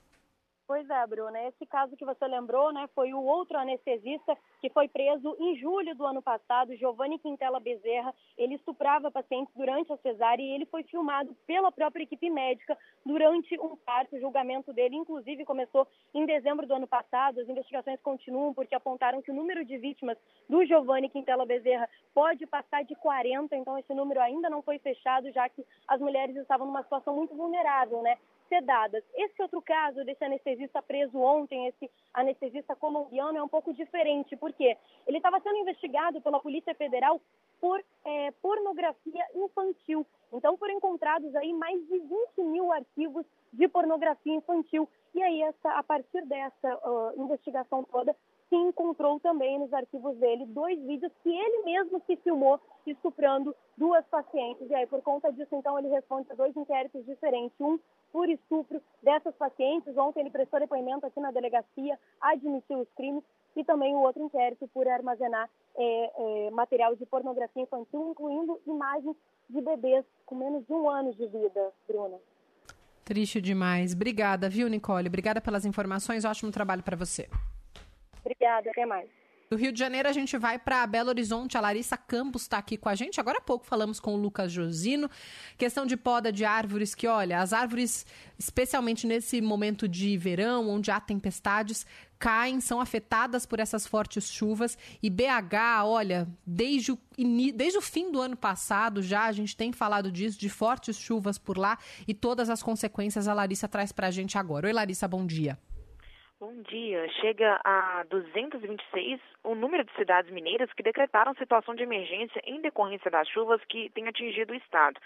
Pois é, Bruna. Esse caso que você lembrou, né, foi o outro anestesista que foi preso em julho do ano passado, Giovanni Quintela Bezerra. Ele estuprava pacientes durante a cesárea e ele foi filmado pela própria equipe médica durante um parto. O julgamento dele, inclusive, começou em dezembro do ano passado. As investigações continuam porque apontaram que o número de vítimas do Giovanni Quintela Bezerra pode passar de 40, então esse número ainda não foi fechado, já que as mulheres estavam numa situação muito vulnerável, né? Sedadas. Esse outro caso desse anestesista preso ontem, esse anestesista colombiano, é um pouco diferente, porque ele estava sendo investigado pela Polícia Federal por é, pornografia infantil. Então foram encontrados aí mais de 20 mil arquivos de pornografia infantil. E aí, essa, a partir dessa uh, investigação toda, se encontrou também nos arquivos dele dois vídeos que ele mesmo se filmou estuprando duas pacientes. E aí, por conta disso, então, ele responde a dois inquéritos diferentes. Um por estupro dessas pacientes. Ontem ele prestou depoimento aqui na delegacia, admitiu os crimes. E também o outro inquérito por armazenar é, é, material de pornografia infantil, incluindo imagens de bebês com menos de um ano de vida, Bruna. Triste demais. Obrigada, viu, Nicole? Obrigada pelas informações. Ótimo trabalho para você. Obrigada, até mais. Do Rio de Janeiro, a gente vai para Belo Horizonte. A Larissa Campos está aqui com a gente. Agora há pouco falamos com o Lucas Josino. Questão de poda de árvores, que olha, as árvores, especialmente nesse momento de verão, onde há tempestades, caem, são afetadas por essas fortes chuvas. E BH, olha, desde o, desde o fim do ano passado já a gente tem falado disso, de fortes chuvas por lá e todas as consequências a Larissa traz para a gente agora. Oi, Larissa, bom dia. Bom dia. Chega a 226 o número de cidades mineiras que decretaram situação de emergência em decorrência das chuvas que têm atingido o estado.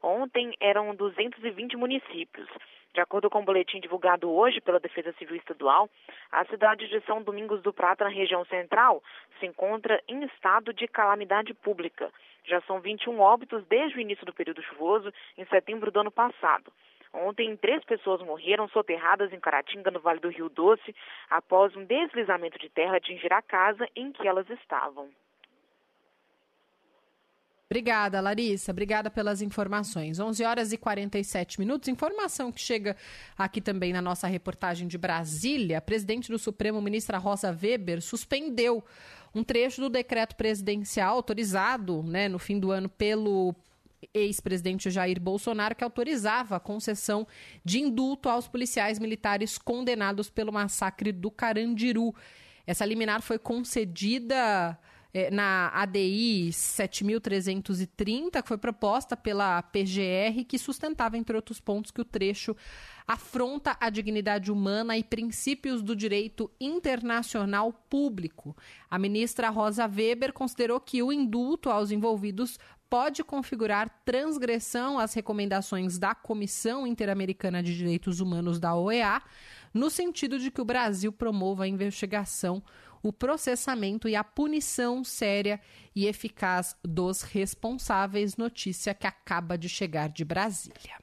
Ontem eram 220 municípios. De acordo com o boletim divulgado hoje pela Defesa Civil Estadual, a cidade de São Domingos do Prata, na região central, se encontra em estado de calamidade pública. Já são 21 óbitos desde o início do período chuvoso, em setembro do ano passado. Ontem, três pessoas morreram soterradas em Caratinga, no Vale do Rio Doce, após um deslizamento de terra atingir a casa em que elas estavam. Obrigada, Larissa. Obrigada pelas informações. 11 horas e 47 minutos. Informação que chega aqui também na nossa reportagem de Brasília. A presidente do Supremo, ministra Rosa Weber, suspendeu um trecho do decreto presidencial autorizado né, no fim do ano pelo ex-presidente Jair Bolsonaro, que autorizava a concessão de indulto aos policiais militares condenados pelo massacre do Carandiru. Essa liminar foi concedida é, na ADI 7.330, que foi proposta pela PGR, que sustentava, entre outros pontos, que o trecho afronta a dignidade humana e princípios do direito internacional público. A ministra Rosa Weber considerou que o indulto aos envolvidos pode configurar transgressão às recomendações da Comissão Interamericana de Direitos Humanos da OEA, no sentido de que o Brasil promova a investigação o processamento e a punição séria e eficaz dos responsáveis. Notícia que acaba de chegar de Brasília.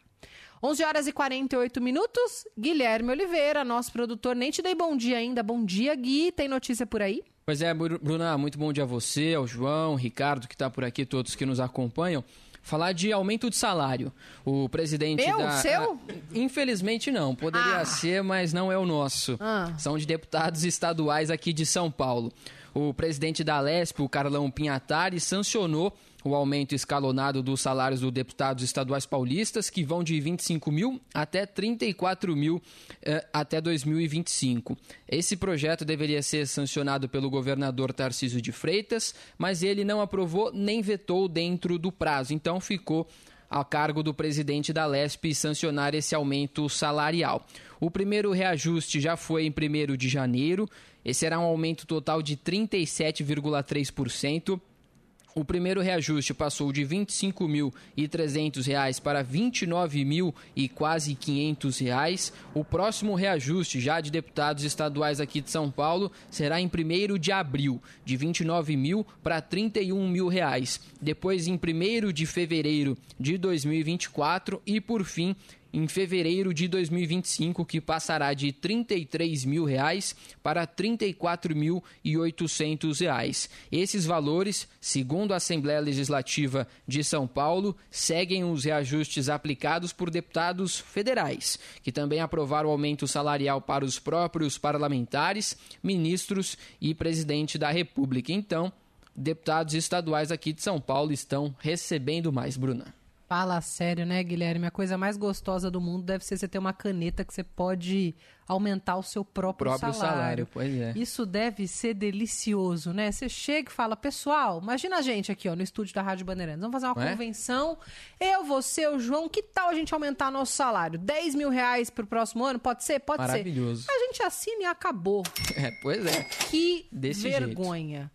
11 horas e 48 minutos. Guilherme Oliveira, nosso produtor. Nem te dei bom dia ainda. Bom dia, Gui. Tem notícia por aí? Pois é, Bruna, muito bom dia a você, ao João, Ricardo, que está por aqui, todos que nos acompanham falar de aumento de salário. O presidente Meu? da. Seu? Ah, infelizmente não. Poderia Ah. ser, mas não é o nosso. Ah. São de deputados estaduais aqui de São Paulo. O presidente da Lesp, o Carlão Pinhatari, sancionou o aumento escalonado dos salários dos deputados estaduais paulistas, que vão de 25 mil até 34 mil eh, até 2025. Esse projeto deveria ser sancionado pelo governador Tarcísio de Freitas, mas ele não aprovou nem vetou dentro do prazo, então ficou a cargo do presidente da Lesp sancionar esse aumento salarial. O primeiro reajuste já foi em 1 de janeiro, esse será um aumento total de 37,3%. O primeiro reajuste passou de R$ 25.300 para R$ 29.000 e quase 500 reais. O próximo reajuste, já de deputados estaduais aqui de São Paulo, será em 1 de abril, de R$ 29 mil para 31 mil reais. Depois, em 1 de fevereiro de 2024 e, por fim, em fevereiro de 2025, que passará de 33 mil reais para 34.800 reais. Esses valores, segundo a Assembleia Legislativa de São Paulo, seguem os reajustes aplicados por deputados federais, que também aprovaram o aumento salarial para os próprios parlamentares, ministros e presidente da República. Então, deputados estaduais aqui de São Paulo estão recebendo mais, Bruna. Fala sério, né, Guilherme? A coisa mais gostosa do mundo deve ser você ter uma caneta que você pode aumentar o seu próprio, Próprio salário. salário, pois é. Isso deve ser delicioso, né? Você chega e fala, pessoal, imagina a gente aqui, ó, no estúdio da Rádio Bandeirantes. Vamos fazer uma é? convenção. Eu, você, o João, que tal a gente aumentar nosso salário? 10 mil reais pro próximo ano? Pode ser? Pode Maravilhoso. ser. A gente assina e acabou. É, pois é. Que Desse vergonha.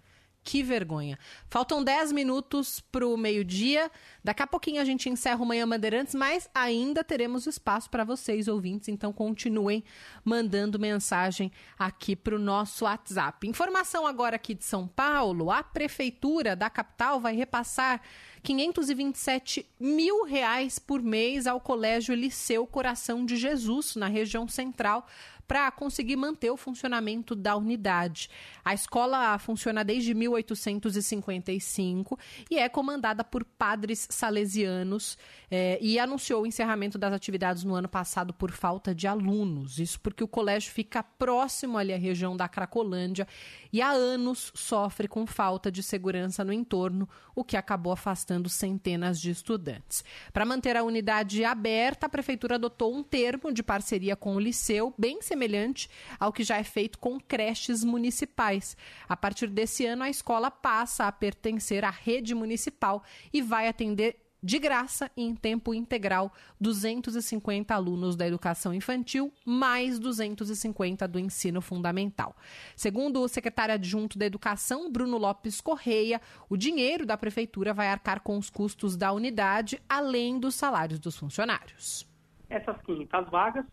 Que vergonha. Faltam 10 minutos pro meio-dia. Daqui a pouquinho a gente encerra o Manhã Bandeirantes, mas ainda teremos espaço para vocês, ouvintes. Então continuem mandando mensagem aqui pro nosso WhatsApp. Informação agora aqui de São Paulo: a Prefeitura da capital vai repassar 527 mil reais por mês ao Colégio Liceu Coração de Jesus, na região central para conseguir manter o funcionamento da unidade. A escola funciona desde 1855 e é comandada por padres salesianos eh, e anunciou o encerramento das atividades no ano passado por falta de alunos. Isso porque o colégio fica próximo ali à região da Cracolândia e há anos sofre com falta de segurança no entorno, o que acabou afastando centenas de estudantes. Para manter a unidade aberta, a prefeitura adotou um termo de parceria com o liceu, bem semelhante ao que já é feito com creches municipais. A partir desse ano, a escola passa a pertencer à rede municipal e vai atender de graça e em tempo integral 250 alunos da educação infantil, mais 250 do ensino fundamental. Segundo o secretário adjunto da Educação, Bruno Lopes Correia, o dinheiro da prefeitura vai arcar com os custos da unidade, além dos salários dos funcionários. essas 500 vagas,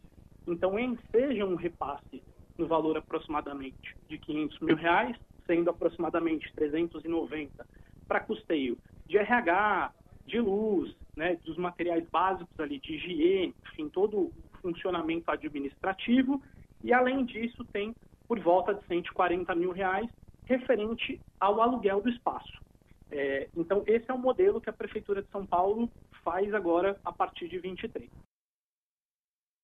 então enseja um repasse no valor aproximadamente de 500 mil reais, sendo aproximadamente 390 para custeio de RH, de luz, né, dos materiais básicos ali de higiene, enfim, todo o funcionamento administrativo e além disso tem por volta de 140 mil reais referente ao aluguel do espaço. É, então, esse é o modelo que a Prefeitura de São Paulo faz agora a partir de 23.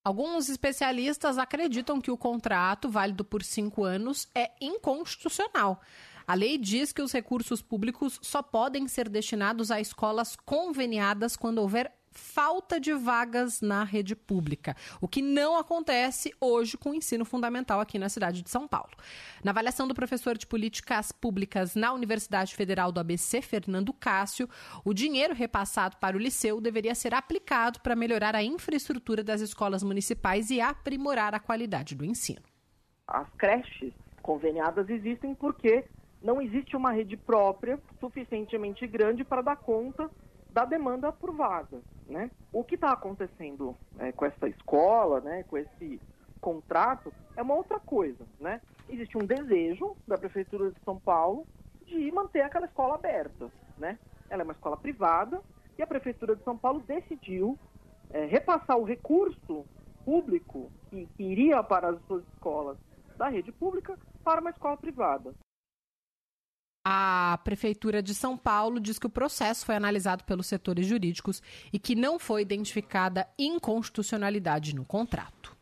Alguns especialistas acreditam que o contrato, válido por cinco anos, é inconstitucional. A lei diz que os recursos públicos só podem ser destinados a escolas conveniadas quando houver falta de vagas na rede pública, o que não acontece hoje com o ensino fundamental aqui na cidade de São Paulo. Na avaliação do professor de políticas públicas na Universidade Federal do ABC, Fernando Cássio, o dinheiro repassado para o liceu deveria ser aplicado para melhorar a infraestrutura das escolas municipais e aprimorar a qualidade do ensino. As creches conveniadas existem porque não existe uma rede própria suficientemente grande para dar conta da demanda por vaga, né? O que está acontecendo é, com essa escola, né, com esse contrato, é uma outra coisa, né? Existe um desejo da prefeitura de São Paulo de manter aquela escola aberta, né? Ela é uma escola privada e a prefeitura de São Paulo decidiu é, repassar o recurso público que, que iria para as suas escolas da rede pública para uma escola privada. A Prefeitura de São Paulo diz que o processo foi analisado pelos setores jurídicos e que não foi identificada inconstitucionalidade no contrato.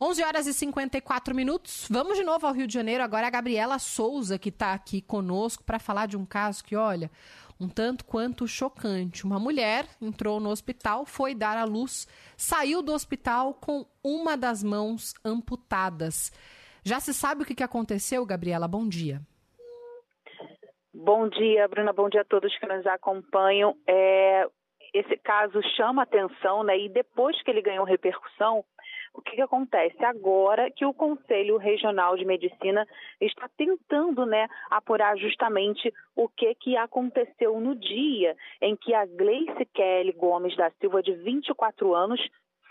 11 horas e 54 minutos. Vamos de novo ao Rio de Janeiro. Agora a Gabriela Souza que está aqui conosco para falar de um caso que, olha, um tanto quanto chocante. Uma mulher entrou no hospital, foi dar à luz, saiu do hospital com uma das mãos amputadas. Já se sabe o que aconteceu, Gabriela? Bom dia. Bom dia, Bruna. Bom dia a todos que nos acompanham. É, esse caso chama atenção, né? E depois que ele ganhou repercussão, o que, que, acontece? Agora que o Conselho Regional de Medicina está tentando né, apurar justamente o que, que aconteceu no dia em que a Gleice Kelly Gomes da Silva, de 24 anos,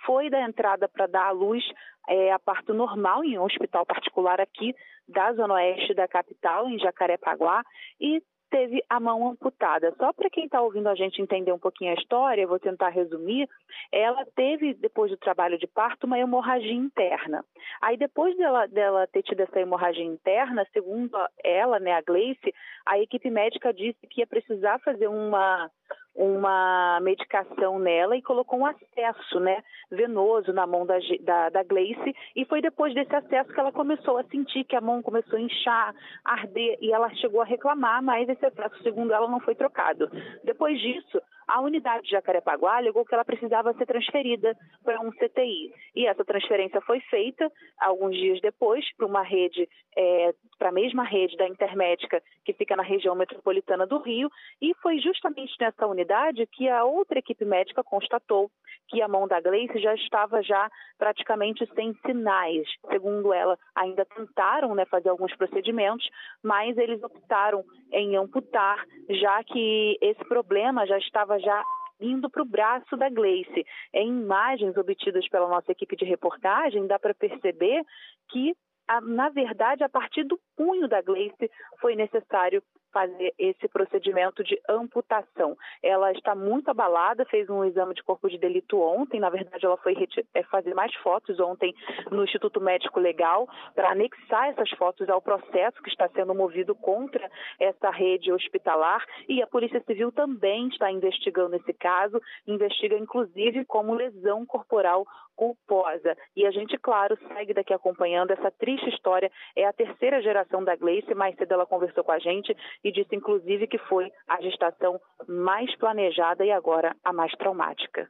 foi da entrada para dar à luz é, a parto normal em um hospital particular aqui da Zona Oeste da capital, em Jacarepaguá, e teve a mão amputada. Só para quem está ouvindo a gente entender um pouquinho a história, vou tentar resumir. Ela teve, depois do trabalho de parto, uma hemorragia interna. Aí, depois dela, dela ter tido essa hemorragia interna, segundo ela, né, a Gleice, a equipe médica disse que ia precisar fazer uma uma medicação nela e colocou um acesso né, venoso na mão da, da, da Gleice e foi depois desse acesso que ela começou a sentir que a mão começou a inchar, arder e ela chegou a reclamar, mas esse acesso, segundo ela, não foi trocado. Depois disso, a unidade de Jacarepaguá alegou que ela precisava ser transferida para um CTI. E essa transferência foi feita alguns dias depois para uma rede, é, para a mesma rede da Intermédica que fica na região metropolitana do Rio, e foi justamente nessa unidade que a outra equipe médica constatou que a mão da Gleice já estava já praticamente sem sinais. Segundo ela, ainda tentaram né, fazer alguns procedimentos, mas eles optaram em amputar, já que esse problema já estava já indo para o braço da Gleice. Em imagens obtidas pela nossa equipe de reportagem, dá para perceber que, na verdade, a partir do punho da Gleice foi necessário fazer esse procedimento de amputação. Ela está muito abalada, fez um exame de corpo de delito ontem, na verdade ela foi é, fazer mais fotos ontem no Instituto Médico Legal para anexar essas fotos ao processo que está sendo movido contra essa rede hospitalar e a Polícia Civil também está investigando esse caso, investiga inclusive como lesão corporal culposa. E a gente, claro, segue daqui acompanhando essa triste história. É a terceira geração da Gleice, mais cedo ela conversou com a gente e disse, inclusive, que foi a gestação mais planejada e agora a mais traumática.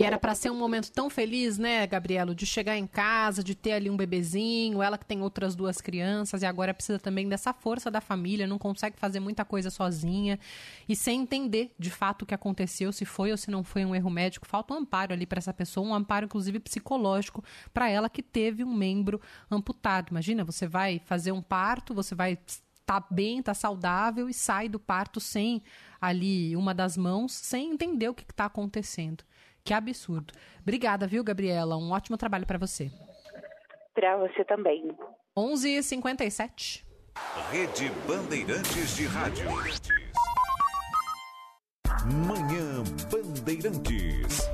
E era para ser um momento tão feliz, né, Gabrielo, de chegar em casa, de ter ali um bebezinho, ela que tem outras duas crianças e agora precisa também dessa força da família, não consegue fazer muita coisa sozinha e sem entender de fato o que aconteceu, se foi ou se não foi um erro médico, falta um amparo ali para essa pessoa, um amparo inclusive psicológico para ela que teve um membro amputado. Imagina, você vai fazer um parto, você vai tá bem, tá saudável e sai do parto sem ali uma das mãos, sem entender o que está acontecendo. Que absurdo. Obrigada, viu, Gabriela? Um ótimo trabalho para você. Para você também. 11h57. Rede Bandeirantes de Rádio. Manhã Bandeirantes.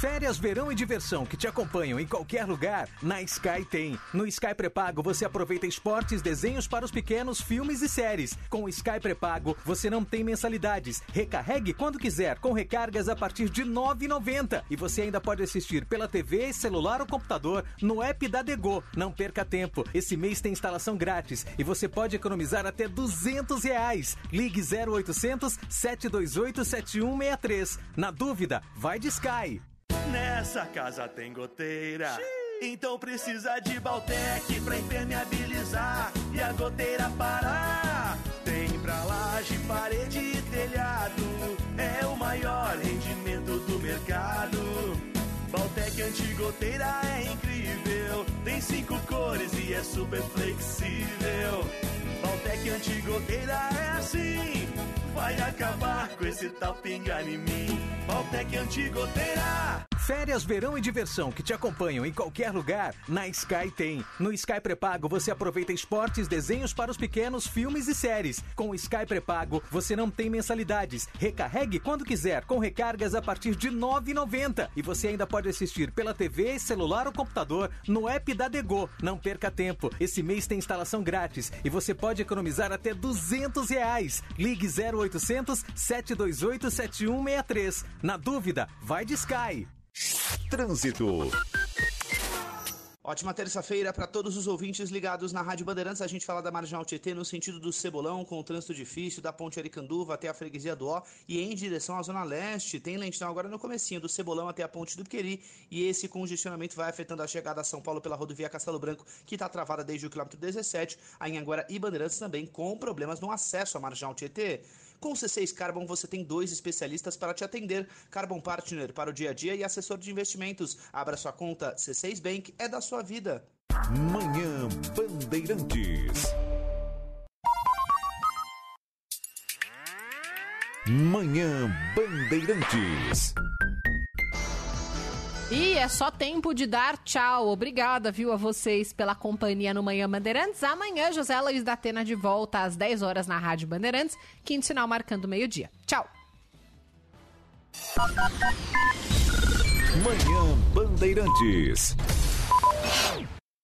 Férias, verão e diversão que te acompanham em qualquer lugar, na Sky tem. No Sky Pré-Pago você aproveita esportes, desenhos para os pequenos, filmes e séries. Com o Sky Pré-Pago você não tem mensalidades. Recarregue quando quiser, com recargas a partir de R$ 9,90. E você ainda pode assistir pela TV, celular ou computador no app da Dego. Não perca tempo. Esse mês tem instalação grátis e você pode economizar até 200 reais. Ligue 0800 728 7163. Na dúvida, vai de Sky. Nessa casa tem goteira. Então precisa de Baltec pra impermeabilizar e a goteira parar. Tem pra laje, parede e telhado. É o maior rendimento do mercado. Baltec antigoteira é incrível. Tem cinco cores e é super flexível. Baltec antigoteira é assim. Vai acabar com esse tal pingar em mim. Baltec antigoteira. Férias, verão e diversão que te acompanham em qualquer lugar, na Sky tem. No Sky Pré-Pago você aproveita esportes, desenhos para os pequenos, filmes e séries. Com o Sky Pré-Pago você não tem mensalidades. Recarregue quando quiser, com recargas a partir de R$ 9,90. E você ainda pode assistir pela TV, celular ou computador no app da Dego. Não perca tempo. Esse mês tem instalação grátis e você pode economizar até 200 reais. Ligue 0800 728 7163. Na dúvida, vai de Sky. Trânsito. Ótima terça-feira para todos os ouvintes ligados na Rádio Bandeirantes. A gente fala da Marginal Tietê no sentido do Cebolão, com o trânsito difícil, da Ponte Aricanduva até a Freguesia do Ó e em direção à Zona Leste. Tem lentidão agora no comecinho do Cebolão até a Ponte do Queri e esse congestionamento vai afetando a chegada a São Paulo pela rodovia Castelo Branco, que está travada desde o quilômetro 17. A Anhanguera e Bandeirantes também com problemas no acesso à Marginal Tietê. Com o C6 Carbon você tem dois especialistas para te atender: Carbon Partner para o dia a dia e assessor de investimentos. Abra sua conta C6 Bank é da sua vida. Manhã Bandeirantes. Manhã Bandeirantes. E é só tempo de dar tchau. Obrigada, viu, a vocês pela companhia no Manhã Bandeirantes. Amanhã, José Luiz da Atena de volta às 10 horas na Rádio Bandeirantes. Quinto sinal marcando meio-dia. Tchau. Manhã Bandeirantes.